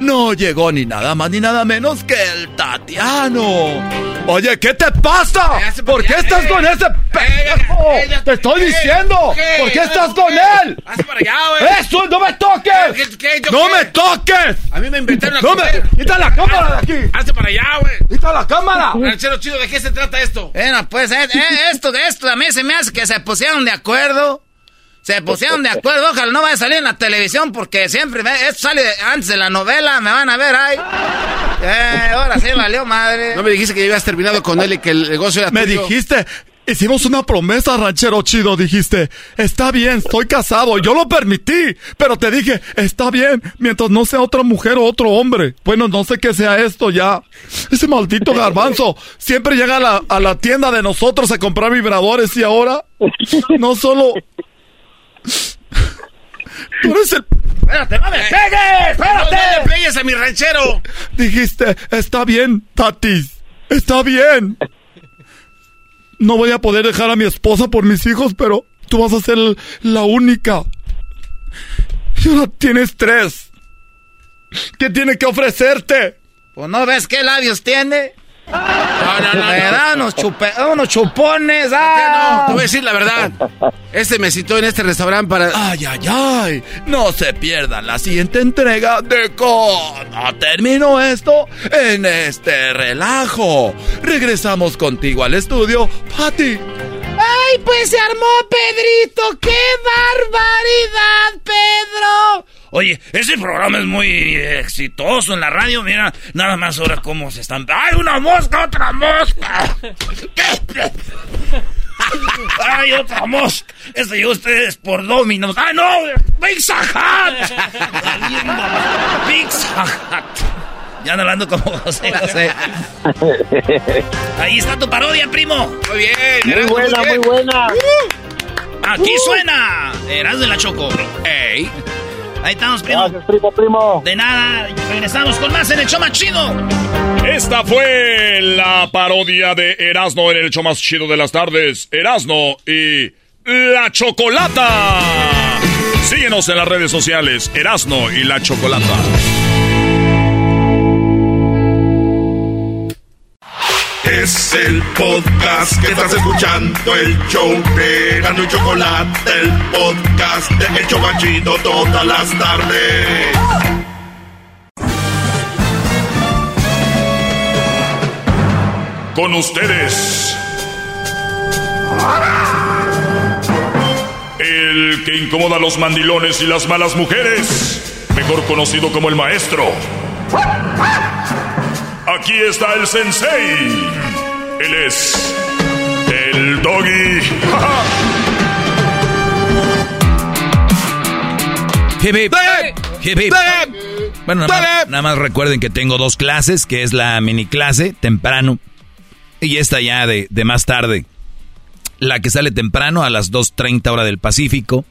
no llegó ni nada más ni nada menos que el Tatiano. Oye, ¿qué te pasa? ¿Por qué estás con ese pendejo? Te estoy diciendo. ¿Por qué estás con él? Hazte para allá, güey. ¡Eso! ¡No me toques! ¡No me toques! A mí me inventaron la ¡No me! ¡Quita la cámara de aquí! Hazte para allá, güey. ¡Quita la cámara! Ranchero chido, ¿de qué se trata esto? Bueno, pues eh, eh, esto de esto a mí se me hace que se pusieron de acuerdo. Se pusieron de acuerdo, ojalá no vaya a salir en la televisión porque siempre ve- esto sale antes de la novela, me van a ver ahí. Eh, ahora sí valió madre. No me dijiste que ya habías terminado con él y que el negocio era Me tuyo. dijiste, hicimos una promesa, ranchero chido, dijiste, está bien, estoy casado, yo lo permití, pero te dije, está bien, mientras no sea otra mujer o otro hombre. Bueno, no sé qué sea esto ya. Ese maldito garbanzo siempre llega a la, a la tienda de nosotros a comprar vibradores y ahora no solo... Tú eres el... ¡Espérate, no me pegues! ¡Espérate! ¡No le pegues a mi ranchero! Dijiste, está bien, Tatis, está bien. No voy a poder dejar a mi esposa por mis hijos, pero tú vas a ser la única. Y ahora tienes tres. ¿Qué tiene que ofrecerte? Pues no ves qué labios tiene. No, no, no. Me no. da unos, chupe- unos chupones. ¿Por qué ¡ah! no? Te voy a decir la verdad. Este me citó en este restaurante para... Ay, ay, ay. No se pierdan la siguiente entrega de cómo terminó esto en este relajo. Regresamos contigo al estudio, Patty. ¡Ay, pues se armó Pedrito! ¡Qué barbaridad, Pedro! Oye, ese programa es muy exitoso en la radio. Mira, nada más ahora cómo se están. ¡Ay, una mosca, otra mosca! ¡Ay, otra mosca! Este llegó ustedes por Dominos. ¡Ah, no! ¡Pizza Hut! ¡Pizza Hut! Ya ando hablando como José José. Ahí está tu parodia, primo. Muy bien. Muy buena, bien. muy buena. Aquí suena. Eras de la Choco. ¡Ey! Ahí estamos, primo. Gracias, primo, primo. De nada. Regresamos con más en el show más chido. Esta fue la parodia de Erasno en el hecho más chido de las tardes. Erasno y la Chocolata. Síguenos en las redes sociales. Erasno y la Chocolata. Es el podcast que estás escuchando, el show de Erasmo y Chocolate, el podcast de El Chobachito todas las tardes. Con ustedes. El que incomoda a los mandilones y las malas mujeres. Mejor conocido como el maestro. Aquí está el sensei. Él es. El doggy. Hip, hip. Hip, hip. Bueno, nada más, nada más recuerden que tengo dos clases, que es la mini clase temprano y esta ya de, de más tarde. La que sale temprano a las 2.30 hora del Pacífico,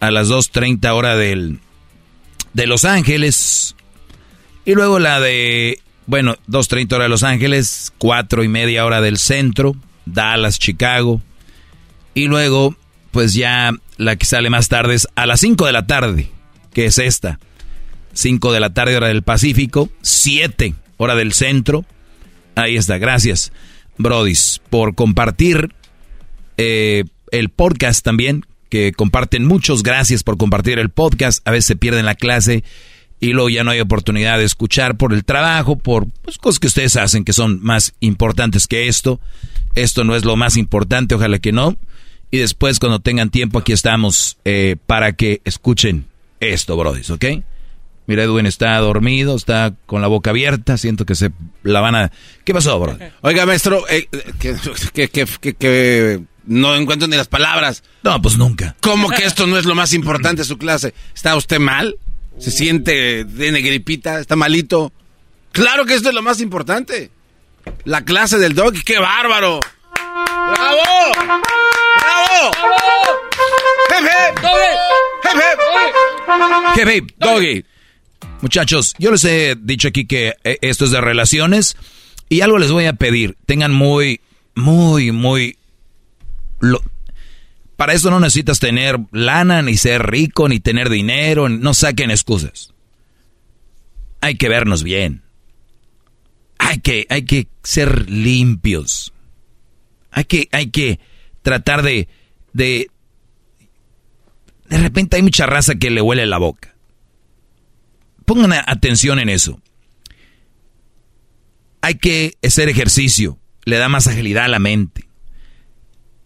a las 2.30 hora del, de Los Ángeles, y luego la de, bueno, 2.30 hora de Los Ángeles, 4 y media hora del centro, Dallas, Chicago, y luego, pues ya la que sale más tarde es a las 5 de la tarde, que es esta. 5 de la tarde hora del Pacífico, 7 hora del centro. Ahí está, gracias, Brodis, por compartir eh, el podcast también, que comparten muchos. Gracias por compartir el podcast. A veces se pierden la clase y luego ya no hay oportunidad de escuchar por el trabajo, por pues, cosas que ustedes hacen que son más importantes que esto. Esto no es lo más importante, ojalá que no. Y después, cuando tengan tiempo, aquí estamos eh, para que escuchen esto, brodis, ¿ok? Mira, Edwin está dormido, está con la boca abierta, siento que se la van a... ¿Qué pasó, bro? [LAUGHS] Oiga, maestro, eh, que, que, que, no encuentro ni las palabras. No, pues nunca. ¿Cómo que esto no es lo más importante de su clase? ¿Está usted mal? ¿Se siente, tiene gripita? ¿Está malito? Claro que esto es lo más importante. La clase del dog, qué bárbaro. ¡Bravo! ¡Bravo! ¡Hep, Doggy! Muchachos, yo les he dicho aquí que eh, esto es de relaciones y algo les voy a pedir. Tengan muy, muy, muy... Para eso no necesitas tener lana, ni ser rico, ni tener dinero. No saquen excusas. Hay que vernos bien. Hay que, hay que ser limpios. Hay que, hay que tratar de, de... De repente hay mucha raza que le huele la boca. Pongan atención en eso. Hay que hacer ejercicio, le da más agilidad a la mente.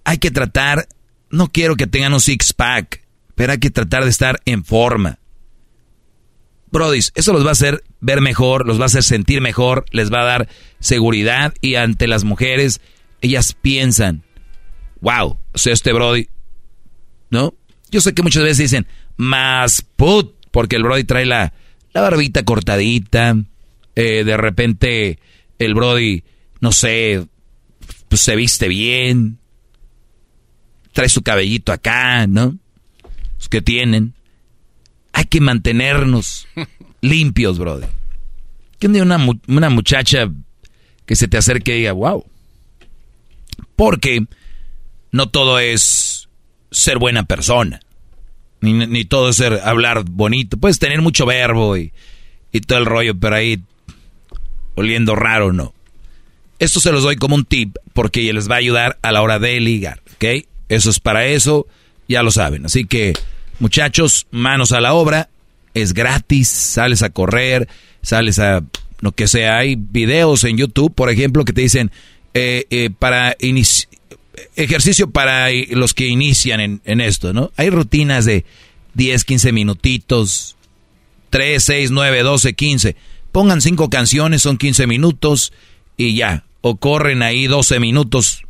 Hay que tratar, no quiero que tengan un six-pack, pero hay que tratar de estar en forma. Brodis, eso los va a hacer ver mejor, los va a hacer sentir mejor, les va a dar seguridad y ante las mujeres, ellas piensan, wow, sea, este Brody, ¿no? Yo sé que muchas veces dicen, más put, porque el Brody trae la, la barbita cortadita, eh, de repente el Brody, no sé, pues se viste bien, trae su cabellito acá, ¿no? Los que tienen. Hay que mantenernos [LAUGHS] limpios, Brody. Que una, una muchacha que se te acerque y diga, wow. Porque no todo es ser buena persona. Ni, todo es ser, hablar bonito. Puedes tener mucho verbo y, y todo el rollo, pero ahí oliendo raro, no. Esto se los doy como un tip porque les va a ayudar a la hora de ligar, ¿ok? Eso es para eso, ya lo saben. Así que, muchachos, manos a la obra. Es gratis, sales a correr, sales a lo que sea. Hay videos en YouTube, por ejemplo, que te dicen eh, eh, para ejercicio para los que inician en, esto, ¿no? Hay rutinas de 10, 15 minutitos, 3, 6, 9, 12, 15. Pongan cinco canciones, son 15 minutos y ya. O corren ahí 12 minutos.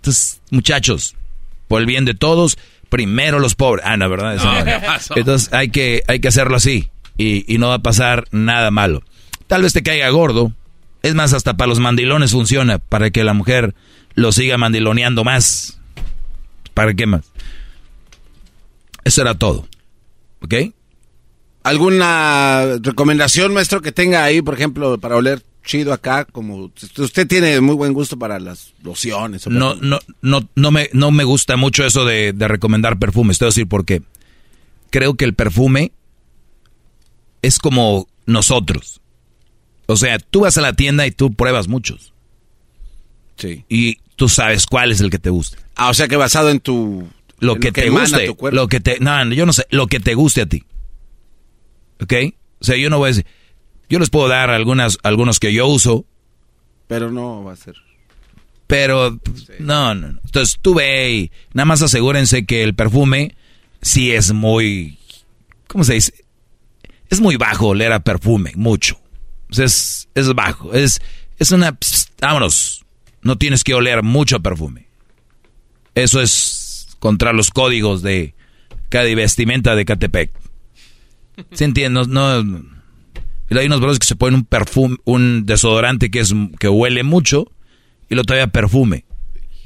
Entonces, muchachos, por el bien de todos, primero los pobres. Ah, no, ¿verdad? Entonces hay que, hay que hacerlo así y, y no va a pasar nada malo. Tal vez te caiga gordo, es más, hasta para los mandilones funciona, para que la mujer lo siga mandiloneando más. ¿Para qué más? Eso era todo. ¿Ok? ¿Alguna recomendación, maestro, que tenga ahí, por ejemplo, para oler chido acá? Como usted tiene muy buen gusto para las lociones. no, no, no, no me, no me gusta mucho eso de, de recomendar perfumes. Te voy a decir por qué. Creo que el perfume es como nosotros. O sea, tú vas a la tienda y tú pruebas muchos. Sí. Y tú sabes cuál es el que te gusta. Ah, o sea que basado en tu... Lo que, te guste. Lo que te... No, yo no sé. Lo que te guste a ti. ¿Ok? O sea, yo no voy a decir... Yo les puedo dar algunas, algunos que yo uso. Pero no va a ser... Pero, no, no, no. Entonces tú ve y nada más asegúrense que el perfume sí es muy... ¿Cómo se dice? Es muy bajo oler a perfume, mucho. Es, es bajo. Es, es una... vámonos. No tienes que oler mucho perfume. Eso es contra los códigos de cada vestimenta de Catepec. ¿Se entiende? No, hay unos brothers que se ponen un perfume, un desodorante que es que huele mucho y lo todavía perfume.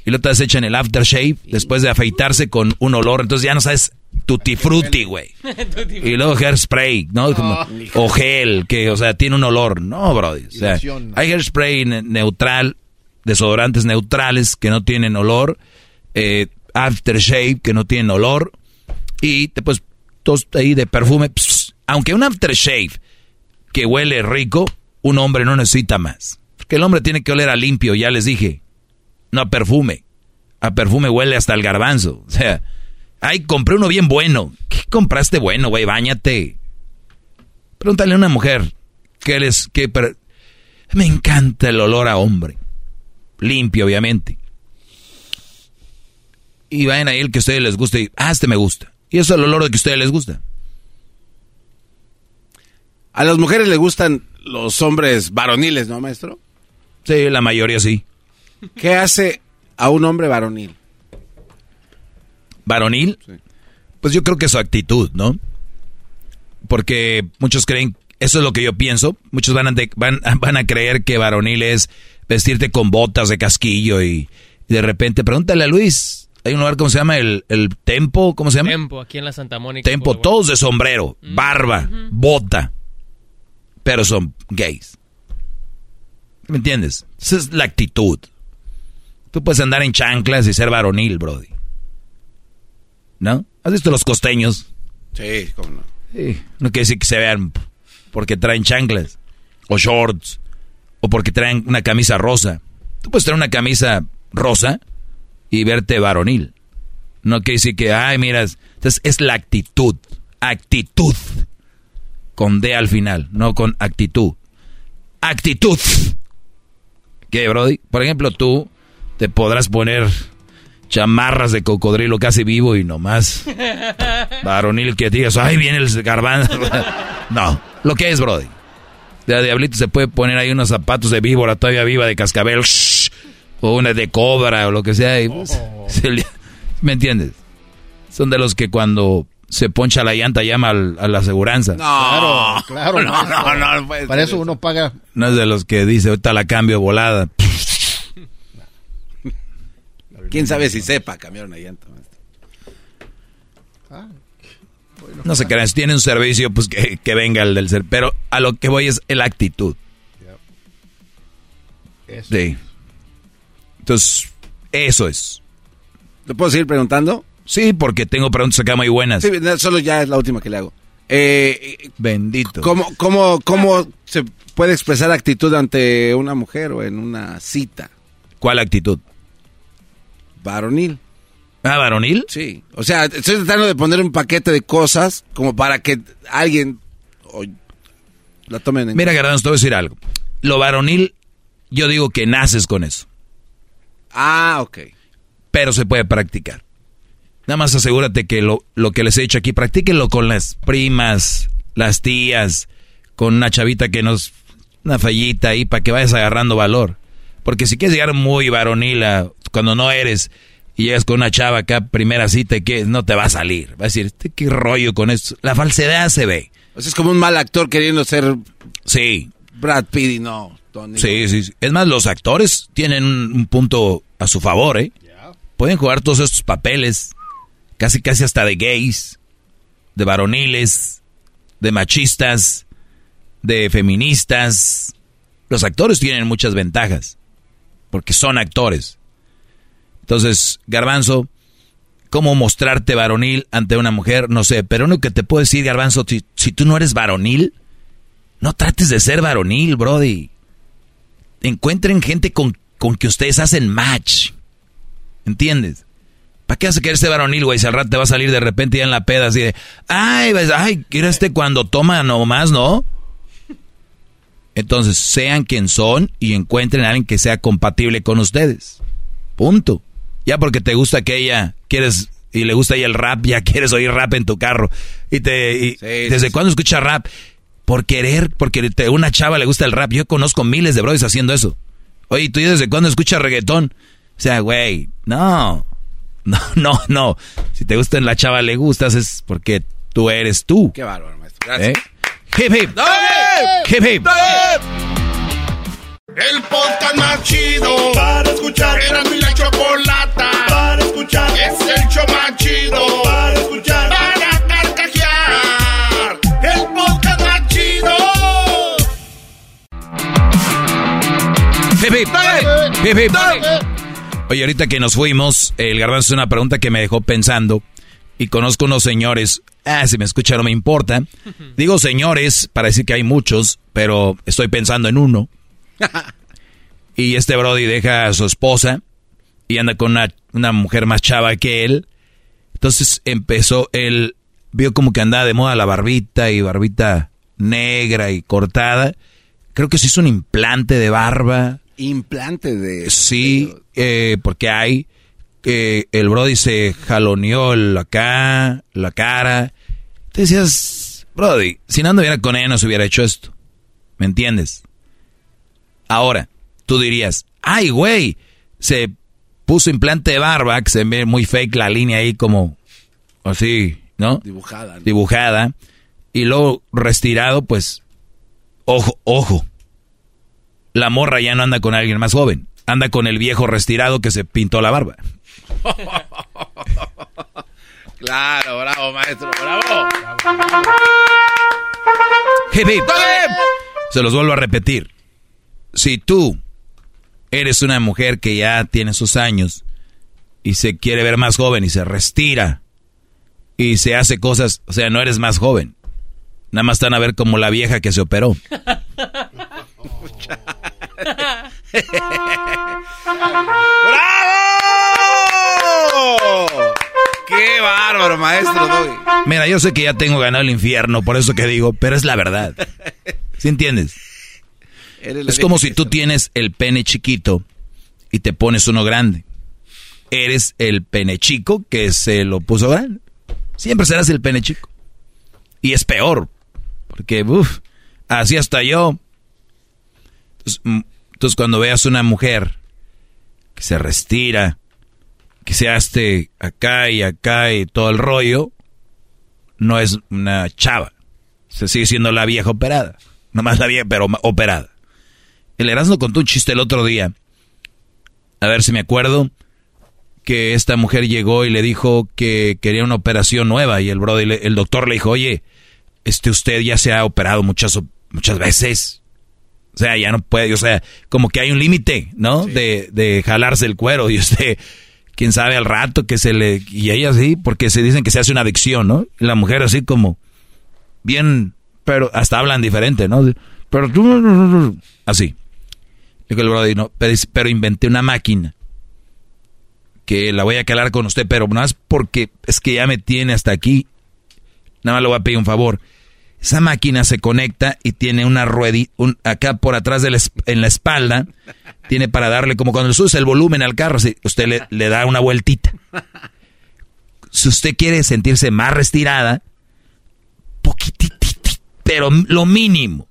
Y lo te echan el aftershave después de afeitarse con un olor. Entonces ya no sabes tutti frutti, güey. [LAUGHS] y luego hairspray, ¿no? Como, o gel, que, o sea, tiene un olor. No, bro. O sea, hay hairspray neutral, desodorantes neutrales que no tienen olor. Eh, aftershave que no tienen olor y te pues ahí de perfume. aunque un aftershave que huele rico, un hombre no necesita más. Porque el hombre tiene que oler a limpio, ya les dije. No a perfume. A perfume huele hasta el garbanzo. O sea, ay, compré uno bien bueno. ¿Qué compraste bueno, güey? Báñate. Pregúntale a una mujer que les que me encanta el olor a hombre. Limpio, obviamente. Y vayan ahí el que a ustedes les guste y, ah, este me gusta. Y eso es el olor de que a ustedes les gusta. A las mujeres les gustan los hombres varoniles, ¿no, maestro? Sí, la mayoría sí. ¿Qué hace a un hombre varonil? ¿Varonil? Pues yo creo que su actitud, ¿no? Porque muchos creen, eso es lo que yo pienso, muchos van a, van, [LAUGHS] van a creer que varonil es vestirte con botas de casquillo y, de repente, pregúntale a Luis, hay un lugar, ¿cómo se llama? El, el Tempo, ¿cómo se llama? Tempo, aquí en la Santa Mónica. Tempo, todos de sombrero, mm. barba, bota, pero son gays. ¿Me entiendes? Esa es la actitud. Tú puedes andar en chanclas y ser varonil, Brody. ¿No? ¿Has visto los costeños? Sí, cómo no. Sí, no quiere decir que se vean porque traen chanclas o shorts o porque traen una camisa rosa. Tú puedes traer una camisa rosa y verte varonil. No quiere decir que, ay, miras, entonces es la actitud, actitud, con D al final, no con actitud. Actitud. ¿Qué, Brody? Por ejemplo, tú te podrás poner chamarras de cocodrilo casi vivo y nomás [LAUGHS] varonil que digas, ay, viene el garbanzo. [LAUGHS] no, lo que es, Brody. De diablito se puede poner ahí unos zapatos de víbora todavía viva de cascabel o una de cobra o lo que sea. Pues, oh. [LAUGHS] ¿Me entiendes? Son de los que cuando se poncha la llanta llama a la aseguranza. No, claro, claro. [LAUGHS] No, no, no, Para eso uno paga. No es de los que dice, ahorita la cambio volada. [LAUGHS] ¿Quién sabe si sepa cambiar una llanta? Ah, no sé qué, si tiene un servicio, pues que, que, venga el del ser. Pero a lo que voy es la actitud. Sí. Entonces, eso es. ¿Le puedo seguir preguntando? Sí, porque tengo preguntas acá muy buenas. Sí, solo ya es la última que le hago. Eh, Bendito. ¿Cómo, cómo, cómo se puede expresar actitud ante una mujer o en una cita? ¿Cuál actitud? Varonil. ¿Ah, varonil? Sí. O sea, estoy tratando de poner un paquete de cosas como para que alguien la tome en Mira, Garbanzo, te voy a decir algo. Lo varonil, yo digo que naces con eso. Ah, ok. Pero se puede practicar. Nada más asegúrate que lo, lo que les he dicho aquí, practíquenlo con las primas, las tías, con una chavita que nos... Una fallita ahí para que vayas agarrando valor. Porque si quieres llegar muy varonil cuando no eres y llegas con una chava acá, primera cita, que no te va a salir. Va a decir, este, ¿qué rollo con esto? La falsedad se ve. O sea, es como un mal actor queriendo ser... Sí. Brad Pitt y no. Sí, sí, Es más, los actores tienen un, punto a su favor, ¿eh? Pueden jugar todos estos papeles, casi casi hasta de gays, de varoniles, de machistas, de feministas. Los actores tienen muchas ventajas, porque son actores. Entonces, Garbanzo, ¿cómo mostrarte varonil ante una mujer? No sé, pero lo que te puedo decir, Garbanzo, si, si tú no eres varonil, no trates de ser varonil, Brody encuentren gente con, con que ustedes hacen match. ¿Entiendes? ¿Para qué hace que este varonil, güey? Si al rato te va a salir de repente ya en la peda así de, ay, ay, ¿quiere este cuando toma nomás, no? Entonces, sean quien son y encuentren a alguien que sea compatible con ustedes. Punto. Ya porque te gusta que ella, quieres, y le gusta ella el rap, ya quieres oír rap en tu carro. Y te, ¿desde cuándo escuchas rap? por querer, porque a una chava le gusta el rap. Yo conozco miles de brothers haciendo eso. Oye, ¿tú desde cuándo escuchas reggaetón? O sea, güey, no. No, [LAUGHS] no, no. Si te gusta la chava le gustas es porque tú eres tú. Qué bárbaro, maestro. Gracias. ¿Eh? Hip hip. Hip hip. El podcast más chido para escuchar. Era mi la chocolata para escuchar. Es el show más chido para escuchar. Oye, ahorita que nos fuimos, el garbanzo es una pregunta que me dejó pensando. Y conozco unos señores. Ah, si me escucha no me importa. [LAUGHS] Digo señores para decir que hay muchos, pero estoy pensando en uno. [LAUGHS] y este Brody deja a su esposa y anda con una, una mujer más chava que él. Entonces empezó, él vio como que andaba de moda la barbita y barbita negra y cortada. Creo que se hizo un implante de barba. Implante de... Sí, eh, porque hay que el Brody se jaloneó el acá, la cara. Te decías, Brody, si no anduviera con ella no se hubiera hecho esto. ¿Me entiendes? Ahora, tú dirías, ay, güey, se puso implante de barba, que se ve muy fake la línea ahí como así, ¿no? Dibujada. Dibujada. Y luego retirado, pues, ojo, ojo. La morra ya no anda con alguien más joven. Anda con el viejo retirado que se pintó la barba. [LAUGHS] claro, bravo, maestro, bravo. Se los vuelvo a repetir. Si tú eres una mujer que ya tiene sus años y se quiere ver más joven y se restira y se hace cosas, o sea, no eres más joven. Nada más están a ver como la vieja que se operó. [LAUGHS] ¡Bravo! ¡Qué bárbaro, maestro Mira, yo sé que ya tengo ganado el infierno, por eso que digo, pero es la verdad. ¿Sí entiendes? Es como si tú tienes el pene chiquito y te pones uno grande. Eres el pene chico que se lo puso grande. Siempre serás el pene chico. Y es peor, porque, uff, así hasta yo. Mm, entonces, cuando veas una mujer que se restira, que se hace acá y acá y todo el rollo, no es una chava. Se sigue siendo la vieja operada. Nomás la vieja, pero operada. El Erasmo contó un chiste el otro día. A ver si me acuerdo. Que esta mujer llegó y le dijo que quería una operación nueva. Y el brother, el doctor le dijo, oye, este usted ya se ha operado muchas, muchas veces. O sea, ya no puede, o sea, como que hay un límite, ¿no? De, de jalarse el cuero. Y usted, quién sabe al rato que se le... Y ella sí, porque se dicen que se hace una adicción, ¿no? Y la mujer así como, bien, pero hasta hablan diferente, ¿no? Pero tú... Así. Dijo el brother, no, pero, inventé una máquina que la voy a calar con usted, pero no es porque es que ya me tiene hasta aquí. Nada más le voy a pedir un favor. Esa máquina se conecta y tiene una ruedita, acá por atrás de en la espalda, tiene para darle, como cuando subes el volumen al carro, usted le, da una vueltita. Si usted quiere sentirse más restirada, poquititito, pero lo mínimo,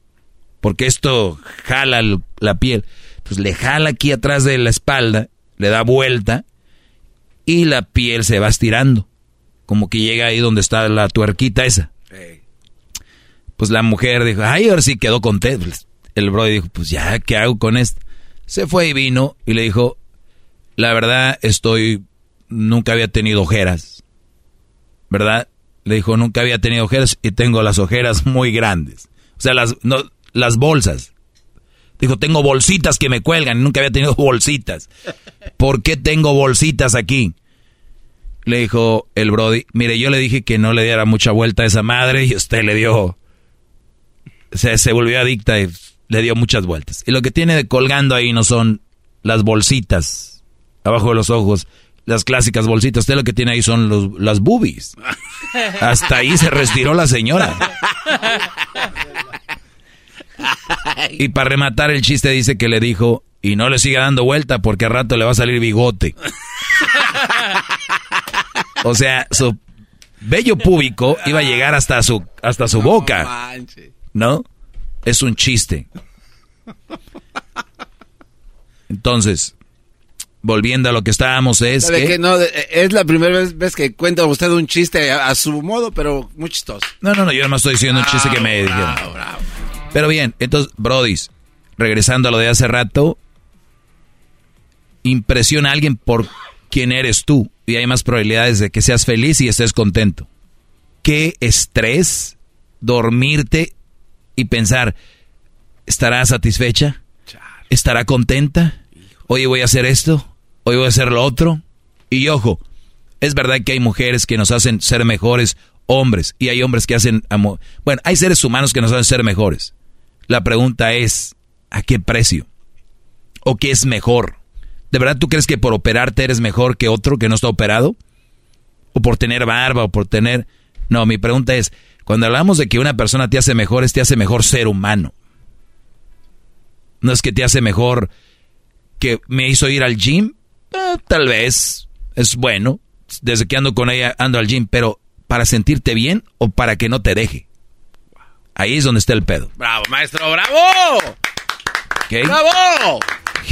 porque esto jala la piel. Pues le jala aquí atrás de la espalda, le da vuelta y la piel se va estirando. Como que llega ahí donde está la tuerquita esa. Pues la mujer dijo, ay, ahora sí quedó contento. El bro dijo, pues ya, ¿qué hago con esto? Se fue y vino y le dijo, la verdad estoy, nunca había tenido ojeras. ¿Verdad? Le dijo, nunca había tenido ojeras y tengo las ojeras muy grandes. O sea, las, no, las bolsas. Dijo, tengo bolsitas que me cuelgan. Nunca había tenido [LAUGHS] bolsitas. ¿Por qué tengo bolsitas aquí? Le dijo el Brody, mire, yo le dije que no le diera mucha vuelta a esa madre y usted le dio... Se, se volvió adicta y le dio muchas vueltas. Y lo que tiene de colgando ahí no son las bolsitas abajo de los ojos, las clásicas bolsitas. Usted lo que tiene ahí son los, las boobies. [LAUGHS] Hasta ahí se retiró la señora. Y para rematar el chiste dice que le dijo, y no le siga dando vuelta porque a rato le va a salir bigote. o sea, su vello púbico iba a llegar hasta su, hasta su boca. ¿No? Es un chiste. Entonces, volviendo a lo que estábamos es que... no, es la primera vez, que cuenta usted un chiste a, su modo, pero muy chistoso. No, no, no, yo no más estoy diciendo un chiste que me dijeron. Pero bien, entonces, Brodis, regresando a lo de hace rato, impresiona a alguien por quien eres tú y hay más probabilidades de que seas feliz y estés contento. Qué estrés dormirte y pensar, ¿estará satisfecha? ¿Estará contenta? Oye, voy a hacer esto. hoy voy a hacer lo otro. Y ojo, es verdad que hay mujeres que nos hacen ser mejores hombres y hay hombres que hacen amor. Bueno, hay seres humanos que nos hacen ser mejores. La pregunta es, ¿a qué precio? ¿O qué es mejor? ¿De verdad tú crees que por operarte eres mejor que otro que no está operado? ¿O por tener barba o por tener... No, mi pregunta es, cuando hablamos de que una persona te hace mejor, es te hace mejor ser humano. No es que te hace mejor que me hizo ir al gym. Eh, tal vez es bueno. Desde que ando con ella ando al gym, pero para sentirte bien o para que no te deje. Ahí es donde está el pedo. Bravo, maestro, bravo. ¡Bravo!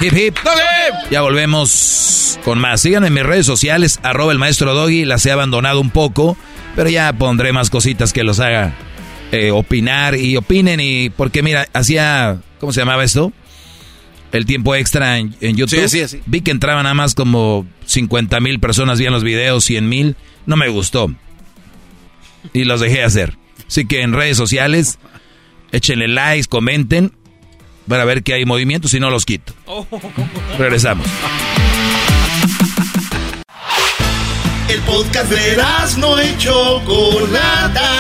Hip hip. Ya volvemos con más. Síganme en mis redes sociales, arroba el maestro Doggy. Las he abandonado un poco, pero ya pondré más cositas que los haga eh, opinar y opinen. Y porque mira, hacía, ¿cómo se llamaba esto? El tiempo extra en, YouTube. Sí, sí, Vi que entraban nada más como 50 mil personas, en los videos, 100 mil. No me gustó. Y los dejé hacer. Así que en redes sociales, échenle likes, comenten para ver que hay movimiento, si no los quito. Regresamos. [LAUGHS] El podcast de no hecho Chocolata.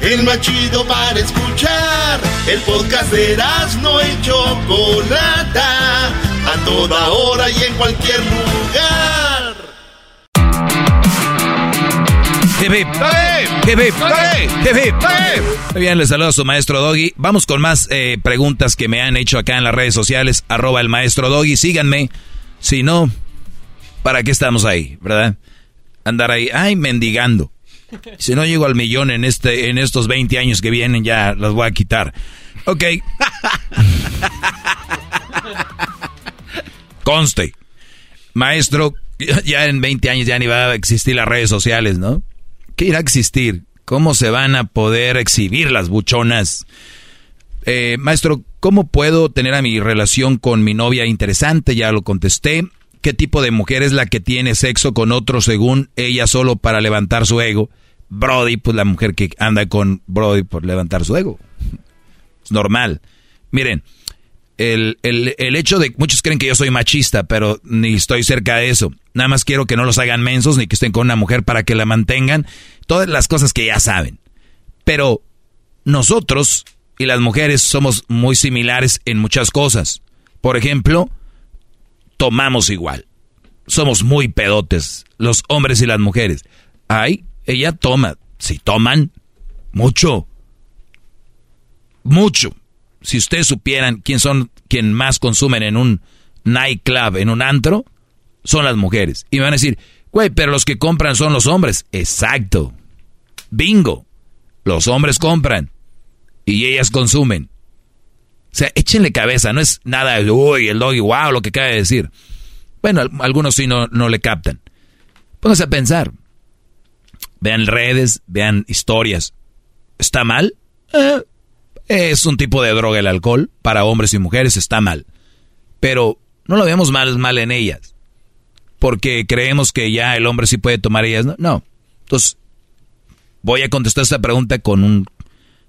El más chido para escuchar. El podcast de no hecho Chocolata. A toda hora y en cualquier lugar. Muy bien, les saludo a su maestro Doggy. Vamos con más eh, preguntas que me han hecho acá en las redes sociales. Arroba el maestro Doggy. Síganme. Si no, ¿para qué estamos ahí? ¿Verdad? Andar ahí, ay, mendigando. Si no llego al millón en, este, en estos 20 años que vienen, ya los voy a quitar. Ok. [LAUGHS] Conste. Maestro, ya en 20 años ya ni va a existir las redes sociales, ¿no? ¿Qué irá a existir? ¿Cómo se van a poder exhibir las buchonas? Eh, maestro, ¿cómo puedo tener a mi relación con mi novia interesante? Ya lo contesté. ¿Qué tipo de mujer es la que tiene sexo con otro según ella solo para levantar su ego? Brody, pues la mujer que anda con Brody por levantar su ego. Es normal. Miren, el, el, hecho de... Muchos creen que yo soy machista, pero ni estoy cerca de eso. Nada más quiero que no los hagan mensos ni que estén con una mujer para que la mantengan. Todas las cosas que ya saben. Pero nosotros y las mujeres somos muy similares en muchas cosas. Por ejemplo, tomamos igual. Somos muy pedotes, los hombres y las mujeres. Ay, ella toma. Si toman, mucho. Mucho si ustedes supieran quién son quien más consumen en un nightclub, en un antro, son las mujeres. Y me van a decir, güey, pero los que compran son los hombres. Exacto. Bingo. Los hombres compran y ellas consumen. O sea, échenle cabeza, no es nada, uy, el doggy, wow, lo que acaba de decir. Bueno, algunos sí no, no le captan. Pónganse a pensar. Vean redes, vean historias. ¿Está mal? Eh, es un tipo de droga el alcohol, para hombres y mujeres está mal. Pero no lo vemos mal, mal en ellas. Porque creemos que ya el hombre sí puede tomar ellas. No. no. Entonces, voy a contestar esta pregunta con un...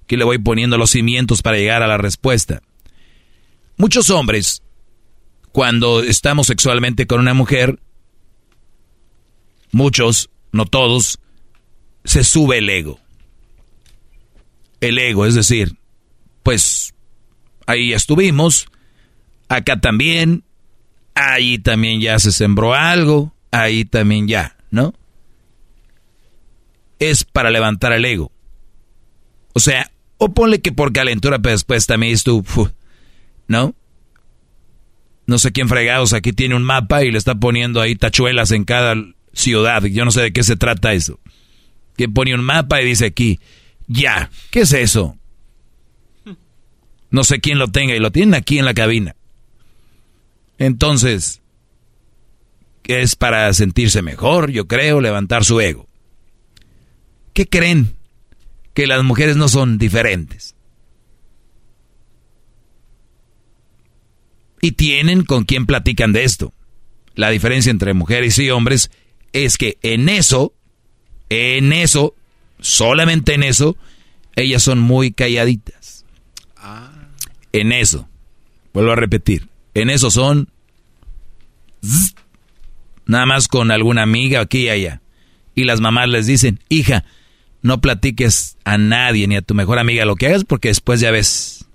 que le voy poniendo los cimientos para llegar a la respuesta. Muchos hombres, cuando estamos sexualmente con una mujer, muchos, no todos, se sube el ego. El ego, es decir, pues ahí estuvimos, acá también, ahí también ya se sembró algo, ahí también ya, ¿no? Es para levantar el ego. O sea, o ponle que por calentura, pero después también estuvo, ¿no? No sé quién fregados aquí tiene un mapa y le está poniendo ahí tachuelas en cada ciudad. Yo no sé de qué se trata eso. Que pone un mapa y dice aquí, ya, ¿qué es eso? No sé quién lo tenga y lo tienen aquí en la cabina. Entonces, es para sentirse mejor, yo creo, levantar su ego. ¿Qué creen? Que las mujeres no son diferentes. Y tienen con quien platican de esto. La diferencia entre mujeres y hombres es que en eso, en eso, solamente en eso, ellas son muy calladitas en eso, vuelvo a repetir, en eso son nada más con alguna amiga aquí y allá. Y las mamás les dicen, hija, no platiques a nadie ni a tu mejor amiga lo que hagas porque después ya ves.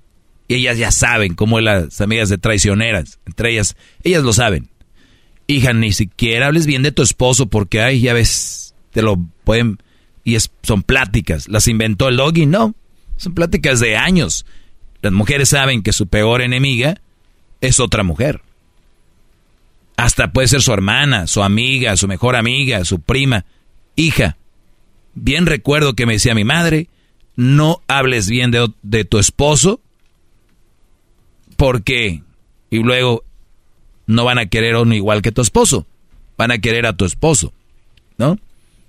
Y ellas ya saben cómo las amigas de traicioneras, entre ellas, ellas lo saben. Hija, ni siquiera hables bien de tu esposo porque, ay, ya ves, te lo pueden... Y es, son pláticas. ¿Las inventó el doggy? No. Son pláticas de años. Las mujeres saben que su peor enemiga es otra mujer. Hasta puede ser su hermana, su amiga, su mejor amiga, su prima. Hija, bien recuerdo que me decía mi madre, no hables bien de, de tu esposo porque... Y luego no van a querer uno igual que tu esposo. Van a querer a tu esposo. ¿No?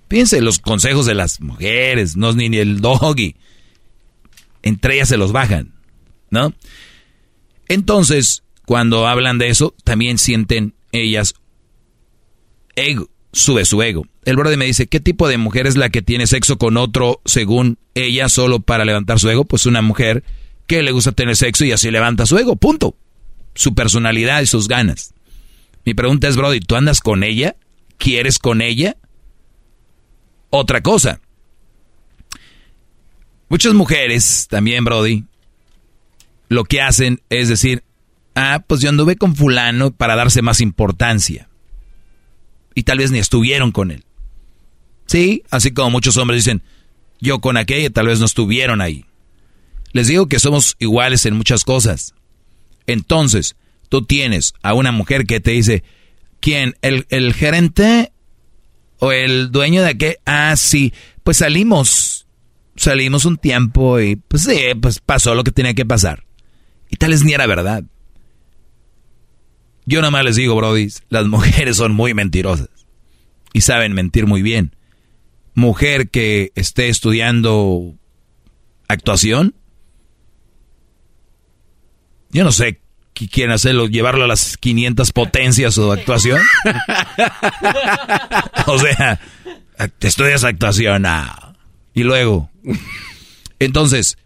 Piense los consejos de las mujeres, no es ni el doggy. Entre ellas se los bajan. ¿No? Entonces, cuando hablan de eso, también sienten ellas ego, sube su ego. El brother me dice, ¿qué tipo de mujer es la que tiene sexo con otro según ella solo para levantar su ego? Pues una mujer que le gusta tener sexo y así levanta su ego, punto. Su personalidad y sus ganas. Mi pregunta es, Brody, ¿tú andas con ella? ¿Quieres con ella? Otra cosa. Muchas mujeres también, Brody, lo que hacen es decir, ah, pues yo anduve con fulano para darse más importancia. Y tal vez ni estuvieron con él. Sí, así como muchos hombres dicen, yo con aquella tal vez no estuvieron ahí. Les digo que somos iguales en muchas cosas. Entonces, tú tienes a una mujer que te dice, ¿quién? ¿El, gerente o el dueño de qué? Ah, sí, pues salimos, salimos un tiempo y pues sí, pues pasó lo que tenía que pasar. Y tal vez ni era verdad. Yo nada más les digo, Brody, las mujeres son muy mentirosas y saben mentir muy bien. Mujer que esté estudiando actuación, yo no sé quieren hacerlo, llevarlo a las 500 potencias o actuación. [LAUGHS] o sea, te estudias actuación, ah. y luego. Entonces,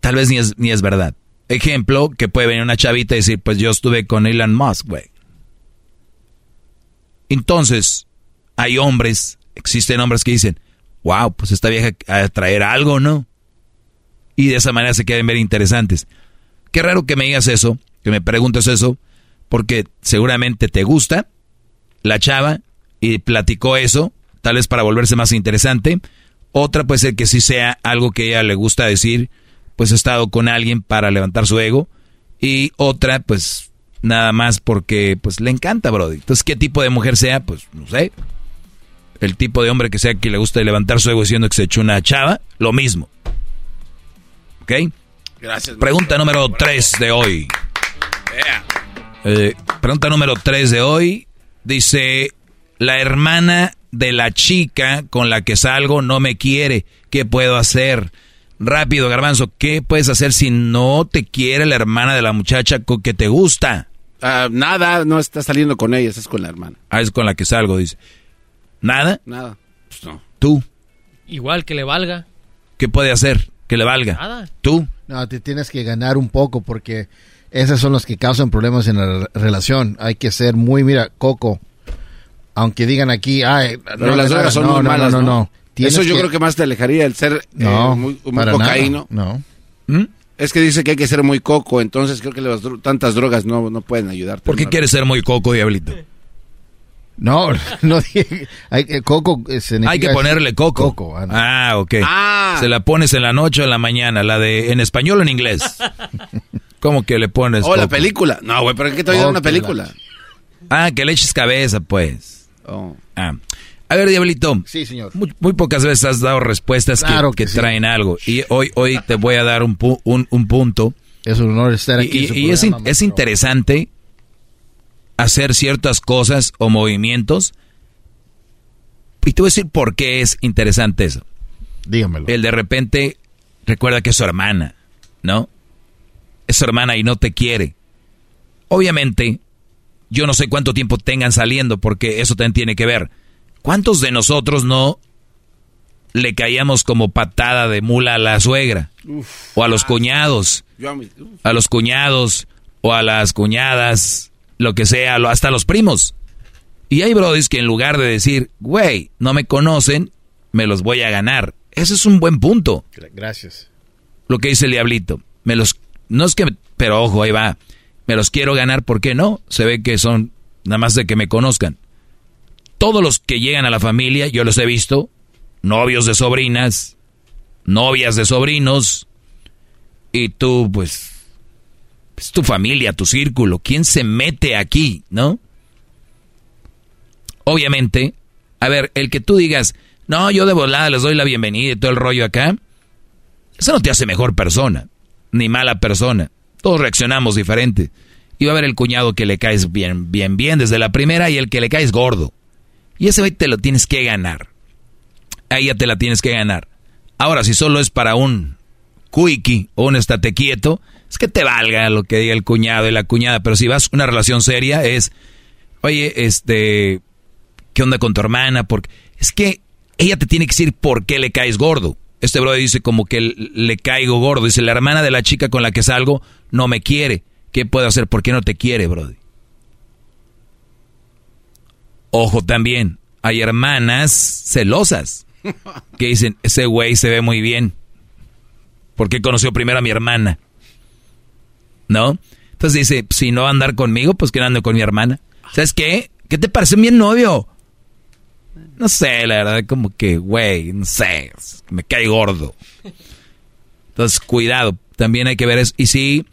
tal vez ni es, ni es verdad. Ejemplo, que puede venir una chavita y decir, pues yo estuve con Elon Musk, güey. Entonces, hay hombres, existen hombres que dicen, wow, pues esta vieja a traer algo, ¿no? Y de esa manera se quedan ver interesantes. Qué raro que me digas eso, que me preguntes eso, porque seguramente te gusta la chava y platicó eso, tal vez para volverse más interesante. Otra puede ser que sí sea algo que ella le gusta decir, pues ha estado con alguien para levantar su ego. Y otra, pues nada más porque pues le encanta, Brody. Entonces, ¿qué tipo de mujer sea? Pues no sé. El tipo de hombre que sea que le gusta levantar su ego diciendo que se echó una chava, lo mismo. ¿Ok? Gracias. Pregunta número 3 de hoy. Eh, pregunta número 3 de hoy. Dice, la hermana de la chica con la que salgo no me quiere. ¿Qué puedo hacer? Rápido, garbanzo, ¿qué puedes hacer si no te quiere la hermana de la muchacha que te gusta? Ah, nada, no estás saliendo con ella, estás con la hermana. Ah, es con la que salgo, dice. ¿Nada? Nada. Pues no. ¿Tú? Igual que le valga. ¿Qué puede hacer? Que le valga. Nada. ¿Tú? No, te tienes que ganar un poco porque esos son los que causan problemas en la relación. Hay que ser muy, mira, Coco. Aunque digan aquí, ay, no, las drogas son no, muy no, malas, no, ¿no? Eso yo que- creo que más te alejaría el ser eh, No, muy, muy para nada, cocaíno. no. ¿Mm? Es que dice que hay que ser muy coco, entonces creo que las dro- tantas drogas no, no pueden ayudarte. ¿Por qué quieres ser muy coco, diablito? [LAUGHS] No, [LAUGHS] no dije. Hay, coco eh, significa- Hay que ponerle coco. Coco, anda. Ah, ok. Ah. Se la pones en la noche o en la mañana, la de en español o en inglés. [LAUGHS] ¿Cómo que le pones Oh, la película. No, güey, ¿pero qué te voy a dar una que película? Ah, que le eches cabeza, pues. Oh. Ah. A ver, Diablito. Sí, señor. Muy, muy pocas veces has dado respuestas que- Claro que, que sí. traen algo. Y hoy, hoy te voy a dar un, pu- un, un punto. Es un honor estar Y, aquí. y- y es, in- es interesante hacer ciertas cosas o movimientos. Y te voy a decir por qué es interesante eso. Dígamelo. El de repente recuerda que es su hermana, ¿no? Es su hermana y no te quiere. Obviamente, yo no sé cuánto tiempo tengan saliendo porque eso también tiene que ver. ¿Cuántos de nosotros no le caíamos como patada de mula a la suegra? o a los cuñados. Yo a mi-. A los cuñados o a las cuñadas. Lo que sea, hasta los primos. Y hay brodis que en lugar de decir, güey, no me conocen, me los voy a ganar. Ese es un buen punto. Gracias. Lo que dice el diablito. Me los, no es que, pero ojo, ahí va. Me los quiero ganar, ¿por qué no? Se ve que son nada más de que me conozcan. Todos los que llegan a la familia, yo los he visto, novios de sobrinas, novias de sobrinos, y tú, pues, es tu familia, tu círculo. ¿Quién se mete aquí, no? Obviamente, a ver, el que tú digas, no, yo de volada les doy la bienvenida y todo el rollo acá, eso no te hace mejor persona, ni mala persona. Todos reaccionamos diferente. Y va a haber el cuñado que le caes bien, bien, bien desde la primera y el que le caes gordo. Y ese hoy te lo tienes que ganar. Ahí te la tienes que ganar. Ahora, si solo es para un cuiki o un estate quieto, es que te valga lo que diga el cuñado y la cuñada. Pero si vas a una relación seria, es, oye, este, ¿qué onda con tu hermana? Porque es que ella te tiene que decir por qué le caes gordo. Este brother dice como que le caigo gordo. Dice, la hermana de la chica con la que salgo no me quiere. ¿Qué puedo hacer? ¿Por qué no te quiere, brother? Ojo también, hay hermanas celosas que dicen, ese güey se ve muy bien. ¿Por qué conoció primero a mi hermana? ¿No? Entonces dice, si no va a andar conmigo, pues que no ande con mi hermana. ¿Sabes qué? ¿Qué te parece bien novio? No sé, la verdad, como que, güey, no sé, me cae gordo. Entonces, cuidado, también hay que ver eso. Y sí,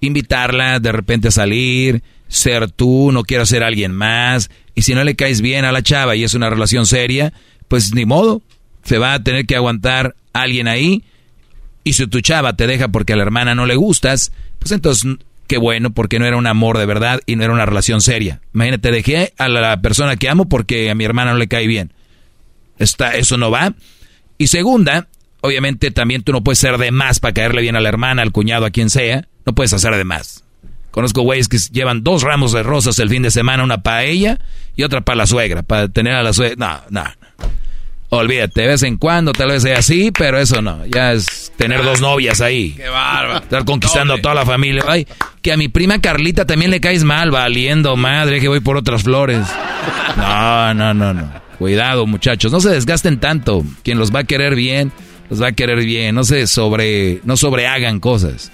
invitarla de repente a salir, ser tú, no quiero ser alguien más. Y si no le caes bien a la chava y es una relación seria, pues ni modo, se va a tener que aguantar alguien ahí. Y si tu chava te deja porque a la hermana no le gustas, pues entonces qué bueno, porque no era un amor de verdad y no era una relación seria. Imagínate, dejé a la persona que amo porque a mi hermana no le cae bien. Está, eso no va. Y segunda, obviamente también tú no puedes ser de más para caerle bien a la hermana, al cuñado, a quien sea. No puedes hacer de más. Conozco güeyes que llevan dos ramos de rosas el fin de semana, una para ella y otra para la suegra, para tener a la suegra. No, no. Olvídate, de vez en cuando tal vez sea así, pero eso no. Ya es tener dos novias ahí. Qué bárbaro. Estar conquistando a toda la familia. Ay, que a mi prima Carlita también le caes mal, valiendo madre, que voy por otras flores. No, no, no, no. Cuidado, muchachos. No se desgasten tanto. Quien los va a querer bien, los va a querer bien. No se sobre, no sobrehagan cosas.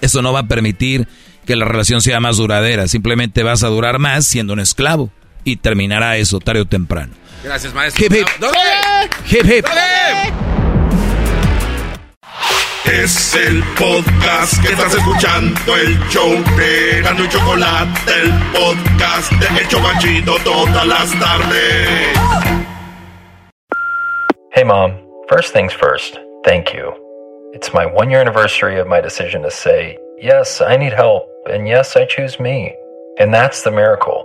Eso no va a permitir que la relación sea más duradera. Simplemente vas a durar más siendo un esclavo. Y terminará eso tarde o temprano. Gracias, maestro. Hip, hip. Hip, hip. Es el podcast que estás escuchando, el show de Gano y Chocolate, el podcast de El Chobachito todas las tardes. Hey, Mom. First things first, thank you. It's my one year anniversary of my decision to say, yes, I need help, and yes, I choose me. And that's the miracle.